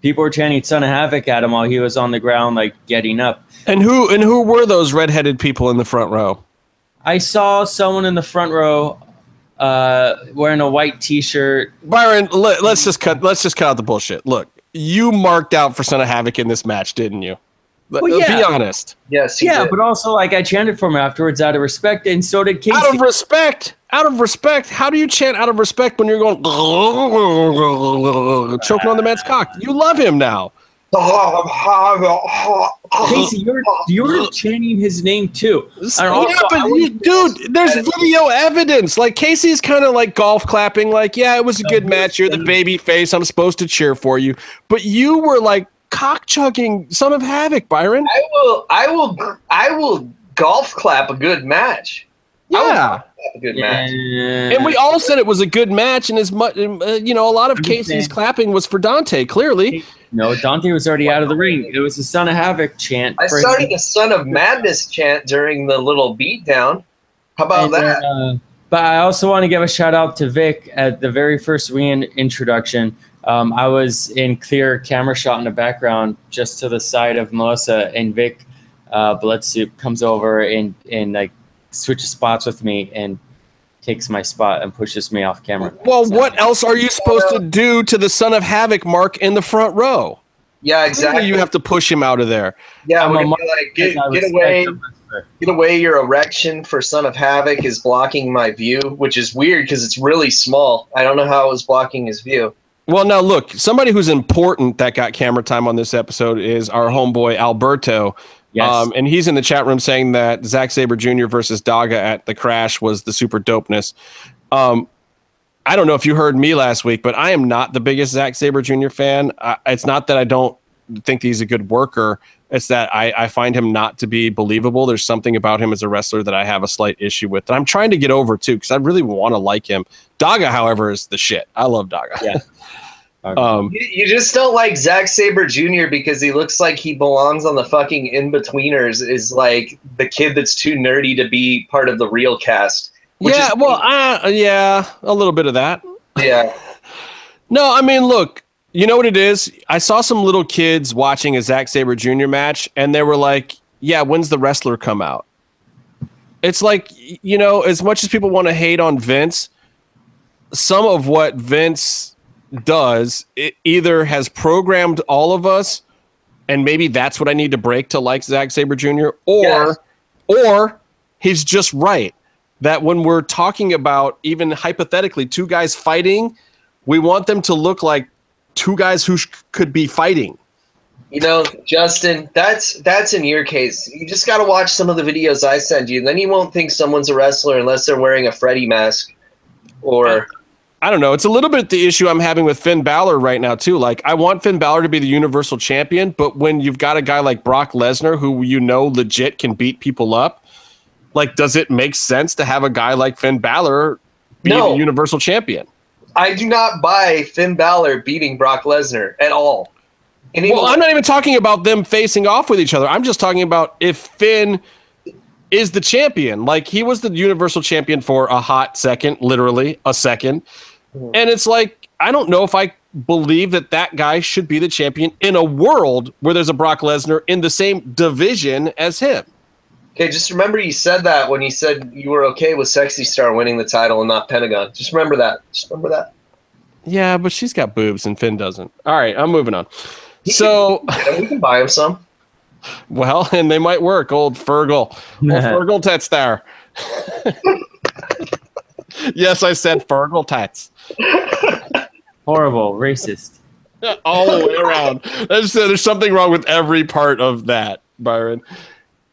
People were chanting "Son of Havoc" at him while he was on the ground, like getting up. And who and who were those redheaded people in the front row? I saw someone in the front row uh, wearing a white T-shirt. Byron, let, us just cut. Let's just cut out the bullshit. Look, you marked out for Son of Havoc in this match, didn't you? Well, yeah. Be honest. Yes. Yeah, did. but also like I chanted for him afterwards out of respect, and so did Casey. Out of respect. Out of respect. How do you chant out of respect when you're going (laughs) choking on the man's cock? You love him now. Casey, you're you're chanting his name too. Also, yeah, but you, dude, there's video evidence. Like Casey's kind of like golf clapping, like, yeah, it was a good match. You're the baby face. I'm supposed to cheer for you. But you were like cock chugging son of havoc, Byron. I will I will I will golf clap a good match. Yeah. A good match. And we all said it was a good match, and as much, uh, you know, a lot of Casey's clapping was for Dante. Clearly, no, Dante was already out of the ring. It was the Son of Havoc chant. I started the Son of Madness chant during the little beatdown. How about and, that? Uh, but I also want to give a shout out to Vic at the very first reintroduction. Um, I was in clear camera shot in the background, just to the side of Melissa, and Vic uh, Blood Soup comes over and and like switches spots with me and takes my spot and pushes me off camera. Well, so, what else are you supposed to do to the Son of Havoc mark in the front row? Yeah, exactly. You have to push him out of there. Yeah, we're like, get, get away. Get away, your erection for Son of Havoc is blocking my view, which is weird because it's really small. I don't know how it was blocking his view. Well, now look, somebody who's important that got camera time on this episode is our homeboy Alberto. Yes. Um, and he's in the chat room saying that Zack Sabre Jr. versus Daga at the crash was the super dopeness. Um, I don't know if you heard me last week, but I am not the biggest Zack Sabre Jr. fan. I, it's not that I don't think he's a good worker. It's that I, I find him not to be believable. There's something about him as a wrestler that I have a slight issue with. And I'm trying to get over too, because I really want to like him. Daga, however, is the shit. I love Daga. Yeah. (laughs) Um, you, you, just don't like Zack Sabre Jr. because he looks like he belongs on the fucking Inbetweeners. Is like the kid that's too nerdy to be part of the real cast. Yeah, is- well, uh, yeah, a little bit of that. Yeah. (laughs) no, I mean, look, you know what it is? I saw some little kids watching a Zack Sabre Jr. match, and they were like, "Yeah, when's the wrestler come out?" It's like you know, as much as people want to hate on Vince, some of what Vince does it either has programmed all of us and maybe that's what I need to break to like Zack Sabre Jr. or yes. or he's just right that when we're talking about even hypothetically two guys fighting, we want them to look like two guys who sh- could be fighting. You know, Justin, that's that's in your case. You just got to watch some of the videos I send you. Then you won't think someone's a wrestler unless they're wearing a Freddy mask or I don't know. It's a little bit the issue I'm having with Finn Balor right now too. Like I want Finn Balor to be the Universal Champion, but when you've got a guy like Brock Lesnar who you know legit can beat people up, like does it make sense to have a guy like Finn Balor be no. the Universal Champion? I do not buy Finn Balor beating Brock Lesnar at all. well, I'm not even talking about them facing off with each other. I'm just talking about if Finn is the champion. Like he was the universal champion for a hot second, literally a second. Mm-hmm. And it's like, I don't know if I believe that that guy should be the champion in a world where there's a Brock Lesnar in the same division as him. Okay, just remember you said that when you said you were okay with Sexy Star winning the title and not Pentagon. Just remember that. Just remember that. Yeah, but she's got boobs and Finn doesn't. All right, I'm moving on. He so (laughs) can, we can buy him some. Well, and they might work, old Fergal. Old Fergal Tats there. (laughs) yes, I said Fergal Tats. (laughs) Horrible, racist. (laughs) All the way around. There's, there's something wrong with every part of that, Byron.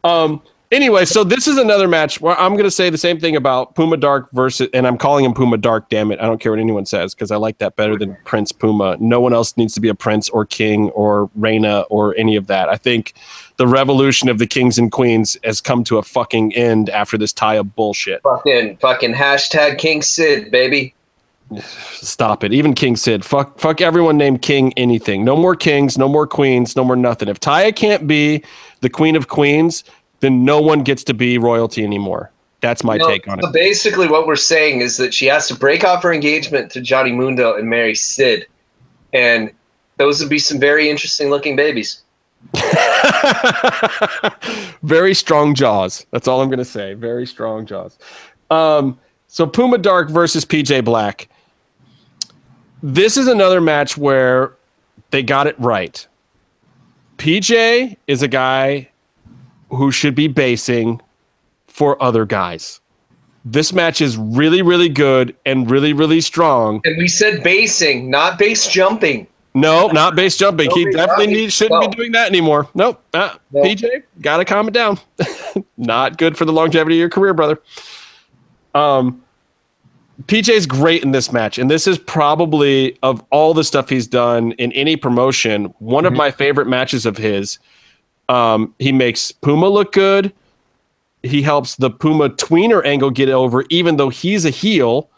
Um, Anyway, so this is another match where I'm going to say the same thing about Puma Dark versus, and I'm calling him Puma Dark. Damn it, I don't care what anyone says because I like that better than Prince Puma. No one else needs to be a prince or king or reina or any of that. I think the revolution of the kings and queens has come to a fucking end after this tie of bullshit. Fucking fucking hashtag King Sid, baby. Stop it. Even King Sid. Fuck fuck everyone named King anything. No more kings, no more queens, no more nothing. If Taya can't be the queen of queens, then no one gets to be royalty anymore. That's my You know, take on it. Basically, what we're saying is that she has to break off her engagement to Johnny Mundo and marry Sid, and those would be some very interesting looking babies. (laughs) Very strong jaws. That's all I'm going to say. Very strong jaws. Um, so Puma Dark versus PJ Black. This is another match where they got it right. PJ is a guy who should be basing for other guys. This match is really, really good and really, really strong. And we said basing, not base jumping. No, not base jumping. He definitely need, shouldn't No. be doing that anymore. Nope. Uh, No. PJ, gotta calm it down. (laughs) not good for the longevity of your career, brother. Um, PJ's great in this match, and this is probably of all the stuff he's done in any promotion, one of Mhm. my favorite matches of his. Um, he makes Puma look good. He helps the Puma tweener angle get over, even though he's a heel.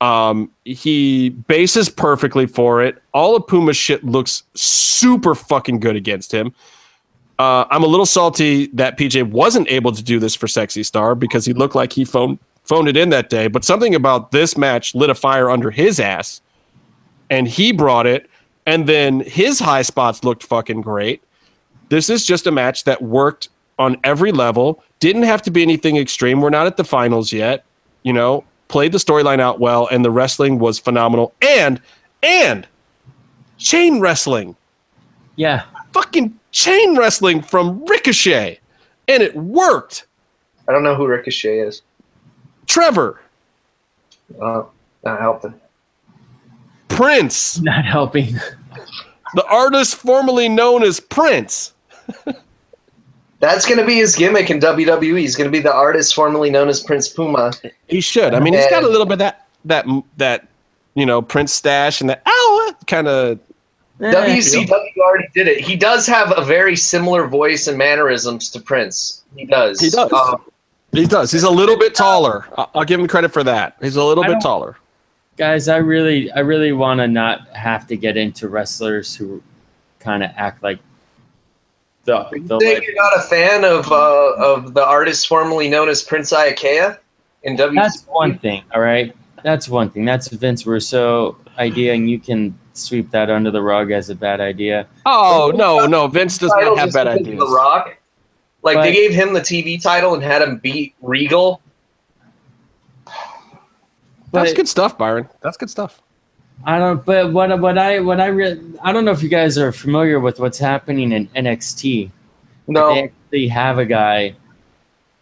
Um, he bases perfectly for it. All of Puma's shit looks super fucking good against him. Uh, I'm a little salty that PJ wasn't able to do this for Sexy Star because he looked like he phoned phoned it in that day. But something about this match lit a fire under his ass, and he brought it. And then his high spots looked fucking great. This is just a match that worked on every level. Didn't have to be anything extreme. We're not at the finals yet. You know, played the storyline out well, and the wrestling was phenomenal. And and chain wrestling, Yeah. fucking chain wrestling from Ricochet, and it worked. I don't know who Ricochet is. Trevor Uh, not helping. Prince, (laughs) Not helping. the artist formerly known as Prince. That's going to be his gimmick in WWE. He's going to be the artist formerly known as Prince Puma. He should. I mean, he's got a little bit of that that that you know Prince stash and that ow kind of. Eh, WCW already did it. He does have a very similar voice and mannerisms to Prince. He does. He does. Um, He does. He's a little bit taller. I- I'll give him credit for that. He's a little I bit taller. guys, I really, I really want to not have to get into wrestlers who kind of act like the, the say like, you're not a fan of uh, of the artist formerly known as Prince Iaukea in WWE. That's one thing, all right. That's one thing. That's Vince Russo idea, and you can sweep that under the rug as a bad idea. Oh no, no. Vince does not have bad ideas. The Rock. Like But- they gave him the TV title and had him beat Regal. That's good stuff, Byron. That's good stuff. I don't. But what what I what I re- I don't know if you guys are familiar with what's happening in NXT. No, They actually have a guy.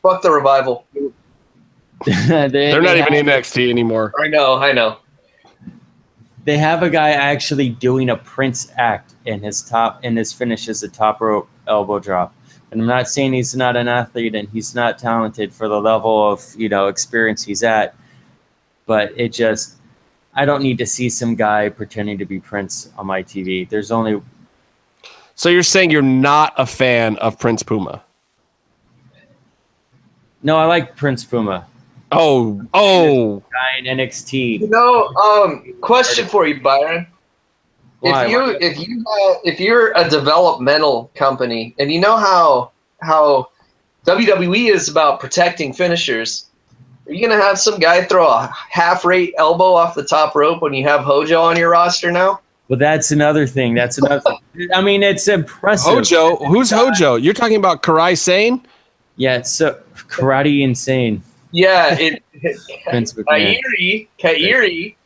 fuck the revival. (laughs) they, They're not they even have, in NXT anymore. I know, I know. They have a guy actually doing a Prince act in his top in his finish is a top rope elbow drop. And I'm not saying he's not an athlete and he's not talented for the level of you know experience he's at, but it just I don't need to see some guy pretending to be Prince on my TV. There's only So you're saying you're not a fan of Prince Puma? no. I like Prince Puma Oh, oh. guy in NXT. You know, um, question for you, Byron. Why? If you if you uh, if you're a developmental company and you know how how WWE is about protecting finishers, are you gonna have some guy throw a half rate elbow off the top rope when you have Hojo on your roster now? Well, that's another thing. That's another. I mean, it's impressive. Hojo. Who's Hojo? You're talking about Kairi Sane? Yeah, it's so karate insane. Yeah, it (laughs) Vince Kairi Kairi.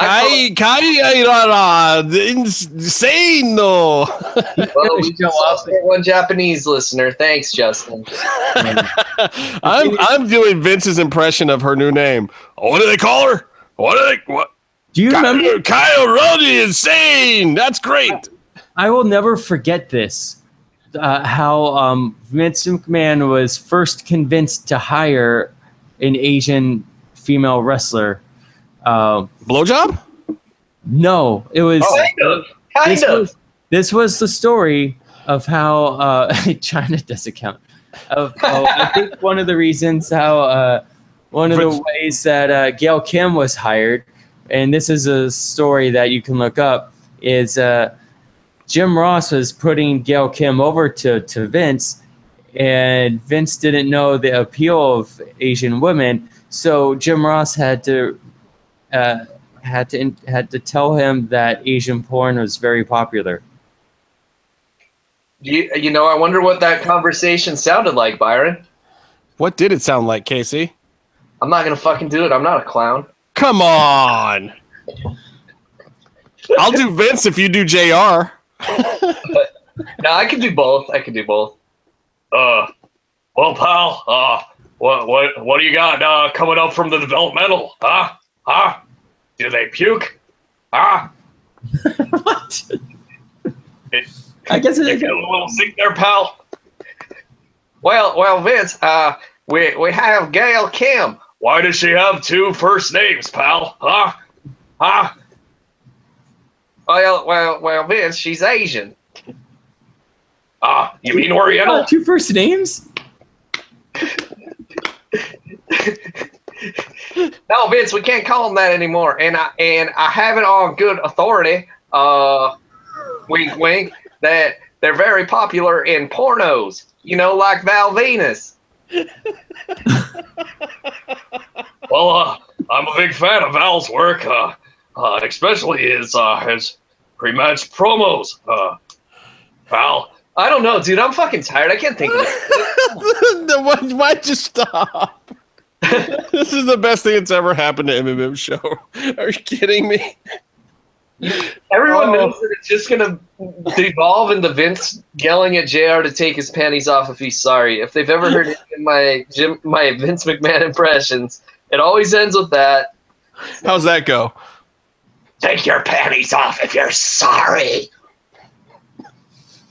Not Kai Kai Irara, insane no. (laughs) Well, we Show just lost one Japanese listener. Thanks, Justin. (laughs) I'm I'm doing Vince's impression of her new name. What do they call her? What do they what? Do you remember? Kyle Roddy insane. That's great. I will never forget this. uh, how um, Vince McMahon was first convinced to hire an Asian female wrestler. Uh, Blowjob? no, it was. Kind of. Kind this of. was this was the story of how uh, (laughs) China doesn't count. Of how I think one of the reasons how uh, one of the ways that uh, Gail Kim was hired, and this is a story that you can look up, is uh, Jim Ross was putting Gail Kim over to to Vince, and Vince didn't know the appeal of Asian women, so Jim Ross had to. Uh, had to had to tell him that Asian porn was very popular. You, you know, I wonder what that conversation sounded like, Byron. What did it sound like, Casey? I'm not gonna fucking do it. I'm not a clown. Come on. I'll do Vince if you do JR. No, I can do both. I can do both. Uh, well, pal, uh, what what what do you got uh, coming up from the developmental? Huh? Huh? Do they puke? Huh? Ah. (laughs) what? It- I guess You it, get a little sick there, pal. Well, well, Vince, uh, we we have Gail Kim. Why does she have two first names, pal? Huh? Huh? Well, well, well, Vince, she's Asian. Ah, you mean (laughs) Oriental? two first names. (laughs) (laughs) No, Vince, we can't call them that anymore. And I and I have it on good authority. Uh, wink, wink. That they're very popular in pornos. You know, like Val Venis. (laughs) Well, uh, I'm a big fan of Val's work, uh, uh, especially his uh, his pre-match promos. Uh, Val, I don't know, dude. I'm fucking tired. I can't think of it. (laughs) The one- Why'd you stop? (laughs) this is the best thing that's ever happened to MMM show. (laughs) Are you kidding me? Everyone Oh. knows that it's just gonna devolve into Vince yelling at Jr. to take his panties off if he's sorry. If they've ever heard any my Jim, my Vince McMahon impressions, it always ends with that. How's that go? take your panties off if you're sorry.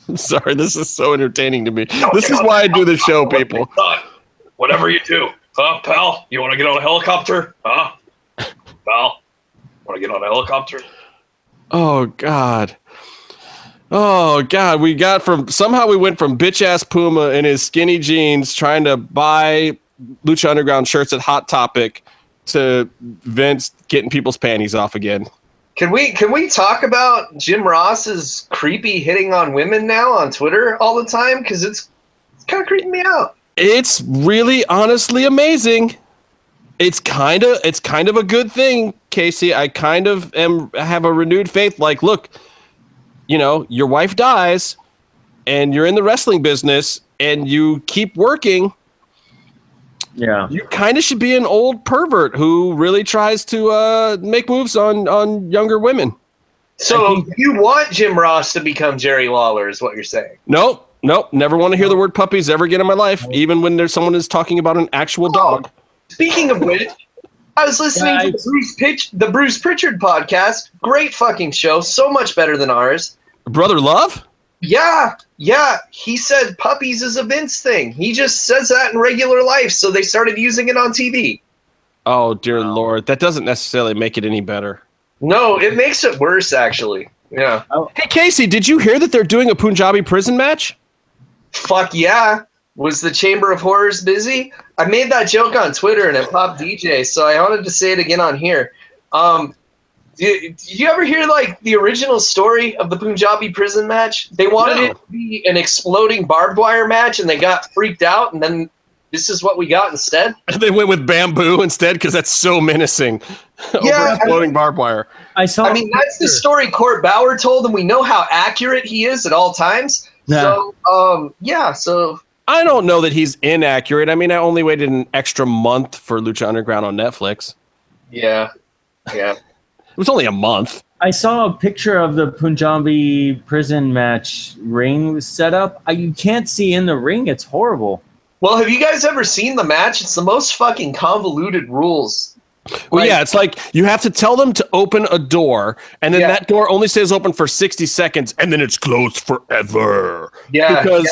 I'm (laughs) sorry, this is so entertaining to me. This is why I do the show, people. Whatever you do, huh, pal? You want to get on a helicopter, huh? Pal, want to get on a helicopter? Oh God. Oh God, we got from somehow we went from bitch ass Puma in his skinny jeans trying to buy Lucha Underground shirts at Hot Topic to Vince getting people's panties off again. Can we can we talk about Jim Ross's creepy hitting on women now on Twitter all the time? Because it's it's kind of creeping me out. It's really honestly amazing. It's kind of it's kind of a good thing, Casey. I kind of am have a renewed faith like look, you know, your wife dies and you're in the wrestling business and you keep working Yeah. you kind of should be an old pervert who really tries to uh, make moves on on younger women. So you want Jim Ross to become Jerry Lawler, is what you're saying? Nope, nope. Never want to hear the word puppies ever again in my life, even when there's someone is talking about an actual dog. Oh, speaking of which, I was listening to the Bruce Pitch, the Bruce Pritchard podcast. Great fucking show, so much better than ours. Brother Love? Yeah, yeah. He said puppies is a Vince thing. He just says that in regular life, so they started using it on TV. Oh dear lord, that doesn't necessarily make it any better. No, it makes it worse, actually. Yeah. Oh. Hey Casey, did you hear that they're doing a Punjabi prison match? Fuck yeah. Was the Chamber of Horrors busy? I made that joke on Twitter and it popped DJ, so I wanted to say it again on here. Um, did, did you ever hear like the original story of the Punjabi prison match? They wanted No. it to be an exploding barbed wire match, and they got freaked out, and then this is what we got instead. (laughs) They went with bamboo instead because that's so menacing. Over (laughs) Yeah, I exploding barbed wire. I saw. I mean, that's the story Court Bauer told, and we know how accurate he is at all times. Yeah. So, um, yeah. So, I don't know that he's inaccurate. I mean, I only waited an extra month for Lucha Underground on Netflix. yeah, yeah. (laughs) It was only a month. I saw a picture of the Punjabi prison match ring set up. I, you can't see in the ring. It's horrible. Well, have you guys ever seen the match? It's the most fucking convoluted rules Well, Like- yeah, it's like you have to tell them to open a door, and then Yeah. that door only stays open for 60 seconds, and then it's closed forever. Yeah, because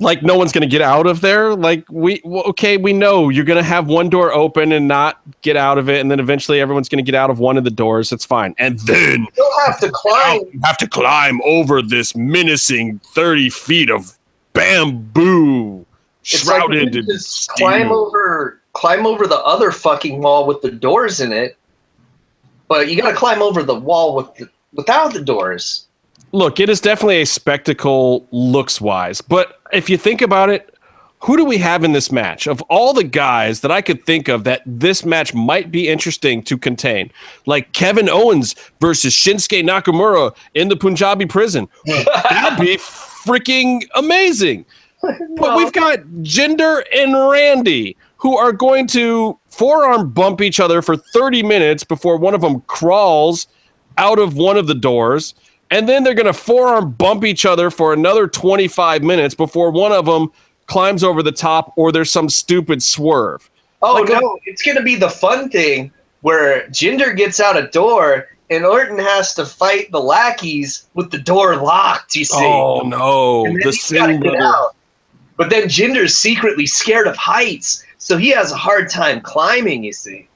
like no one's gonna get out of there. Like we okay, we know you're gonna have one door open and not get out of it, and then eventually everyone's gonna get out of one of the doors. It's fine, and then you'll have to climb. you have to climb over this menacing 30 feet of bamboo It's like you shrouded can in climb over, climb over the other fucking wall with the doors in it, but you got to climb over the wall with the, without the doors. Look, it is definitely a spectacle looks wise, but if you think about it, who do we have in this match? Of all the guys that I could think of that this match might be interesting to contain, like Kevin Owens versus Shinsuke Nakamura in the Punjabi prison. (laughs) That'd be freaking amazing. (laughs) But we've got Jinder and Randy who are going to forearm bump each other for 30 minutes before one of them crawls out of one of the doors. And then they're going to forearm bump each other for another 25 minutes before one of them climbs over the top or there's some stupid swerve. Oh Like, no, it's gonna be the fun thing where Jinder gets out a door and Orton has to fight the lackeys with the door locked. You see, Oh no, the Singh Brother. But then Jinder's secretly scared of heights, so he has a hard time climbing. You see,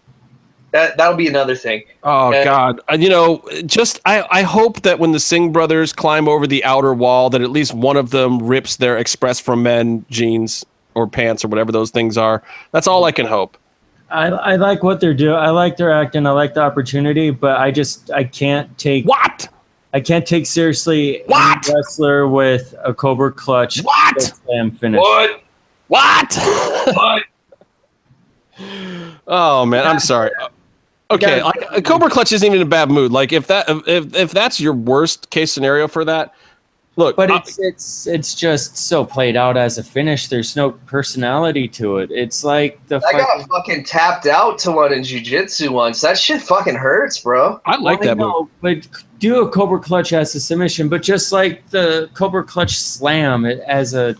that that'll be another thing. Oh Uh, God! Uh, you know, just I, I hope that when the Singh brothers climb over the outer wall, that at least one of them rips their Express for Men jeans or pants or whatever those things are. That's all I can hope. I, I like what they're doing. I like their acting. I like the opportunity, but I just I can't take What? I can't take seriously What? any wrestler with a Cobra Clutch What? slam finish. What? What? What? Oh man, I'm sorry. Okay, like a Cobra Clutch isn't even in a bad mood. Like if that if if that's your worst case scenario for that, look. But I- it's it's it's just so played out as a finish. There's no personality to it. It's like the I fucking- got fucking tapped out to one in jujitsu once. That shit fucking hurts, bro. I like I that move. know, but do a Cobra Clutch as a submission, but just like the Cobra Clutch slam as a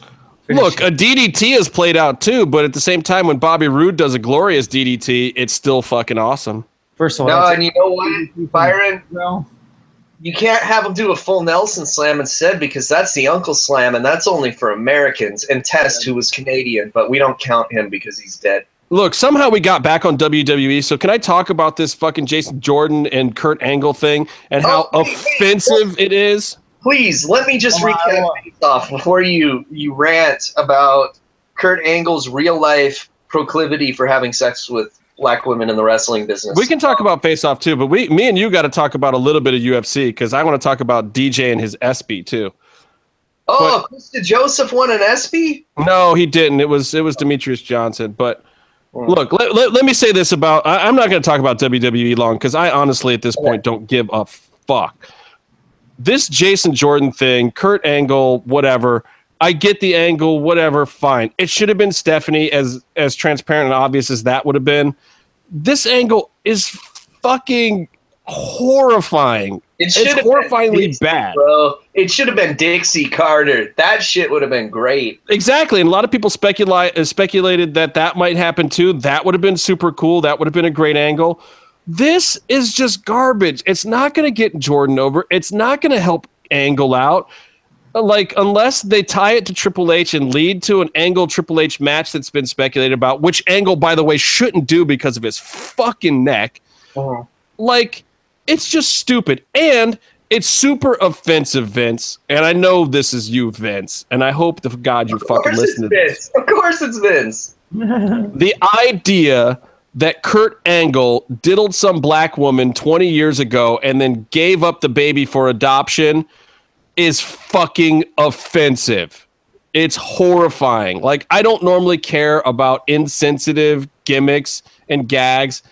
finish. Look, a DDT is played out too, but at the same time, when Bobby Roode does a glorious DDT, it's still fucking awesome. first of all, No, and you know what, Byron? well, You can't have him do a full Nelson slam instead because that's the Uncle Slam, and that's only for Americans. And Test, who was Canadian, but we don't count him because he's dead. Look, somehow we got back on WWE. So can I talk about this fucking Jason Jordan and Kurt Angle thing and how Oh, wait, wait, offensive it is? Please let me just Come recap want- off before you you rant about Kurt Angle's real life proclivity for having sex with black women in the wrestling business. We can talk about face off too, but we, me and you got to talk about a little bit of UFC because I want to talk about DJ and his SB too. oh, Krista Joseph won an ESPY. No, he didn't. It was it was Demetrious Johnson. But Hmm. look, let, let, let me say this about I, I'm not going to talk about WWE long because I honestly at this point don't give a fuck. This Jason Jordan thing, Kurt Angle, whatever. I get the angle, whatever, fine. It should have been Stephanie as as transparent and obvious as that would have been. This angle is fucking horrifying. It should It's horrifyingly Dixie, bad. bro. It should have been Dixie Carter. That shit would have been great. Exactly, and a lot of people speculate uh, speculated that that might happen too. That would have been super cool. That would have been a great angle. This is just garbage. It's not going to get Jordan over. It's not going to help Angle out. Like unless they tie it to Triple H and lead to an Angle Triple H match that's been speculated about, which Angle, by the way, shouldn't do because of his fucking neck. Uh-huh. Like it's just stupid and it's super offensive, Vince. And I know this is you, Vince. And I hope to God you fucking listen to this Vince. Of course it's Vince. the idea that Kurt Angle diddled some black woman 20 years ago and then gave up the baby for adoption is fucking offensive. It's horrifying. Like, I don't normally care about insensitive gimmicks and gags,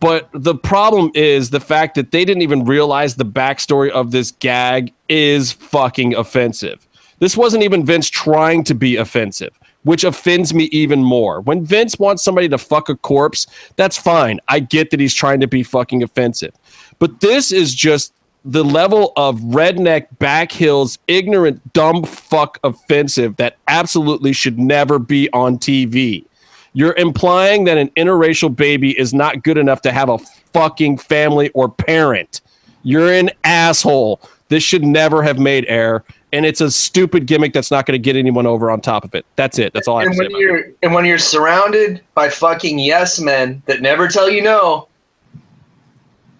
but the problem is the fact that they didn't even realize the backstory of this gag is fucking offensive. This wasn't even Vince trying to be offensive, which offends me even more. When Vince wants somebody to fuck a corpse, that's fine. I get that he's trying to be fucking offensive. But this is just the level of redneck back hills, ignorant, dumb fuck offensive that absolutely should never be on TV. You're implying that an interracial baby is not good enough to have a fucking family or parent. You're an asshole. This should never have made air, and it's a stupid gimmick that's not going to get anyone over on top of it. That's it. That's all I have And to say. when about it. you're and when you're surrounded by fucking yes men that never tell you no,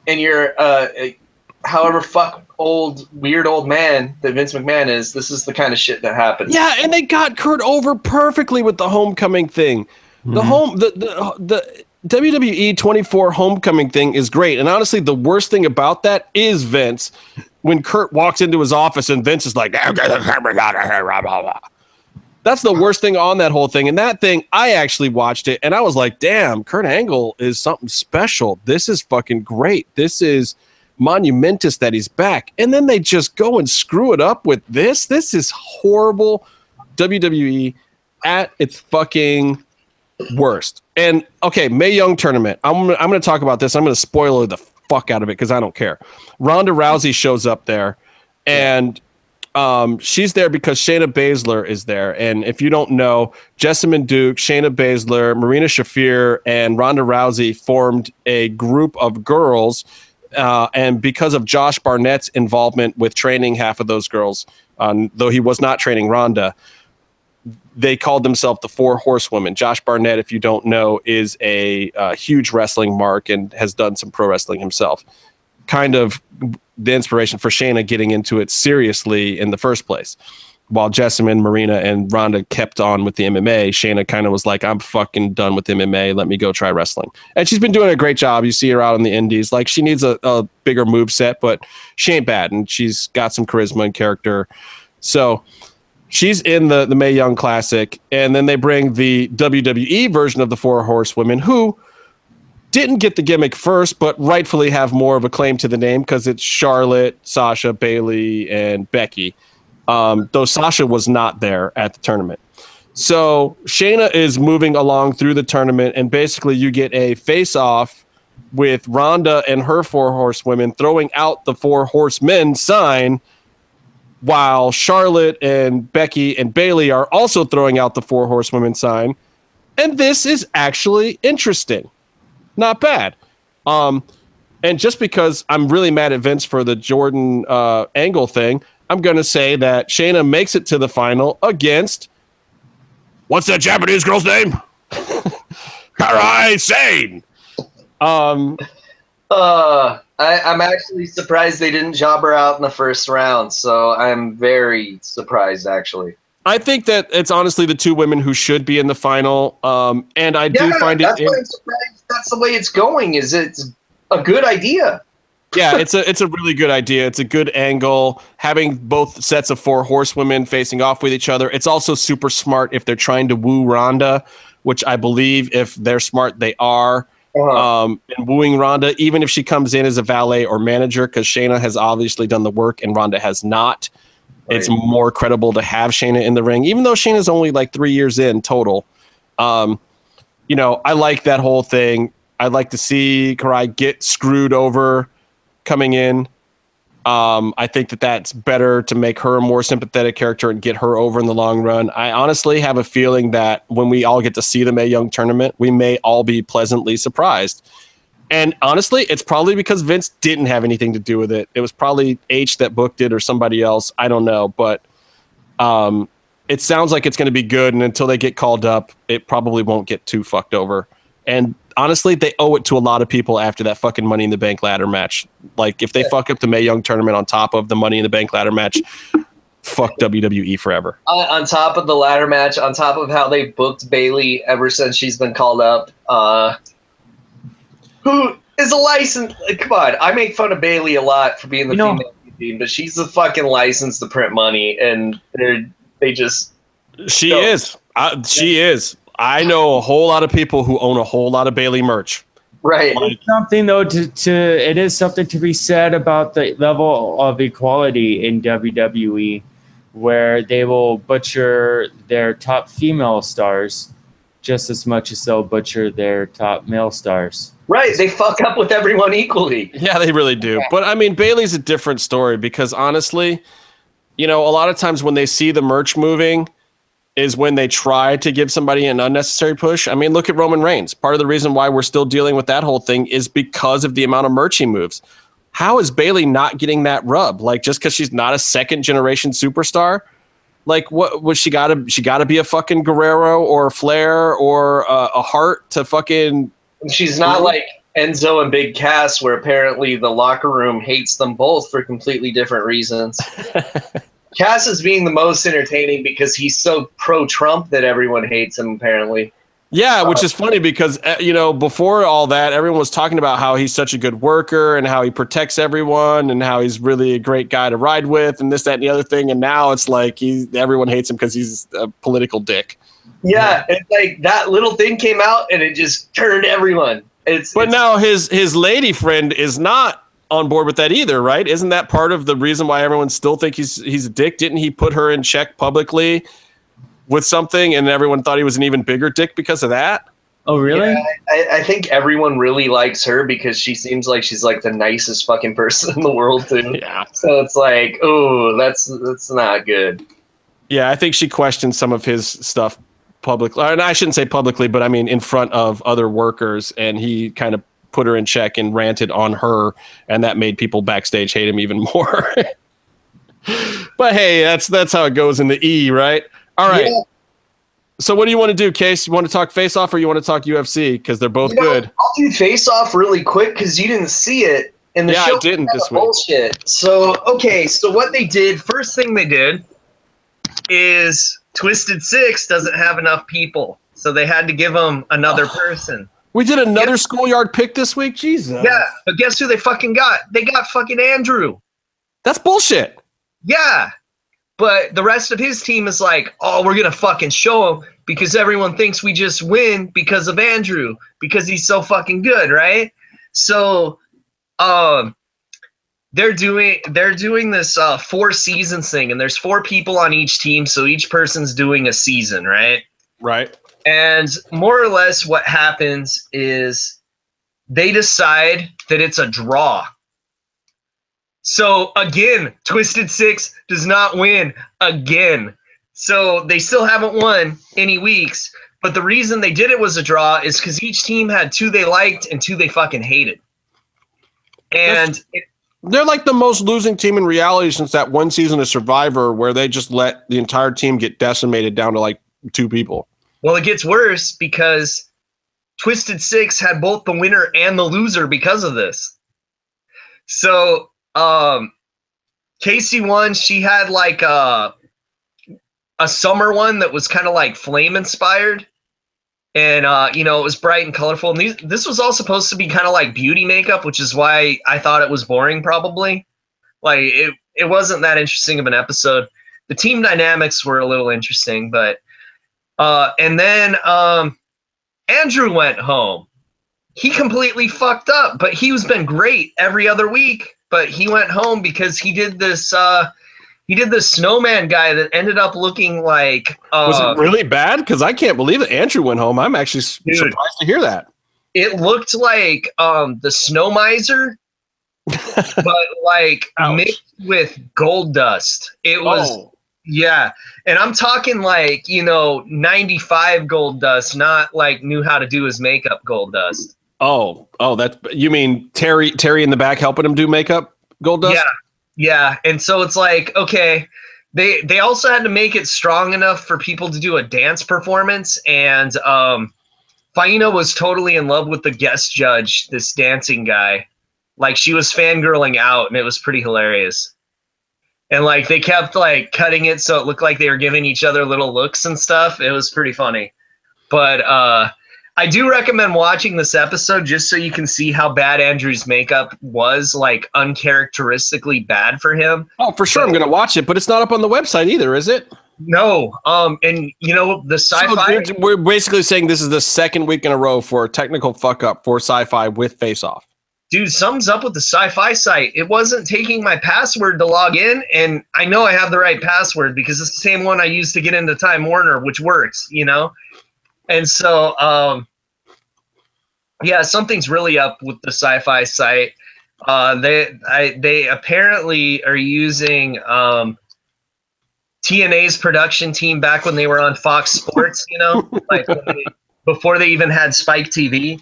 and you're uh, however fuck old weird old man that Vince McMahon is, this is the kind of shit that happens. Yeah, and they got Kurt over perfectly with the homecoming thing. The home the the the WWE 24 homecoming thing is great. And honestly, the worst thing about that is Vince when Kurt walks into his office and Vince is like. That's the worst thing on that whole thing. And that thing, I actually watched it and I was like, damn, Kurt Angle is something special. This is fucking great. This is monumentous that he's back. And then they just go and screw it up with this. This is horrible WWE at its fucking worst. And okay, Mae Young tournament. I'm I'm going to talk about this. I'm going to spoiler the fuck out of it because I don't care. Ronda Rousey shows up there, and um, she's there because Shayna Baszler is there. And if you don't know, Jessamyn Duke, Shayna Baszler, Marina Shafir, and Ronda Rousey formed a group of girls. Uh, and because of Josh Barnett's involvement with training half of those girls, um, though he was not training Ronda, they called themselves the Four Horsewomen. Josh Barnett, if you don't know, is a uh, huge wrestling mark and has done some pro wrestling himself. Kind of the inspiration for Shayna getting into it seriously in the first place. While Jessamyn, Marina, and Ronda kept on with the MMA, Shayna kind of was like, I'm fucking done with MMA. Let me go try wrestling. And she's been doing a great job. You see her out on the indies. Like she needs a, a bigger move set, but she ain't bad. And she's got some charisma and character. So she's in the the Mae Young Classic, and then they bring the WWE version of the Four Horsewomen, who didn't get the gimmick first, but rightfully have more of a claim to the name because it's Charlotte, Sasha, Bayley, and Becky. Um, though Sasha was not there at the tournament. So Shayna is moving along through the tournament, and basically you get a face off with Ronda and her four horsewomen throwing out the four horsemen sign while Charlotte and Becky and Bayley are also throwing out the four horsewomen sign. And this is actually interesting. Not bad. Um, and just because I'm really mad at Vince for the Jordan uh, angle thing, I'm going to say that Shayna makes it to the final against what's that Japanese girl's name? (laughs) Kairi Sane. Um, Uh, I, I'm actually surprised they didn't job her out in the first round. So I'm very surprised, actually. I think that it's honestly the two women who should be in the final. Um, and I do find it. that's surprised. That's the way it's going. Is it's a good idea? (laughs) yeah, it's a it's a really good idea. It's a good angle. Having both sets of four horsewomen facing off with each other. It's also super smart if they're trying to woo Ronda, which I believe if they're smart they are. Uh-huh. Um, and wooing Ronda, even if she comes in as a valet or manager, because Shayna has obviously done the work and Ronda has not. It's more credible to have Shayna in the ring, even though Shayna's only like three years in total. Um, you know, I like that whole thing. I'd like to see Kairi get screwed over coming in. Um, I think that that's better to make her a more sympathetic character and get her over in the long run. I honestly have a feeling that when we all get to see the Mae Young tournament, we may all be pleasantly surprised. And honestly, it's probably because Vince didn't have anything to do with it. It was probably H that booked it or somebody else. I don't know, but um, it sounds like it's going to be good. And until they get called up, it probably won't get too fucked over. And honestly, they owe it to a lot of people after that fucking Money in the Bank ladder match. Like, if they fuck up the Mae Young tournament on top of the Money in the Bank ladder match, fuck WWE forever. on, on top of the ladder match, on top of how they booked Bayley ever since she's been called up, uh, who is a license? Come on, I make fun of Bayley a lot for being the You know- female team, but she's a fucking license to print money, and they're they just She So- is. Uh, she is. I know a whole lot of people who own a whole lot of Bayley merch. right. Like, something though to, to it is something to be said about the level of equality in WWE where they will butcher their top female stars just as much as they'll butcher their top male stars. Right, they fuck up with everyone equally. Yeah, they really do. But I mean, Bayley's a different story because honestly, you know, a lot of times when they see the merch moving, is when they try to give somebody an unnecessary push. I mean, look at Roman Reigns. Part of the reason why we're still dealing with that whole thing is because of the amount of merch he moves. How is Bayley not getting that rub? Like just because she's not a second generation superstar? Like what was she got to? She got to be a fucking Guerrero or a Flair or uh, a Hart to fucking. She's not like Enzo and Big Cass, where apparently the locker room hates them both for completely different reasons. (laughs) Cass is being the most entertaining because he's so pro Trump that everyone hates him, apparently. Yeah, which is funny because uh, you know before all that, everyone was talking about how he's such a good worker and how he protects everyone and how he's really a great guy to ride with and this, that, and the other thing. And now it's like he everyone hates him because he's a political dick. Yeah, it's like that little thing came out and it just turned everyone. It's But it's- now his his lady friend is not on board with that either, right? Isn't that part of the reason why everyone still think he's he's a dick? Didn't he put her in check publicly with something, and everyone thought he was an even bigger dick because of that? Oh, really? Yeah, I, I think everyone really likes her because she seems like she's like the nicest fucking person in the world too. (laughs) Yeah, So it's like, oh, that's that's not good. yeah. I think she questioned some of his stuff publicly, and I shouldn't say publicly, but I mean in front of other workers, and he kind of put her in check and ranted on her, and that made people backstage hate him even (laughs) more. but hey, that's that's how it goes in the E, right? All right. Yeah. So what do you want to do, Case? You want to talk face off or you want to talk UFC? Because they're both You know, good. I'll do face off really quick because you didn't see it in the show. Yeah, I didn't this week. Bullshit. So okay, so what they did first thing they did is Twisted Six doesn't have enough people, so they had to give them another (sighs) person. We did another schoolyard pick this week. Jesus. Yeah, but guess who they fucking got? They got fucking Andrew. That's bullshit. Yeah. But the rest of his team is like, oh, we're gonna fucking show him because everyone thinks we just win because of Andrew because he's so fucking good, right? So, um, they're doing they're doing this uh, four seasons thing, and there's four people on each team, so each person's doing a season, right? Right. And more or less, what happens is they decide that it's a draw. So again, Twisted Six does not win again. So they still haven't won any weeks. But the reason they did it was a draw is because each team had two they liked and two they fucking hated. And it, They're like the most losing team in reality since that one season of Survivor where they just let the entire team get decimated down to like two people. Well, it gets worse because Twisted Six had both the winner and the loser because of this. So um Casey won. She had like a a summer one that was kind of like flame inspired. And uh, you know, it was bright and colorful. And these, this was all supposed to be kind of like beauty makeup, which is why I thought it was boring, probably. Like it, it wasn't that interesting of an episode. The team dynamics were a little interesting, but uh, and then um, Andrew went home. He completely fucked up, but he was been great every other week. But he went home because he did this. Uh, he did this snowman guy that ended up looking like. Uh, Was it really bad? Because I can't believe that Andrew went home. I'm actually Dude. surprised to hear that. it looked like um, the snow miser, (laughs) but like Ouch. mixed with gold dust. It was. oh, Yeah. And I'm talking like, you know, 95 gold dust, not like knew how to do his makeup gold dust. oh, oh, that's you mean Terry Terry in the back helping him do makeup? Gold dust. Yeah. Yeah. And so it's like, okay, they they also had to make it strong enough for people to do a dance performance. And um Faina was totally in love with the guest judge, this dancing guy. Like she was fangirling out and it was pretty hilarious. And like they kept like cutting it so it looked like they were giving each other little looks and stuff. It was pretty funny. But uh I do recommend watching this episode just so you can see how bad Andrew's makeup was, like uncharacteristically bad for him. Oh, for sure. I'm gonna watch it, but it's not up on the website either, is it? No, um, and you know the sci-fi. you're- we're basically saying this is the second week in a row for a technical fuck up for sci-fi with face off. Dude sums up with the sci-fi site. It wasn't taking my password to log in and i know i have the right password because it's the same one i used to get into time warner which works you know? And so um yeah something's really up with the sci-fi site. Uh they I, they apparently are using um TNA's production team back when they were on Fox Sports, you know, (laughs) like they- before they even had Spike TV.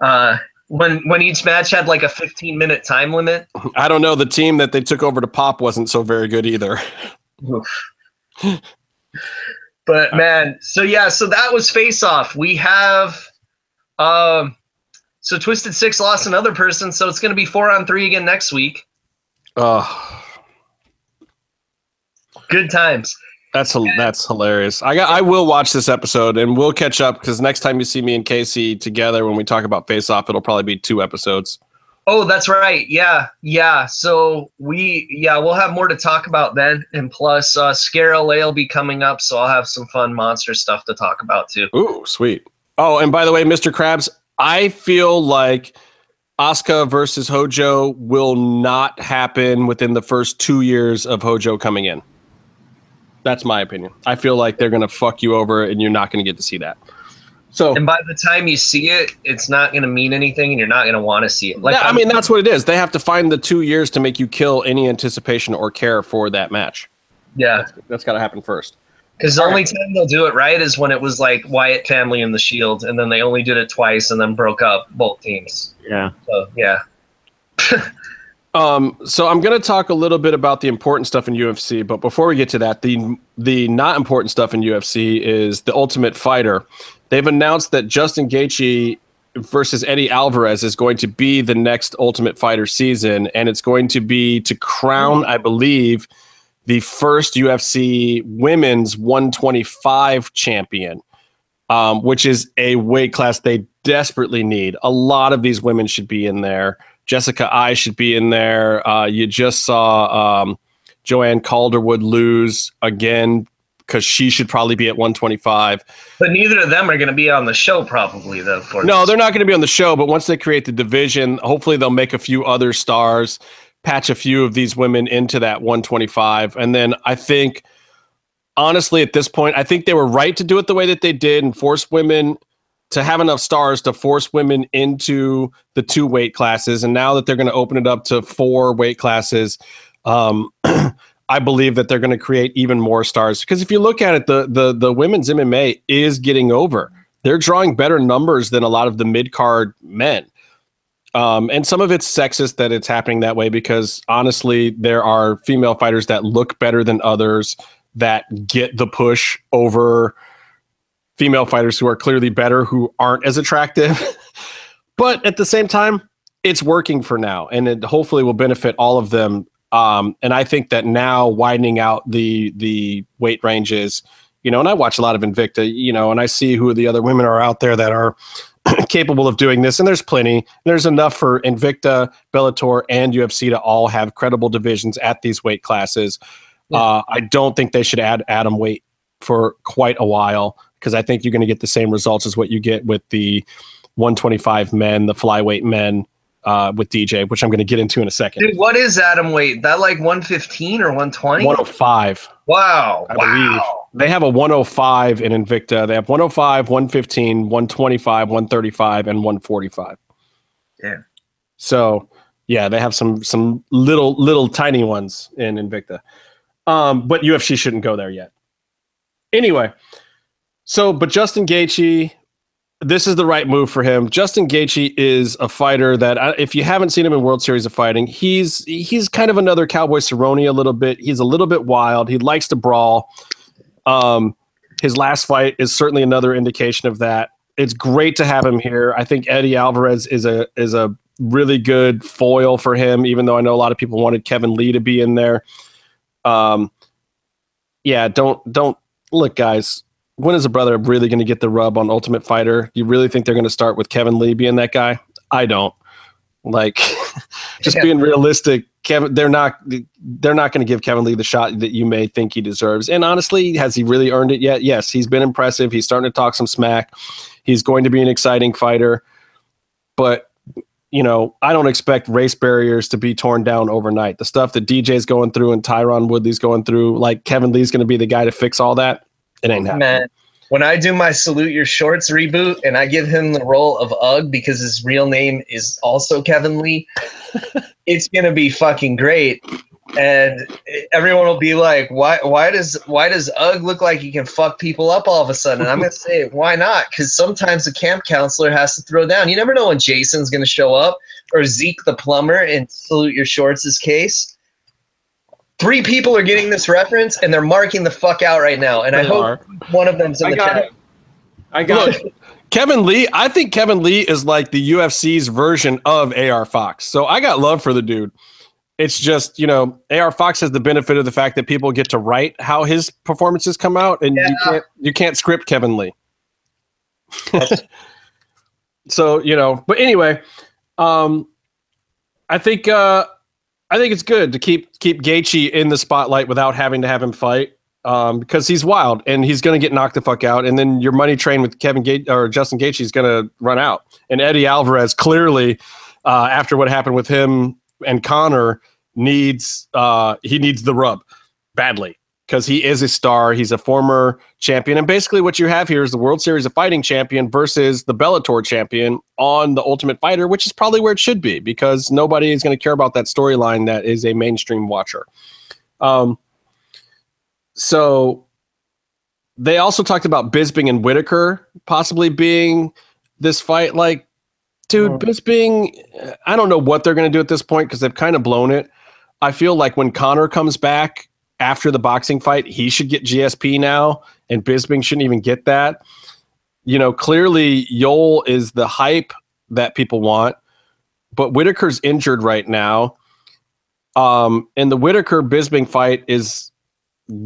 Uh, when when each match had like a 15 minute time limit. I don't know. The team that they took over to Pop wasn't so very good either. But man, so yeah, so that was face off. We have um so Twisted Six lost another person, so it's gonna be four on three again next week. Oh, Good times. That's that's hilarious. I got. I will watch this episode and we'll catch up because next time you see me and Casey together when we talk about Face Off, it'll probably be two episodes. Oh, that's right. Yeah, yeah. So we, yeah, we'll have more to talk about then, and plus, uh, Scare LA will be coming up, so I'll have some fun monster stuff to talk about too. Ooh, sweet. Oh, and by the way, Mr. Krabs, I feel like Asuka versus Hojo will not happen within the first two years of Hojo coming in. That's my opinion. I feel like they're gonna fuck you over, and you're not gonna get to see that. So, And by the time you see it, it's not going to mean anything, and you're not going to want to see it. Like, yeah, I mean, that's what it is. They have to find the two years to make you kill any anticipation or care for that match. yeah, That's got to happen first. because the only time they'll do it right is when it was like Wyatt family and the Shield, and then they only did it twice, and then broke up both teams. Yeah. So yeah, (laughs) Um, so I'm going to talk a little bit about the important stuff in UFC, but before we get to that, the the not important stuff in UFC is the Ultimate Fighter. They've announced that Justin Gaethje versus Eddie Alvarez is going to be the next Ultimate Fighter season, and it's going to be to crown, I believe, the first UFC Women's 125 champion, um, which is a weight class they desperately need. A lot of these women should be in there. Jessica Eye should be in there. Uh, you just saw um, Joanne Calderwood lose again because she should probably be at 125. but neither of them are going to be on the show probably though. No, they're not going to be on the show, but once they create the division, hopefully they'll make a few other stars, patch a few of these women into that 125. And then I think, honestly, at this point, I think they were right to do it the way that they did and force women to have enough stars to force women into the two weight classes. And now that they're going to open it up to four weight classes, um, (clears throat) I believe that they're going to create even more stars. Because if you look at it, the the the women's MMA is getting over. They're drawing better numbers than a lot of the mid card men. Um, and some of it's sexist that it's happening that way because honestly, there are female fighters that look better than others that get the push over female fighters who are clearly better who aren't as attractive. (laughs) but at the same time, it's working for now, and it hopefully will benefit all of them. Um, and I think that now widening out the the weight ranges, you know, and I watch a lot of Invicta, you know, and I see who the other women are out there that are (clears throat) capable of doing this, and there's plenty. There's enough for Invicta, Bellator, and UFC to all have credible divisions at these weight classes. Uh, I don't think they should add atom weight for quite a while because I think you're going to get the same results as what you get with the 125 men, the flyweight men uh, with DJ, which I'm going to get into in a second. Dude, what is atom weight? That like 115 or 120? 105. Wow. I wow. believe. They have a 105 in Invicta. They have 105, 115, 125, 135, and 145. Yeah. So, yeah, they have some some little little tiny ones in Invicta. Um, but UFC shouldn't go there yet. Anyway, so but Justin Gaethje, this is the right move for him. Justin Gaethje is a fighter that uh, if you haven't seen him in World Series of Fighting, he's he's kind of another Cowboy Cerrone a little bit. He's a little bit wild. He likes to brawl. Um, his last fight is certainly another indication of that. It's great to have him here. I think Eddie Alvarez is a is a really good foil for him, even though I know a lot of people wanted Kevin Lee to be in there. Um, yeah, don't don't look, guys. When is a brother really going to get the rub on Ultimate Fighter? You really think they're going to start with Kevin Lee being that guy? I don't. Like, (laughs) just Yeah. being realistic, Kevin. They're not. They're not going to give Kevin Lee the shot that you may think he deserves. And honestly, has he really earned it yet? Yes, he's been impressive. He's starting to talk some smack. He's going to be an exciting fighter, but you know, I don't expect race barriers to be torn down overnight. The stuff that DJ's going through and Tyron Woodley's going through, like Kevin Lee's going to be the guy to fix all that. It ain't happening. Man, when I do my Salute Your Shorts reboot and I give him the role of Ug because his real name is also Kevin Lee, (laughs) it's going to be fucking great. and everyone will be like, "Why? Why does why does Ug look like he can fuck people up all of a sudden?" And I'm gonna say, (laughs) "Why not? Because sometimes the camp counselor has to throw down. You never know when Jason's gonna show up or Zeke the plumber in Salute Your Shorts' case." Three people are getting this reference and they're marking the fuck out right now. And I They hope are. one of them's in I the got chat. it. I got Look, it. Kevin Lee, I think Kevin Lee is like the UFC's version of AR Fox. So I got love for the dude. It's just, you know, AR Fox has the benefit of the fact that people get to write how his performances come out and you can't you can't script Kevin Lee. (laughs) so, you know, but anyway, um I think uh I think it's good to keep keep Gaethje in the spotlight without having to have him fight um, because he's wild and he's going to get knocked the fuck out. And then your money train with Kevin or Justin Gaethje is going to run out. And Eddie Alvarez clearly, uh, after what happened with him and Conor, needs uh, he needs the rub badly because he is a star. He's a former champion, and basically what you have here is the World Series of Fighting champion versus the Bellator champion on the Ultimate Fighter, which is probably where it should be because nobody is going to care about that storyline that is a mainstream watcher. Um, so they also talked about Bisping and Whitaker possibly being this fight. Like, dude, Mhm. Bisping, I don't know what they're going to do at this point because they've kind of blown it. I feel like when Conor comes back after the boxing fight, he should get GSP now, and Bisping shouldn't even get that. You know, clearly Yoel is the hype that people want, but Whitaker's injured right now. Um, and the Whitaker Bisping fight is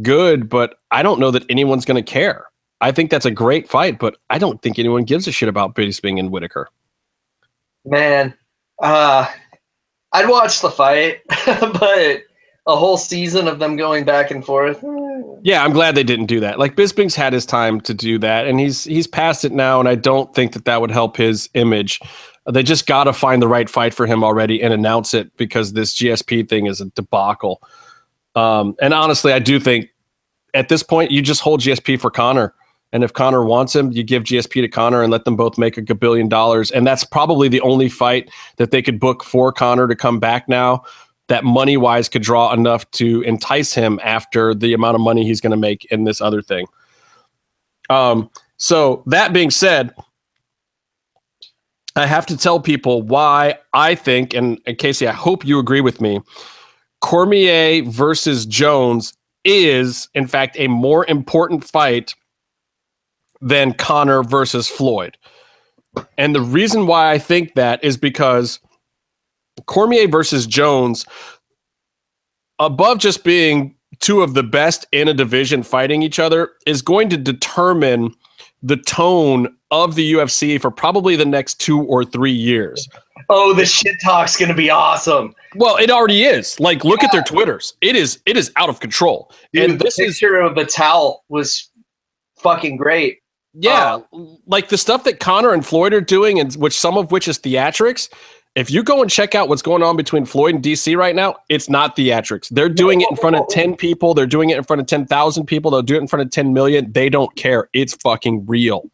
good, but I don't know that anyone's going to care. I think that's a great fight, but I don't think anyone gives a shit about Bisping and Whitaker. Man, uh, I'd watch the fight, (laughs) but a whole season of them going back and forth. Yeah, I'm glad they didn't do that. Like Bisping's had his time to do that, and he's he's past it now, and I don't think that that would help his image. They just got to find the right fight for him already and announce it because this GSP thing is a debacle. Um, and honestly, I do think at this point you just hold GSP for Conor, and if Conor wants him, you give GSP to Conor and let them both make a billion dollars. And that's probably the only fight that they could book for Conor to come back now that money wise could draw enough to entice him after the amount of money he's going to make in this other thing. Um, so that being said, I have to tell people why I think, and, and Casey, I hope you agree with me. Cormier versus Jones is, in fact, a more important fight than Conor versus Floyd. And the reason why I think that is because Cormier versus Jones, above just being two of the best in a division fighting each other, is going to determine the tone of the UFC for probably the next two or three years. Oh, the shit talk's gonna be awesome. Well, it already is. Like, look at their Twitters. It is it is out of control. Dude, and this the is picture of the towel was fucking great. Yeah, uh, like the stuff that Conor and Floyd are doing, and which some of which is theatrics. If you go and check out what's going on between Floyd and DC right now, it's not theatrics. They're doing it in front of 10 people. They're doing it in front of 10,000 people. They'll do it in front of 10 million. They don't care. It's fucking real.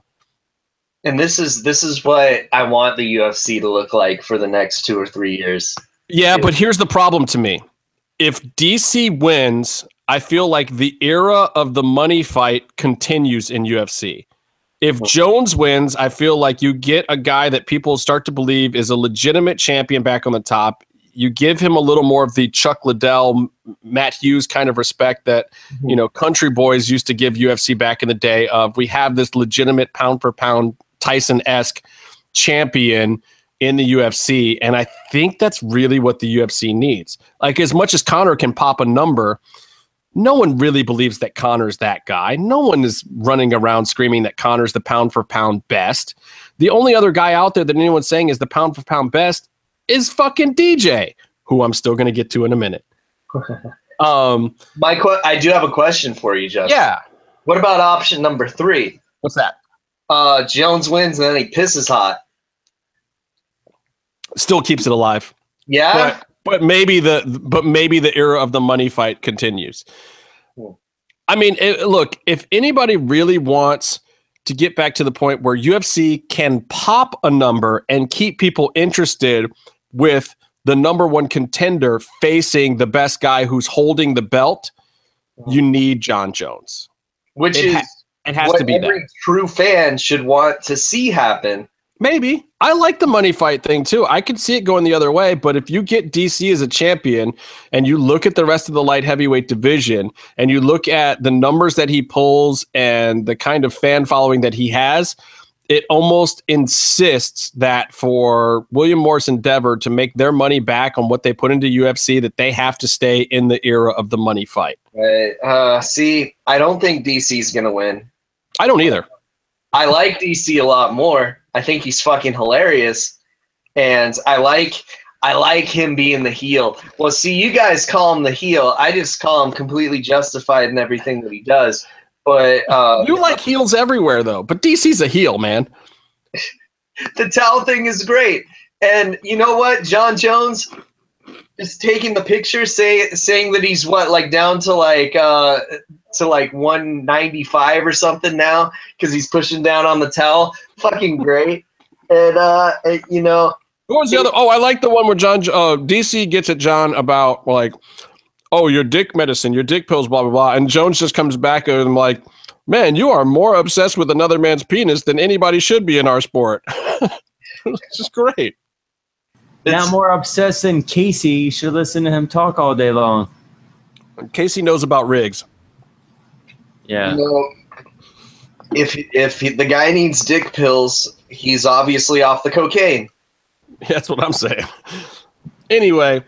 And this is this is what I want the UFC to look like for the next two or three years. Yeah, but here's the problem to me. If DC wins, I feel like the era of the money fight continues in UFC. If Jones wins, I feel like you get a guy that people start to believe is a legitimate champion back on the top. You give him a little more of the Chuck Liddell, Matt Hughes kind of respect that you mhm. know country boys used to give UFC back in the day. Of we have this legitimate pound for pound Tyson esque champion in the UFC. And I think that's really what the UFC needs. Like, as much as Conor can pop a number, no one really believes that Conor's that guy. No one is running around screaming that Conor's the pound for pound best. The only other guy out there that anyone's saying is the pound for pound best is fucking DJ, who I'm still going to get to in a minute. (laughs) Um, My que- I do have a question for you, Justin. yeah. What about option number three? What's that? Uh, Jones wins and then he pisses hot. Still keeps it alive. Yeah. but but maybe the but maybe the era of the money fight continues. Hmm. I mean, it, look, if anybody really wants to get back to the point where UFC can pop a number and keep people interested with the number one contender facing the best guy who's holding the belt, you need Jon Jones. Which It is ha- It has what to be every that. true fan should want to see happen. Maybe. I like the money fight thing too. I could see it going the other way, but if you get DC as a champion and you look at the rest of the light heavyweight division and you look at the numbers that he pulls and the kind of fan following that he has, it almost insists that for William Morris Endeavor to make their money back on what they put into UFC, that they have to stay in the era of the money fight. Right. Uh, see, I don't think DC's gonna win. I don't either. I like DC a lot more. I think he's fucking hilarious, and I like I like him being the heel. Well, see, you guys call him the heel. I just call him completely justified in everything that he does. But uh, You like heels everywhere though, but DC's a heel, man. (laughs) the towel thing is great. And you know what, Jon Jones is taking the picture, say, saying that he's what like down to like uh, to like 195 or something now because he's pushing down on the towel. Fucking great. And uh, it- you know, What was the other? Oh, I like the one where Jon uh, DC gets at Jon about like, oh, your dick medicine, your dick pills, blah blah blah, and Jones just comes back at him like, man, you are more obsessed with another man's penis than anybody should be in our sport. (laughs) it's is great. Now more obsessed than Casey. You should listen to him talk all day long. Casey knows about rigs. Yeah. you know, if if he, the guy needs dick pills, he's obviously off the cocaine. (laughs) That's what I'm saying. Anyway,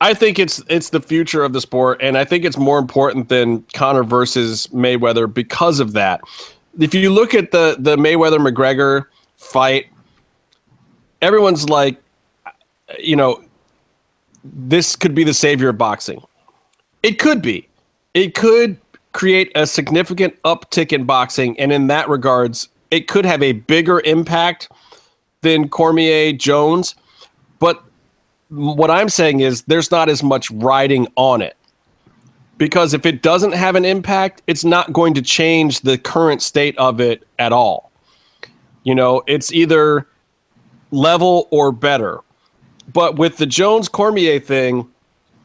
I think it's it's the future of the sport, and I think it's more important than Conor versus Mayweather because of that. If you look at the the Mayweather McGregor fight, everyone's like, you know, this could be the savior of boxing. It could be. It could create a significant uptick in boxing, and in that regards, it could have a bigger impact than Cormier Jones. But what I'm saying is there's not as much riding on it. Because if it doesn't have an impact, it's not going to change the current state of it at all. You know, it's either level or better. But with the Jones Cormier thing,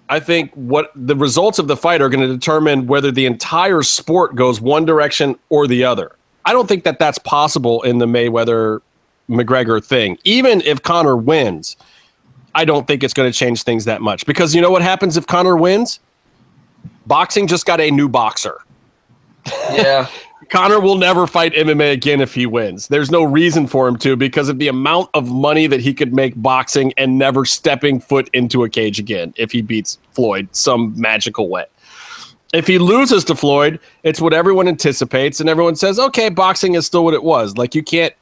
I think what the results of the fight are going to determine whether the entire sport goes one direction or the other. I don't think that that's possible in the Mayweather McGregor thing. Even if Conor wins, I don't think it's going to change things that much because you know what happens if Conor wins? Boxing just got a new boxer. Yeah. (laughs) Conor will never fight MMA again if he wins. There's no reason for him to because of the amount of money that he could make boxing and never stepping foot into a cage again if he beats Floyd some magical way. If he loses to Floyd, it's what everyone anticipates, and everyone says, okay, boxing is still what it was. Like, you can't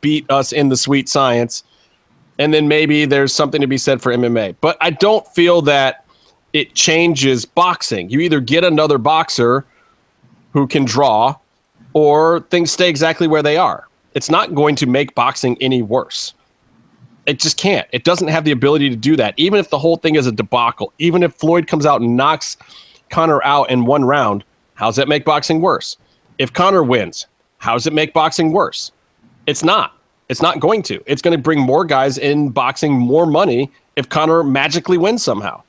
beat us in the sweet science. And then maybe there's something to be said for MMA. But I don't feel that it changes boxing. You either get another boxer who can draw, or things stay exactly where they are. It's not going to make boxing any worse. It just can't. It doesn't have the ability to do that. Even if the whole thing is a debacle, even if Floyd comes out and knocks Conor out in one round, how does that make boxing worse? If Conor wins, how does it make boxing worse? It's not. It's not going to. It's going to bring more guys in boxing more money if Conor magically wins somehow.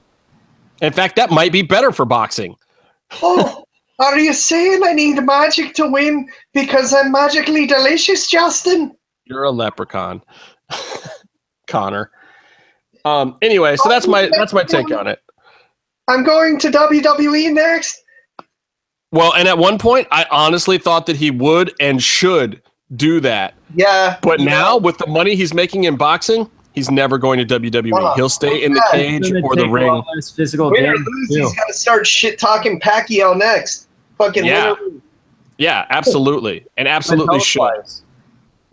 In fact, that might be better for boxing. Oh, are you saying I need magic to win because I'm magically delicious, Justin? You're a leprechaun, (laughs) Conor. Um. Anyway, so that's my that's my take on it. I'm going to WWE next. Well, and at one point, I honestly thought that he would and should do that. Yeah. But you now, with the money he's making in boxing, he's never going to WWE. Wow. He'll stay in the cage or the ring. physical win or lose, too. he's got to start shit talking Pacquiao next. Fucking Yeah. win or lose. Yeah, absolutely, and absolutely should. health-wise.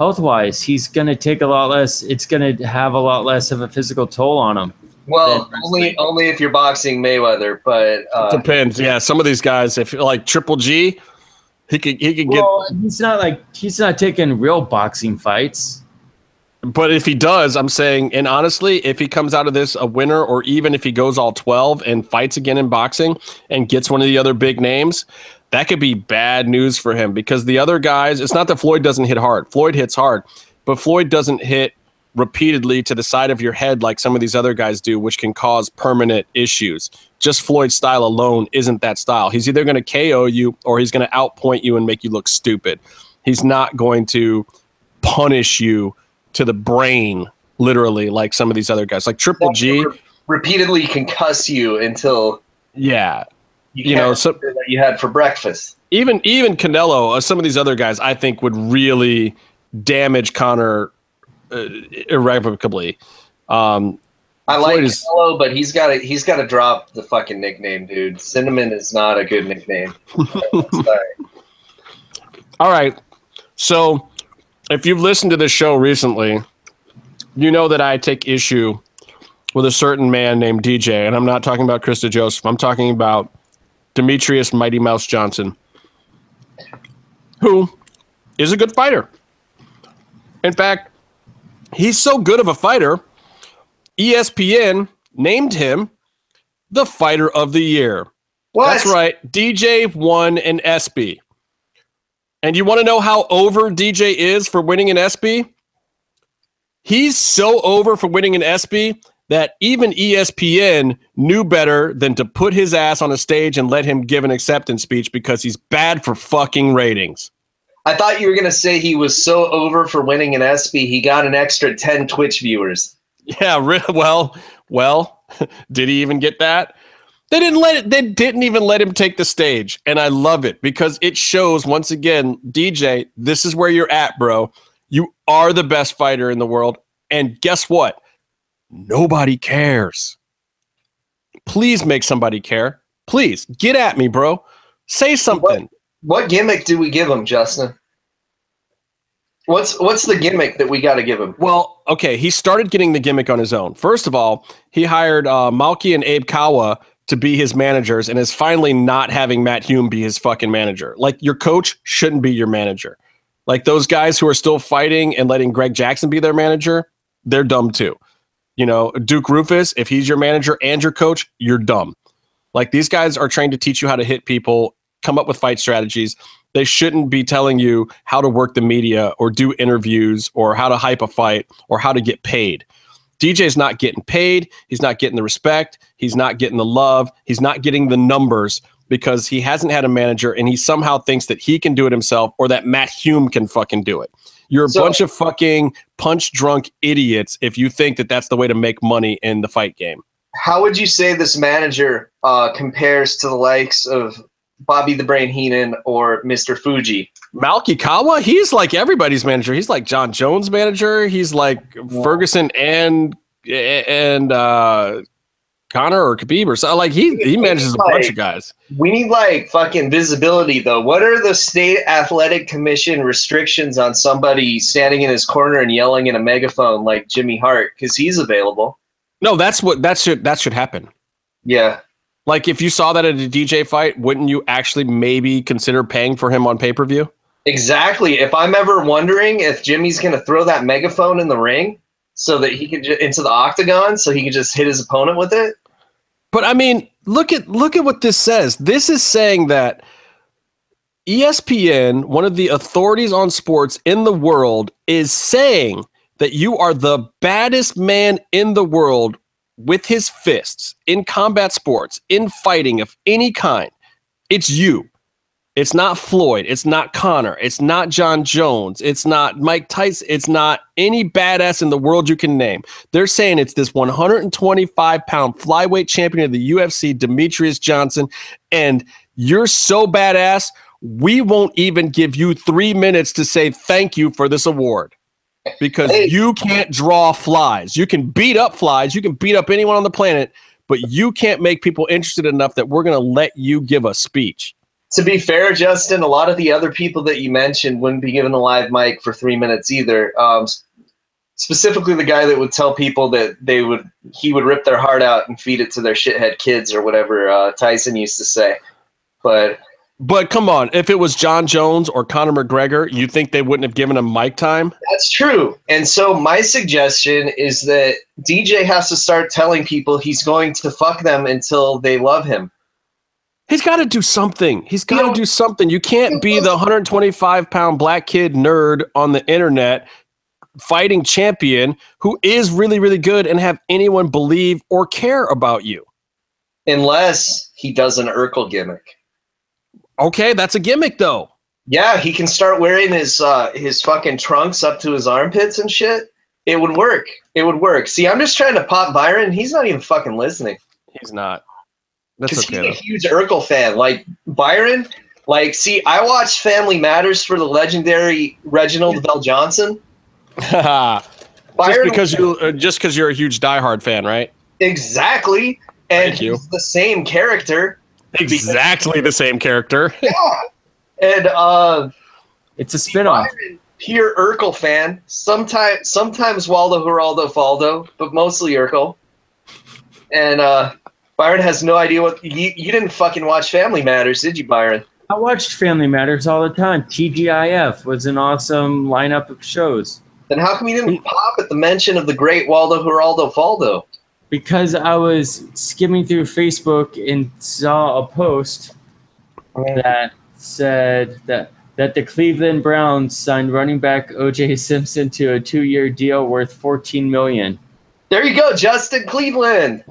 Health-wise, he's gonna take a lot less. It's gonna have a lot less of a physical toll on him. Well, only only if you're boxing Mayweather, but uh, Depends. Yeah, some of these guys, if like Triple G, he could he could get. Well, he's not like he's not taking real boxing fights. But if he does, I'm saying, and honestly, if he comes out of this a winner, or even if he goes all 12 and fights again in boxing and gets one of the other big names, that could be bad news for him because the other guys, it's not that Floyd doesn't hit hard. Floyd hits hard, but Floyd doesn't hit repeatedly to the side of your head like some of these other guys do, which can cause permanent issues. Just Floyd's style alone isn't that style. He's either going to KO you or he's going to outpoint you and make you look stupid. He's not going to punish you to the brain, literally, like some of these other guys, like Triple G. Repeatedly concuss you until Yeah, you, You know, so- that you had for breakfast. even even Canelo, uh, some of these other guys, I think would really damage Conor uh, irrevocably. Um, I like Floyd is- Canelo, but he's got to he's got to drop the fucking nickname, dude. Cinnamon is not a good nickname. (laughs) Sorry. all right, so if you've listened to this show recently, you know that I take issue with a certain man named DJ, and I'm not talking about Krista Joseph. I'm talking about Demetrious Mighty Mouse Johnson, who is a good fighter. In fact, he's so good of a fighter, ESPN named him the fighter of the year. What? That's right. DJ won an ESPY. And you want to know how over DJ is for winning an ESPY? He's so over for winning an ESPY that even ESPN knew better than to put his ass on a stage and let him give an acceptance speech because he's bad for fucking ratings. I thought you were gonna say he was so over for winning an ESPY, he got an extra ten Twitch viewers. Yeah, well, well, (laughs) did he even get that? They didn't let it. They didn't even let him take the stage, and I love it because it shows once again, DJ. This is where you're at, bro. You are the best fighter in the world, and guess what? Nobody cares. Please make somebody care. Please get at me, bro. Say something. What gimmick do we give him, Justin? What's what's the gimmick that we got to give him? Well, okay, he started getting the gimmick on his own. First of all, he hired uh, Malki and Abe Kawa to be his managers and is finally not having Matt Hume be his fucking manager. Like, your coach shouldn't be your manager. Like, those guys who are still fighting and letting Greg Jackson be their manager, they're dumb too. You know, Duke Roufus, if he's your manager and your coach, you're dumb. Like, these guys are trained to teach you how to hit people, come up with fight strategies they shouldn't be telling you how to work the media or do interviews or how to hype a fight or how to get paid. DJ's not getting paid. He's not getting the respect. He's not getting the love. He's not getting the numbers because he hasn't had a manager and he somehow thinks that he can do it himself or that Matt Hume can fucking do it. You're a So- bunch of fucking punch drunk idiots if you think that that's the way to make money in the fight game. How would you say this manager uh, compares to the likes of Bobby the Brain Heenan or Mr. Fuji? Malki Kawa, he's like everybody's manager. He's like Jon Jones' manager. He's like Ferguson and and uh Conor or Khabib or something. Like he he manages a bunch of guys. We need like fucking visibility though. What are the state athletic commission restrictions on somebody standing in his corner and yelling in a megaphone like Jimmy Hart because he's available? No, that's what that should that should happen. Yeah. Like if you saw that at a DJ fight, wouldn't you actually maybe consider paying for him on pay per view? Exactly. If I'm ever wondering if Jimmy's going to throw that megaphone in the ring so that he can ju- into the octagon so he can just hit his opponent with it. But I mean, look at look at what this says. This is saying that ESPN, one of the authorities on sports in the world, is saying that you are the baddest man in the world with his fists in combat sports, in fighting of any kind. It's you. It's not Floyd. It's not Conor. It's not Jon Jones. It's not Mike Tyson. It's not any badass in the world you can name. They're saying it's this 125 pound flyweight champion of the UFC, Demetrious Johnson. And you're so badass, we won't even give you three minutes to say thank you for this award because Hey. you can't draw flies. You can beat up flies, you can beat up anyone on the planet, but you can't make people interested enough that we're going to let you give a speech. To be fair, Justin, a lot of the other people that you mentioned wouldn't be given a live mic for three minutes either. Um, specifically, the guy that would tell people that they would he would rip their heart out and feed it to their shithead kids or whatever uh, Tyson used to say. But But come on, if it was Jon Jones or Conor McGregor, you think they wouldn't have given him mic time? That's true. And so my suggestion is that DJ has to start telling people he's going to fuck them until they love him. He's got to do something. He's got You to know- do something. You can't be the 125 pound black kid nerd on the internet fighting champion who is really, really good and have anyone believe or care about you. Unless he does an Urkel gimmick. Okay, that's a gimmick though. Yeah, he can start wearing his uh, his fucking trunks up to his armpits and shit. It would work. It would work. See, I'm just trying to pop Byron. He's not even fucking listening. He's not. That's Because okay. he's a huge Urkel fan. Like Byron, like see, I watched Family Matters for the legendary Reginald VelJohnson. (laughs) though. just because you uh, just because you're a huge diehard fan, right? exactly, and Thank you. he's the same character. Exactly the same character. (laughs) And uh, It's a spinoff. Byron, pure Urkel fan. Sometimes, sometimes Waldo Geraldo Faldo, but mostly Urkel. And uh, Byron has no idea what you, you didn't fucking watch Family Matters, did you, Byron? I watched Family Matters all the time. TGIF was an awesome lineup of shows Then how come you didn't pop at the mention of the great Waldo Geraldo Faldo? Because I was skimming through Facebook and saw a post that said that that the Cleveland Browns signed running back OJ Simpson to a two-year deal worth 14 million. There you go, Justin Cleveland.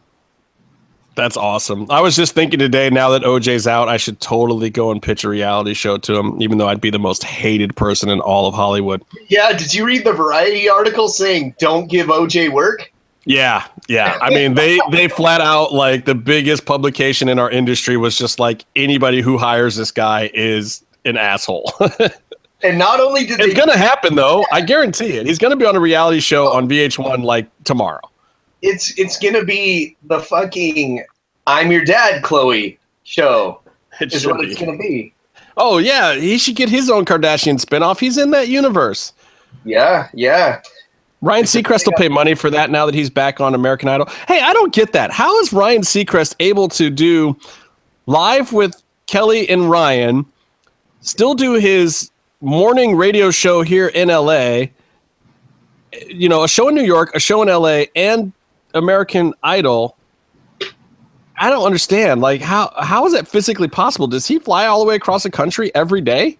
That's awesome. I was just thinking today, now that OJ's out, I should totally go and pitch a reality show to him, even though I'd be the most hated person in all of Hollywood. Yeah, did you read the Variety article saying don't give OJ work? Yeah, yeah. I mean, they they flat out like the biggest publication in our industry was just like anybody who hires this guy is an asshole. (laughs) And not only did it's they gonna happen though. I guarantee it. He's gonna be on a reality show on VH1 like tomorrow. it's it's gonna be the fucking I'm your dad, Chloe show. It Is what it's gonna be. Oh yeah, he should get his own Kardashian spinoff. He's in that universe. Yeah, yeah. Ryan Seacrest will pay money for that now that he's back on American Idol. Hey, I don't get that. How is Ryan Seacrest able to do live with Kelly and Ryan, still do his morning radio show here in LA, you know, a show in New York, a show in LA, and American Idol? I don't understand. Like, how how is that physically possible? Does he fly all the way across the country every day?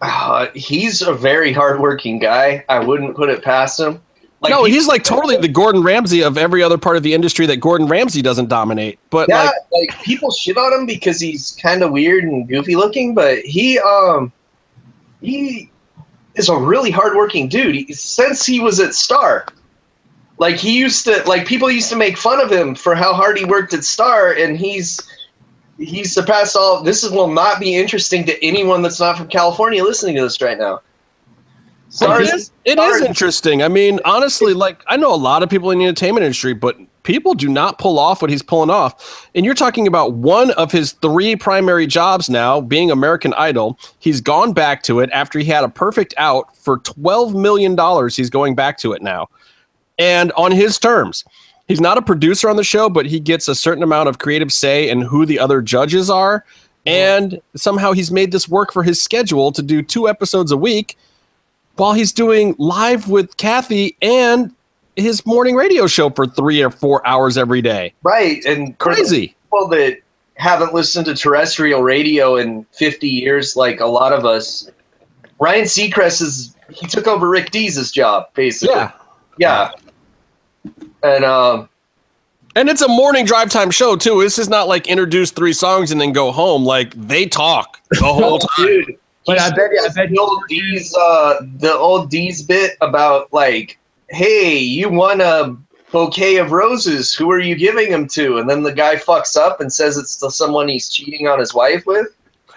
Uh, he's a very hardworking guy. I wouldn't put it past him. Like no, he- he's like totally the Gordon Ramsay of every other part of the industry that Gordon Ramsay doesn't dominate. But yeah, like, like, people shit on him because he's kind of weird and goofy looking, but he um he is a really hardworking dude. He, since he was at Star, like he used to like people used to make fun of him for how hard he worked at Star, and he's he's surpassed all. This is, will not be interesting to anyone that's not from California listening to this right now. Star it is- it is interesting. I mean, honestly, like I know a lot of people in the entertainment industry, but people do not pull off what he's pulling off. And you're talking about one of his three primary jobs now being American Idol. He's gone back to it after he had a perfect out for $12 million. He's going back to it now. And on his terms. He's not a producer on the show, but he gets a certain amount of creative say in who the other judges are. And somehow he's made this work for his schedule to do two episodes a week while he's doing live with Kathy and his morning radio show for three or four hours every day. right and Crazy. people that haven't listened to terrestrial radio in 50 years, like a lot of us, Ryan Seacrest is he took over Rick Dees' job basically. Yeah. yeah. And um, And it's a morning drive time show too. This is not like introduce three songs and then go home. Like they talk the (laughs) whole time. dude, But I he's bet- I bet the old Dees, uh, the old D's bit about like, hey, you won a bouquet of roses. Who are you giving them to? And then the guy fucks up and says it's to someone he's cheating on his wife with. (laughs)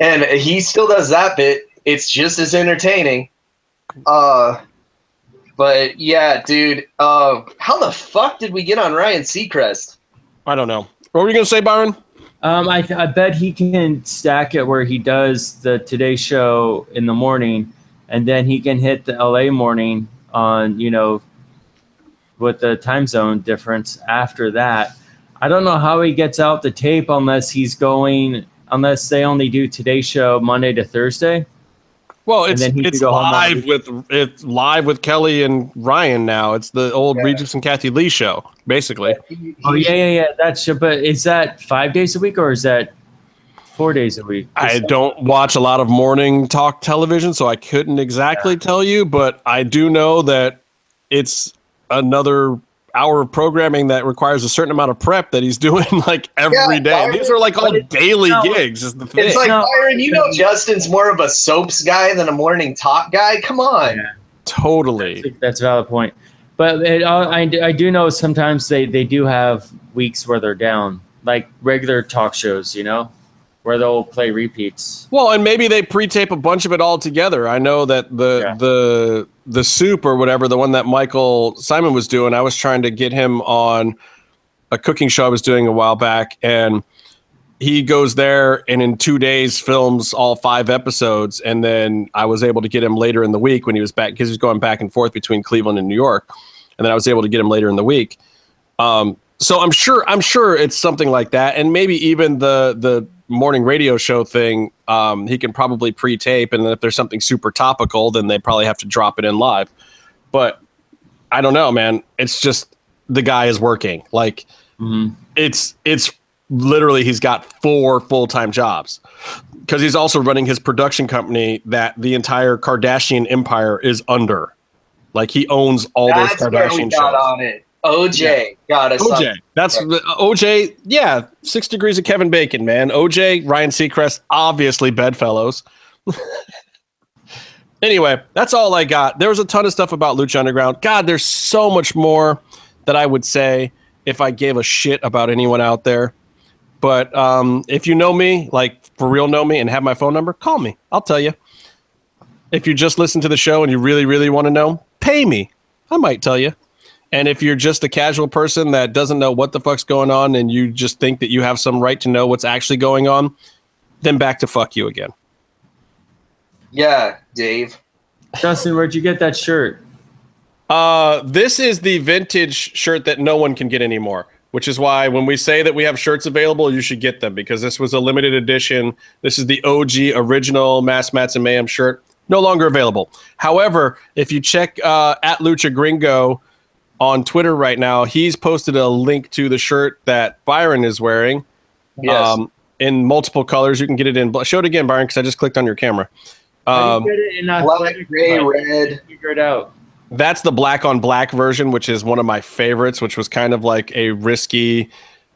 and he still does that bit. It's just as entertaining. Uh, but yeah, dude. Uh, how the fuck did we get on Ryan Seacrest? I don't know. What were you gonna say, Byron? Um, I, I bet he can stack it where he does the Today Show in the morning, and then he can hit the LA morning on you know with the time zone difference after that. I don't know how he gets out the tape unless he's going unless they only do Today Show Monday to Thursday. Well, And it's then it's go home on live with it's live with Kelly and Ryan now. It's the old Yeah. Regis and Kathie Lee show, basically. He- Oh he- yeah, yeah, yeah. That's but is that five days a week or is that Four days a week. I don't watch a lot of morning talk television, so I couldn't exactly tell you, but I do know that it's another hour of programming that requires a certain amount of prep that he's (laughs) doing like every Yeah, day. Byron, These are like all daily no, gigs. Is the thing. It's like No. Byron, you know, Justin's more of a soaps guy than a morning talk guy. Come on. Yeah. totally. That's a valid point. But it, uh, I, I do know sometimes they, they do have weeks where they're down, like regular talk shows, you know, where they'll play repeats. Well, and maybe they pre-tape a bunch of it all together. I know that the Yeah. the the soup or whatever, the one that Michael Symon was doing, I was trying to get him on a cooking show I was doing a while back, and he goes there and in two days films all five episodes, and then I was able to get him later in the week when he was back because he was going back and forth between Cleveland and New York, and then I was able to get him later in the week. Um, so I'm sure I'm sure it's something like that, and maybe even the the morning radio show thing. Um, he can probably pre-tape, and then if there's something super topical, then they probably have to drop it in live. But I don't know, man. It's just the guy is working. Like hmm it's it's literally he's got four full-time jobs because he's also running his production company that the entire Kardashian empire is under. Like he owns all That's those Kardashian shows. OJ got us. OJ. That's the OJ. Yeah, six degrees of Kevin Bacon, man. OJ, Ryan Seacrest, obviously bedfellows. (laughs) anyway, that's all I got. There was a ton of stuff about Lucha Underground. God, there's so much more that I would say if I gave a shit about anyone out there. But um, if you know me, like for real know me, and have my phone number, call me. I'll tell you. If you just listen to the show and you really, really want to know, pay me. I might tell you. And if you're just a casual person that doesn't know what the fuck's going on and you just think that you have some right to know what's actually going on, then back to fuck you again. Yeah, Dave. Justin, where'd you get that shirt? Uh, this is the vintage shirt that no one can get anymore, which is why when we say that we have shirts available, you should get them because this was a limited edition. This is the OG original Masks Mats and Mayhem shirt, no longer available. However, if you check uh, at Lucha Gringo on Twitter right now, he's posted a link to the shirt that Byron is wearing. Yes. um, in multiple colors. You can get it in. Show it again, Byron, because I just clicked on your camera. Um, you get it in Black, gray, red. Figure it out. that's the black on black version, which is one of my favorites, which was kind of like a risky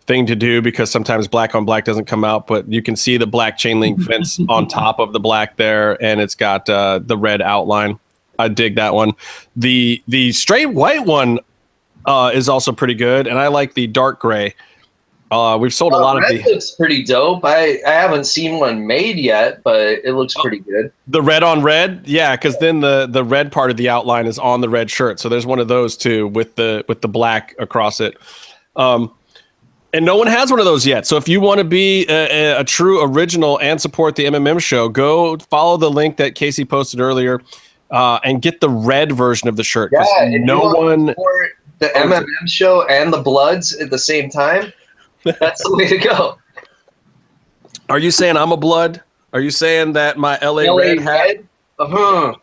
thing to do because sometimes black on black doesn't come out, but you can see the black chain link (laughs) fence on top of the black there, and it's got uh, the red outline. I dig that one. The the straight white one uh, is also pretty good, and I like the dark gray. Uh, we've sold a Uh, lot of red the looks pretty dope. I, I haven't seen one made yet, but it looks Oh. pretty good. The red on red, yeah, because then the the red part of the outline is on the red shirt. So there's one of those too with the with the black across it. Um, and no one has one of those yet. So if you want to be a, a, a true original and support the MMM show, go follow the link that Casey posted earlier uh, and get the red version of the shirt. Yeah, no one. Or the Oh, MMM show and the Bloods at the same time. That's the way to go. (laughs) Are you saying I'm a blood? Are you saying that my LA, LA red hat? Red. Uh-huh.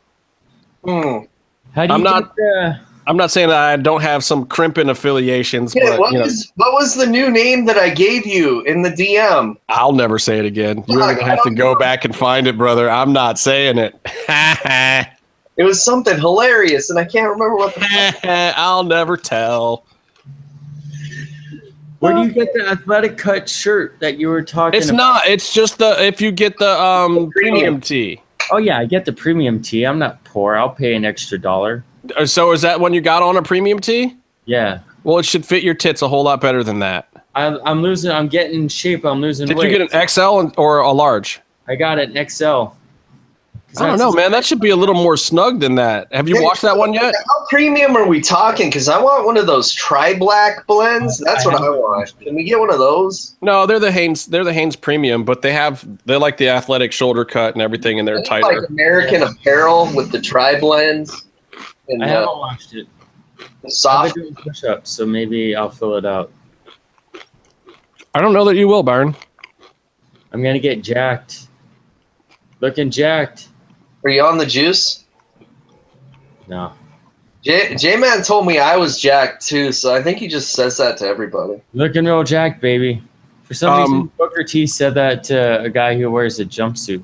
Hmm. How do you I'm not- the, I'm not saying that I don't have some crimping affiliations, Yeah, but what you know, was what was the new name that I gave you in the DM? I'll never say it again. You're gonna have to go know. back and find it, brother. I'm not saying it. (laughs) (laughs) It was something hilarious, and I can't remember what the (laughs) I'll never tell. where do you get the athletic cut shirt that you were talking about? It's about? not. It's just the if you get the um Premium. premium tee. Oh yeah, I get the premium tee. I'm not poor. I'll pay an extra dollar. Uh, So is that one you got on a premium tee? Yeah. Well, it should fit your tits a whole lot better than that. I'm, I'm losing. I'm getting in shape. I'm losing Did weight. you get an XL or a large? I got an XL. 'Cause I don't know, man. That should be a little more snug than that. Have you Hey, watched that one yet? How premium are we talking? Because I want one of those tri-black blends. That's I what I want. Can we get one of those? No, they're the Hanes. They're the Hanes Premium, but they have they like the athletic shoulder cut and everything, and they're It's Like tighter. American Apparel with the tri-blends and I uh, haven't watched it. the I've soft. been doing push-ups, so maybe I'll fill it out. I don't know that you will, Byron. I'm gonna get jacked. Looking jacked. Are you on the juice? No. J J Man told me I was jacked too, so I think he just says that to everybody. Looking real jack, baby. For some Um, reason, Booker T said that to a guy who wears a jumpsuit.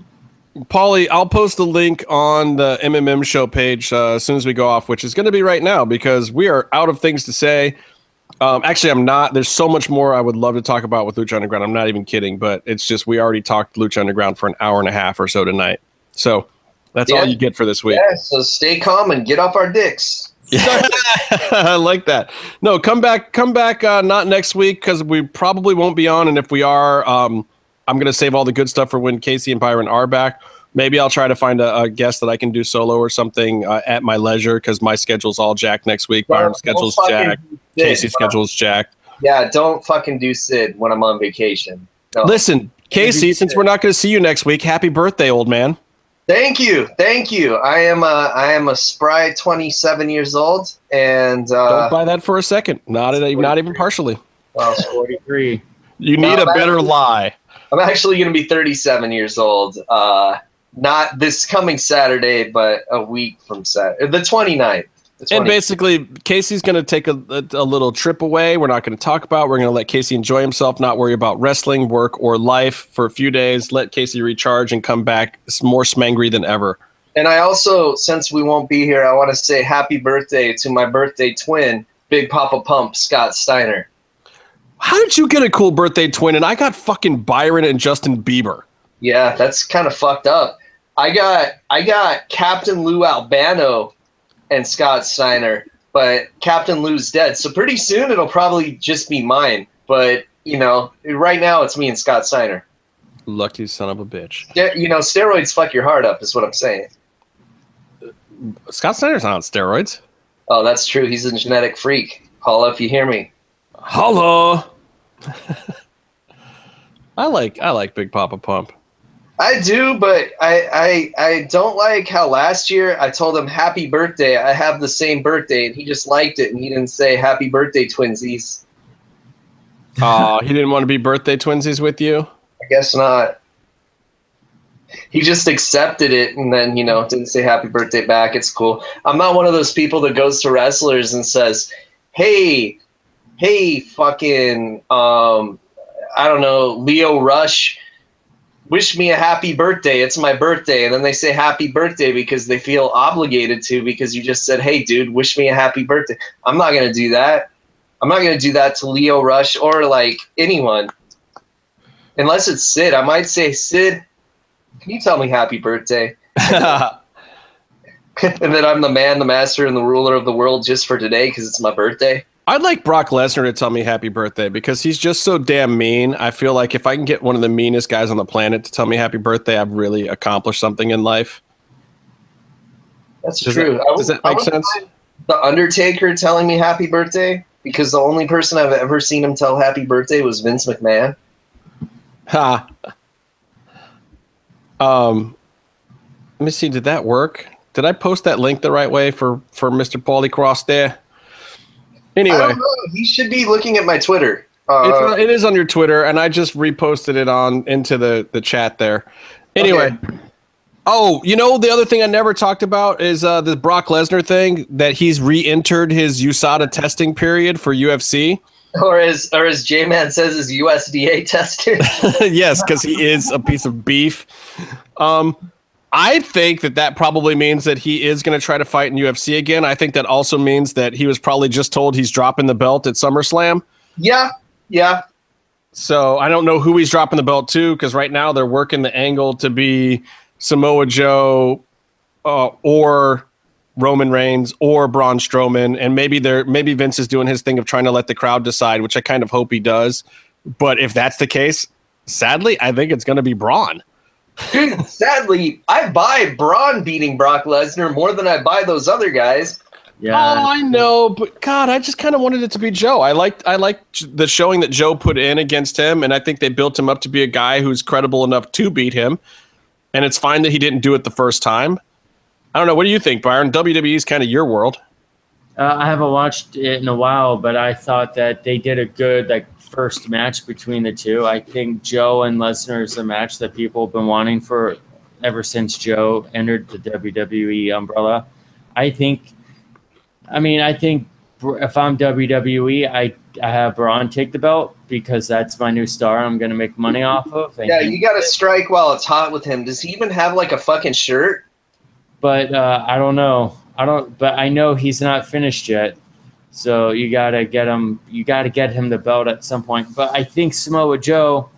Paulie, I'll post the link on the MMM show page uh, as soon as we go off, which is going to be right now because we are out of things to say. Um, actually, I'm not. There's so much more I would love to talk about with Lucha Underground. I'm not even kidding, but it's just we already talked Lucha Underground for an hour and a half or so tonight. So that's all you get for this week. Yeah, so stay calm and get off our dicks. (laughs) (laughs) I like that. No, come back, come back. Uh, not next week because we probably won't be on, and if we are, um, I'm gonna save all the good stuff for when Casey and Byron are back. Maybe I'll try to find a, a guest that I can do solo or something uh, at my leisure because my schedule's all jacked next week. Byron's Don't schedule's fucking jacked. do Sid. Casey's schedule's jacked. Yeah, don't fucking do Sid when I'm on vacation. No. Listen, Casey, since we're not gonna see you next week, happy birthday, old man. Thank you, thank you. I am a I am a spry 27 years old, and uh, Don't buy that for a second. Not not even partially. well, 43. You need No, a that- better lie. I'm actually going to be 37 years old. Uh, not this coming Saturday, but a week from Saturday, the 29th. 29th. And basically, Casey's going to take a, a, a little trip away. We're not going to talk about. We're going to let Casey enjoy himself, not worry about wrestling, work, or life for a few days. Let Casey recharge and come back more smangry than ever. And I also, since we won't be here, I want to say happy birthday to my birthday twin, Big Papa Pump, Scott Steiner. How did you get a cool birthday twin? And I got fucking Byron and Justin Bieber. Yeah, that's kind of fucked up. I got I got Captain Lou Albano and Scott Steiner, but Captain Lou's dead. So pretty soon it'll probably just be mine. But you know, right now it's me and Scott Steiner. Lucky son of a bitch. Yeah, you know, steroids fuck your heart up, is what I'm saying. Scott Steiner's not on steroids. Oh, that's true. He's a genetic freak. Paula, if you hear me. Hello. (laughs) I like I like Big Papa Pump. I do, but I, I I don't like how last year I told him happy birthday. I have the same birthday, and he just liked it, and he didn't say happy birthday, twinsies. Oh, he didn't want to be birthday twinsies with you. I guess not. He just accepted it and then, you know, didn't say happy birthday back. It's cool. I'm not one of those people that goes to wrestlers and says, Hey, hey, fucking um I don't know, Lio Rush, wish me a happy birthday. It's my birthday. And then they say happy birthday because they feel obligated to because you just said, Hey dude, wish me a happy birthday. I'm not gonna do that. I'm not gonna do that to Lio Rush or like anyone unless it's Sid, I might say, Sid, can you tell me happy birthday? (laughs) (laughs) and then I'm the man, the master, and the ruler of the world just for today because it's my birthday. I'd like Brock Lesnar to tell me happy birthday because he's just so damn mean. I feel like if I can get one of the meanest guys on the planet to tell me happy birthday, I've really accomplished something in life. That's Does true. that- would- does that make sense? The Undertaker telling me happy birthday because the only person I've ever seen him tell happy birthday was Vince McMahon. Ha. Um, let me see. Did that work? Did I post that link the right way for for Mr. Paulie Cross there? Anyway. He should be looking at my Twitter. it's, Uh, on- it is on your Twitter, and I just reposted it on into the the chat there. Anyway. Okay. Oh, you know the other thing I never talked about is uh, the Brock Lesnar thing that he's re-entered his USADA testing period for UFC. or as or as J Man says, is USDA tested. yes, because he is a piece of beef. Um, I think that that probably means that he is going to try to fight in UFC again. I think that also means that he was probably just told he's dropping the belt at SummerSlam. yeah, yeah. So I don't know who he's dropping the belt to because right now they're working the angle to be Samoa Joe uh, or Roman Reigns or Braun Strowman, and maybe they're maybe Vince is doing his thing of trying to let the crowd decide, which I kind of hope he does. But if that's the case, sadly, I think it's going to be Braun. Dude, (laughs) sadly, I buy Braun beating Brock Lesnar more than I buy those other guys. Yeah. Oh, I know, but God, I just kind of wanted it to be Joe. I liked I liked the showing that Joe put in against him, and I think they built him up to be a guy who's credible enough to beat him. And it's fine that he didn't do it the first time. I don't know. What do you think, Byron? WWE is kind of your world. Uh, I haven't watched it in a while, but I thought that they did a good like first match between the two. I think Joe and Lesnar is a match that people have been wanting for ever since Joe entered the WWE umbrella. I think, I mean, I think if I'm WWE, I I have Braun take the belt because that's my new star. I'm gonna make money off of. Yeah, you gotta strike while it's hot with him. Does he even have like a fucking shirt? but uh, I don't know. I don't. But I know he's not finished yet. So you gotta get him. You gotta get him the belt at some point. But I think Samoa Joe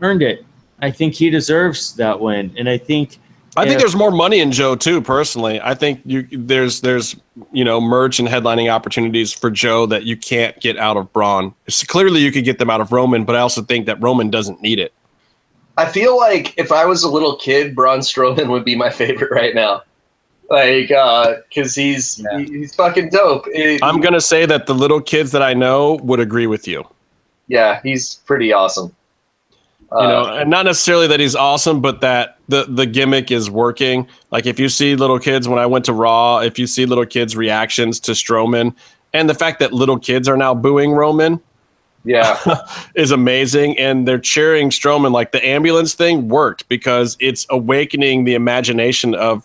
earned it. I think he deserves that win, and I think I think Yeah. there's more money in Joe too. Personally, I think you there's there's you know merch and headlining opportunities for Joe that you can't get out of Braun. It's clearly, you could get them out of Roman, but I also think that Roman doesn't need it. I feel like if I was a little kid, Braun Strowman would be my (laughs) favorite right now. Like, uh, cause he's Yeah. he- he's fucking dope. It- I'm gonna say that the little kids that I know would agree with you. yeah, he's pretty awesome. You know, Uh, and not necessarily that he's awesome, but that the the gimmick is working. Like if you see little kids when I went to Raw, if you see little kids' reactions to Strowman, and the fact that little kids are now booing Roman, yeah, (laughs) is amazing and they're cheering Strowman like the ambulance thing worked because it's awakening the imagination of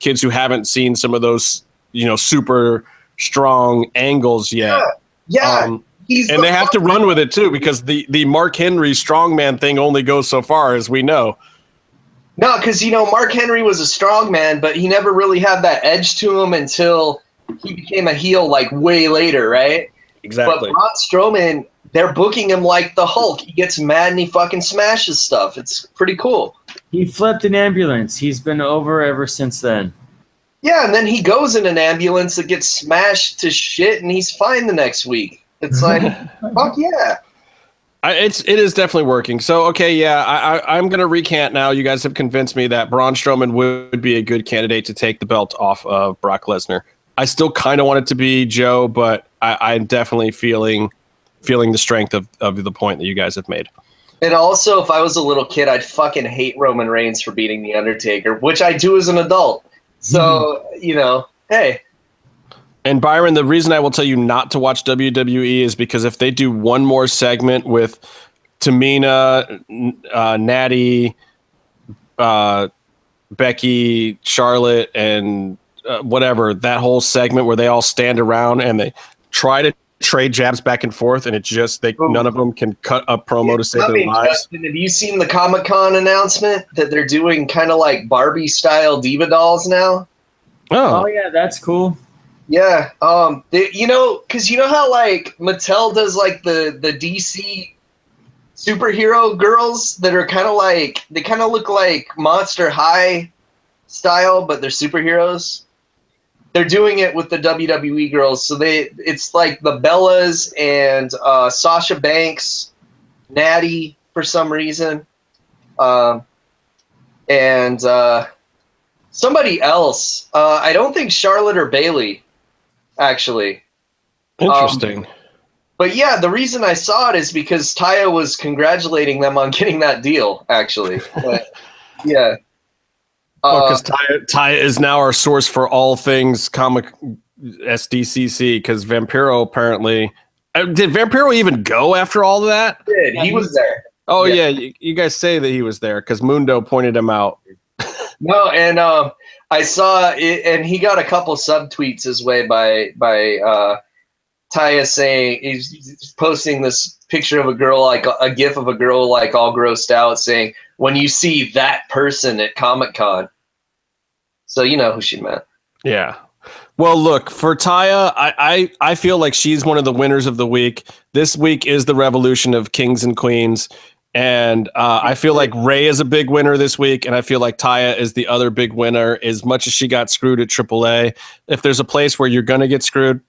kids who haven't seen some of those you know super strong angles yet yeah. um, he's and the they have to run with it too because the the Mark Henry strongman thing only goes so far as we know No, because you know Mark Henry was a strong man, but he never really had that edge to him until he became a heel like way later, right? exactly But Braun Strowman, they're booking him like the Hulk. He gets mad and he fucking smashes stuff. It's pretty cool. He flipped an ambulance. He's been over ever since then. Yeah, and then he goes in an ambulance that gets smashed to shit, and he's fine the next week. It's (laughs) like, fuck yeah. I, it's it is definitely working. So okay, yeah, I, I I'm gonna recant now. You guys have convinced me that Braun Strowman would be a good candidate to take the belt off of Brock Lesnar. I still kind of want it to be Joe, but I, I'm definitely feeling feeling the strength of, of the point that you guys have made. And also, if I was a little kid, I'd fucking hate Roman Reigns for beating The Undertaker, which I do as an adult. So, you know, hey, And Byron, the reason I will tell you not to watch WWE is because if they do one more segment with Tamina, uh, Natty, uh, Becky, Charlotte, and uh, whatever, that whole segment where they all stand around and they try to trade jabs back and forth, and it just they Ooh. none of them can cut a promo to save I their mean, lives. Justin, have you seen the Comic Con announcement that they're doing kind of like Barbie style diva dolls now? Oh Oh, yeah, that's cool. Yeah, um, they, you know, because you know how like Mattel does like the the DC superhero girls that are kind of like they kind of look like Monster High style, but they're superheroes. They're doing it with the WWE girls, so they it's like the Bellas and uh, Sasha Banks, Natty for some reason, um, and uh, somebody else. Uh, I don't think Charlotte or Bayley actually. interesting. But yeah, the reason I saw it is because Taya was congratulating them on getting that deal. Actually, (laughs) but, yeah. Uh, because Ty, Ty is now our source for all things comic SDCC. Because Vampiro apparently uh, did Vampiro even go after all of that? did. he was there. Oh Yeah. yeah, you, you guys say that he was there because Mundo pointed him out. (laughs) No, and um, I saw it, and he got a couple subtweets his way by by uh, Taya saying he's he's posting this picture of a girl like a, a gif of a girl like all grossed out saying when you see that person at Comic Con. So you know who she meant. Yeah. Well, look for Taya. I, I I feel like she's one of the winners of the week. This week is the revolution of kings and queens, and uh, I feel like Rey is a big winner this week, and I feel like Taya is the other big winner. As much as she got screwed at AAA, if there's a place where you're gonna get screwed,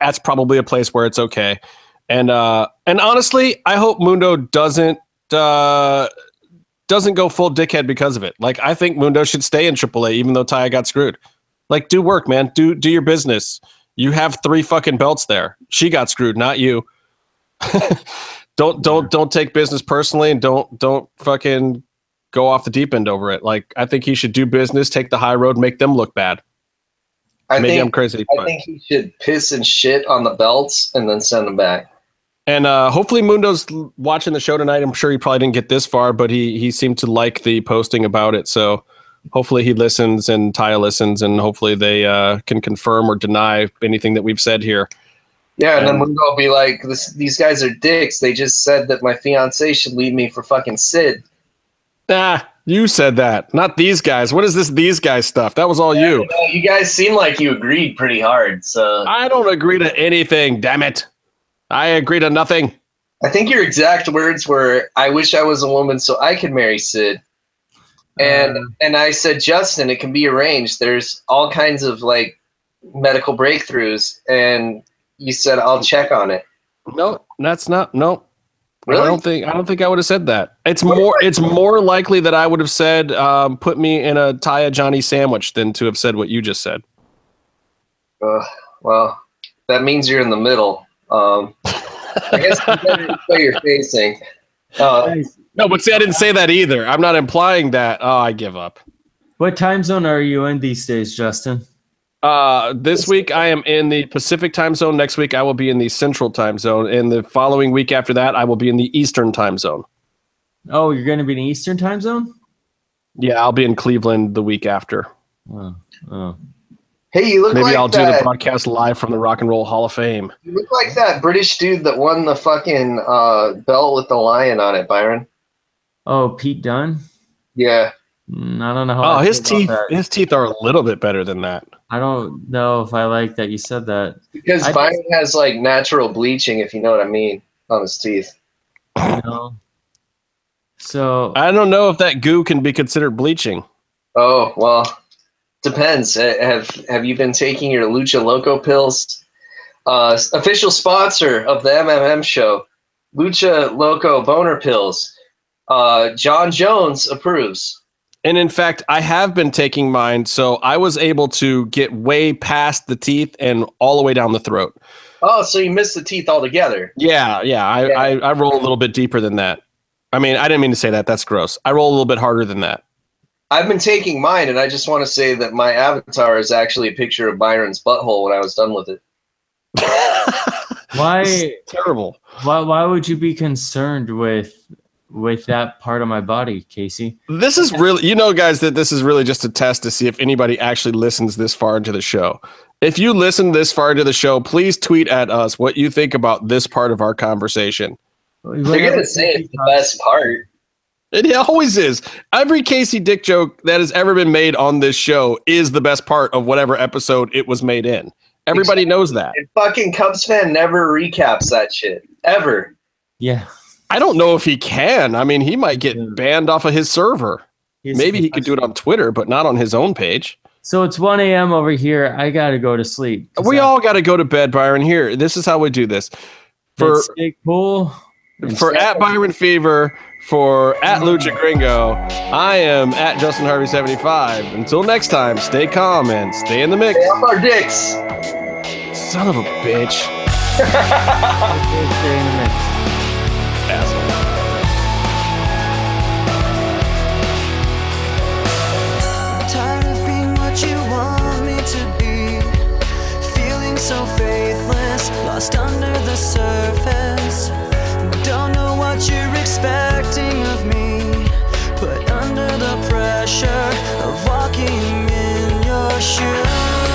that's probably a place where it's okay. And uh, and honestly, I hope Mundo doesn't uh, doesn't go full dickhead because of it. Like I think Mundo should stay in AAA, even though Taya got screwed. Like, do work, man. Do do your business. You have three fucking belts there. She got screwed, not you. (laughs) don't don't don't take business personally, and don't don't fucking go off the deep end over it. Like, I think he should do business, take the high road, make them look bad. I Maybe I'm think crazy, I but think he should piss and shit on the belts and then send them back. And uh, hopefully Mundo's watching the show tonight. I'm sure he probably didn't get this far, but he he seemed to like the posting about it. So hopefully he listens and Taya listens, and hopefully they uh, can confirm or deny anything that we've said here. Yeah, and then Mundo will be like, this, "These guys are dicks. They just said that my fiance should leave me for fucking Sid." Nah, you said that, not these guys. What is this these guys stuff? That was all you. You, you guys seem like you agreed pretty hard. So I don't agree to anything. Damn it! I agree to nothing. I think your exact words were, "I wish I was a woman so I could marry Sid." And Uh. and I said, Justin, it can be arranged. There's all kinds of like medical breakthroughs, and you said I'll check on it. No, that's not. No, Really? I don't think. I don't think I would have said that. It's more. It's more likely that I would have said, um, "Put me in a Taya Johnny sandwich," than to have said what you just said. Uh, well, that means you're in the middle. Um, I guess depending on where you're facing. Uh, No, but see, I didn't say that either. I'm not implying that. Oh, I give up. What time zone are you in these days, Justin? Uh, this week I am in the Pacific time zone. Next week I will be in the Central time zone, and the following week after that I will be in the Eastern time zone. Oh, you're going to be in Eastern time zone? Yeah, I'll be in Cleveland the week after. Oh, oh. Hey, you look Maybe like I'll do the broadcast live from the Rock and Roll Hall of Fame. You look like that British dude that won the fucking uh, belt with the lion on it, Byron. Oh, Pete Dunne? Yeah. Mm, I don't know how. Oh, I his teeth. that. His teeth are a little bit better than that. I don't know if I like that you said that. Because I Byron has like natural bleaching, if you know what I mean, on his teeth. You know? So I don't know if that goo can be considered bleaching. Oh well, depends. Uh, Have Have you been taking your Lucha Loco pills? Uh, official sponsor of the MMM show, Lucha Loco boner pills. Uh, Jon Jones approves. And in fact, I have been taking mine, so I was able to get way past the teeth and all the way down the throat. Oh, so you missed the teeth altogether. Yeah, yeah. I, Yeah. I, I roll a little bit deeper than that. I mean, I didn't mean to say that. That's gross. I roll a little bit harder than that. I've been taking mine, and I just want to say that my avatar is actually a picture of Byron's butthole when I was done with it. (laughs) why Terrible. why why would you be concerned with with that part of my body, Casey? This is really, you know, guys, that this is really just a test to see if anybody actually listens this far into the show. If you listen this far into the show, please tweet at us what you think about this part of our conversation. They're gonna say it's the best part. It always is. Every Casey Dick joke that has ever been made on this show is the best part of whatever episode it was made in. Everybody knows that. And fucking Cubs fan never recaps that shit ever. Yeah. I don't know if he can. I mean, he might get Yeah. banned off of his server. He's- Maybe he could do it on Twitter, but not on his own page. So it's 1 a.m. over here. I gotta go to sleep. We I- all got to go to bed, Byron. Here, this is how we do this. For let's stay cool. for at Byron Fever, for at Lucha Gringo, I am at Justin Harvey 75. Until next time, stay calm and stay in the mix. Stay off our dicks. Son of a bitch. Stay in the mix. Asshole. Tired of being what you want me to be. Feeling so faithless, lost under the surface what you're expecting of me. but under the pressure of walking in your shoes.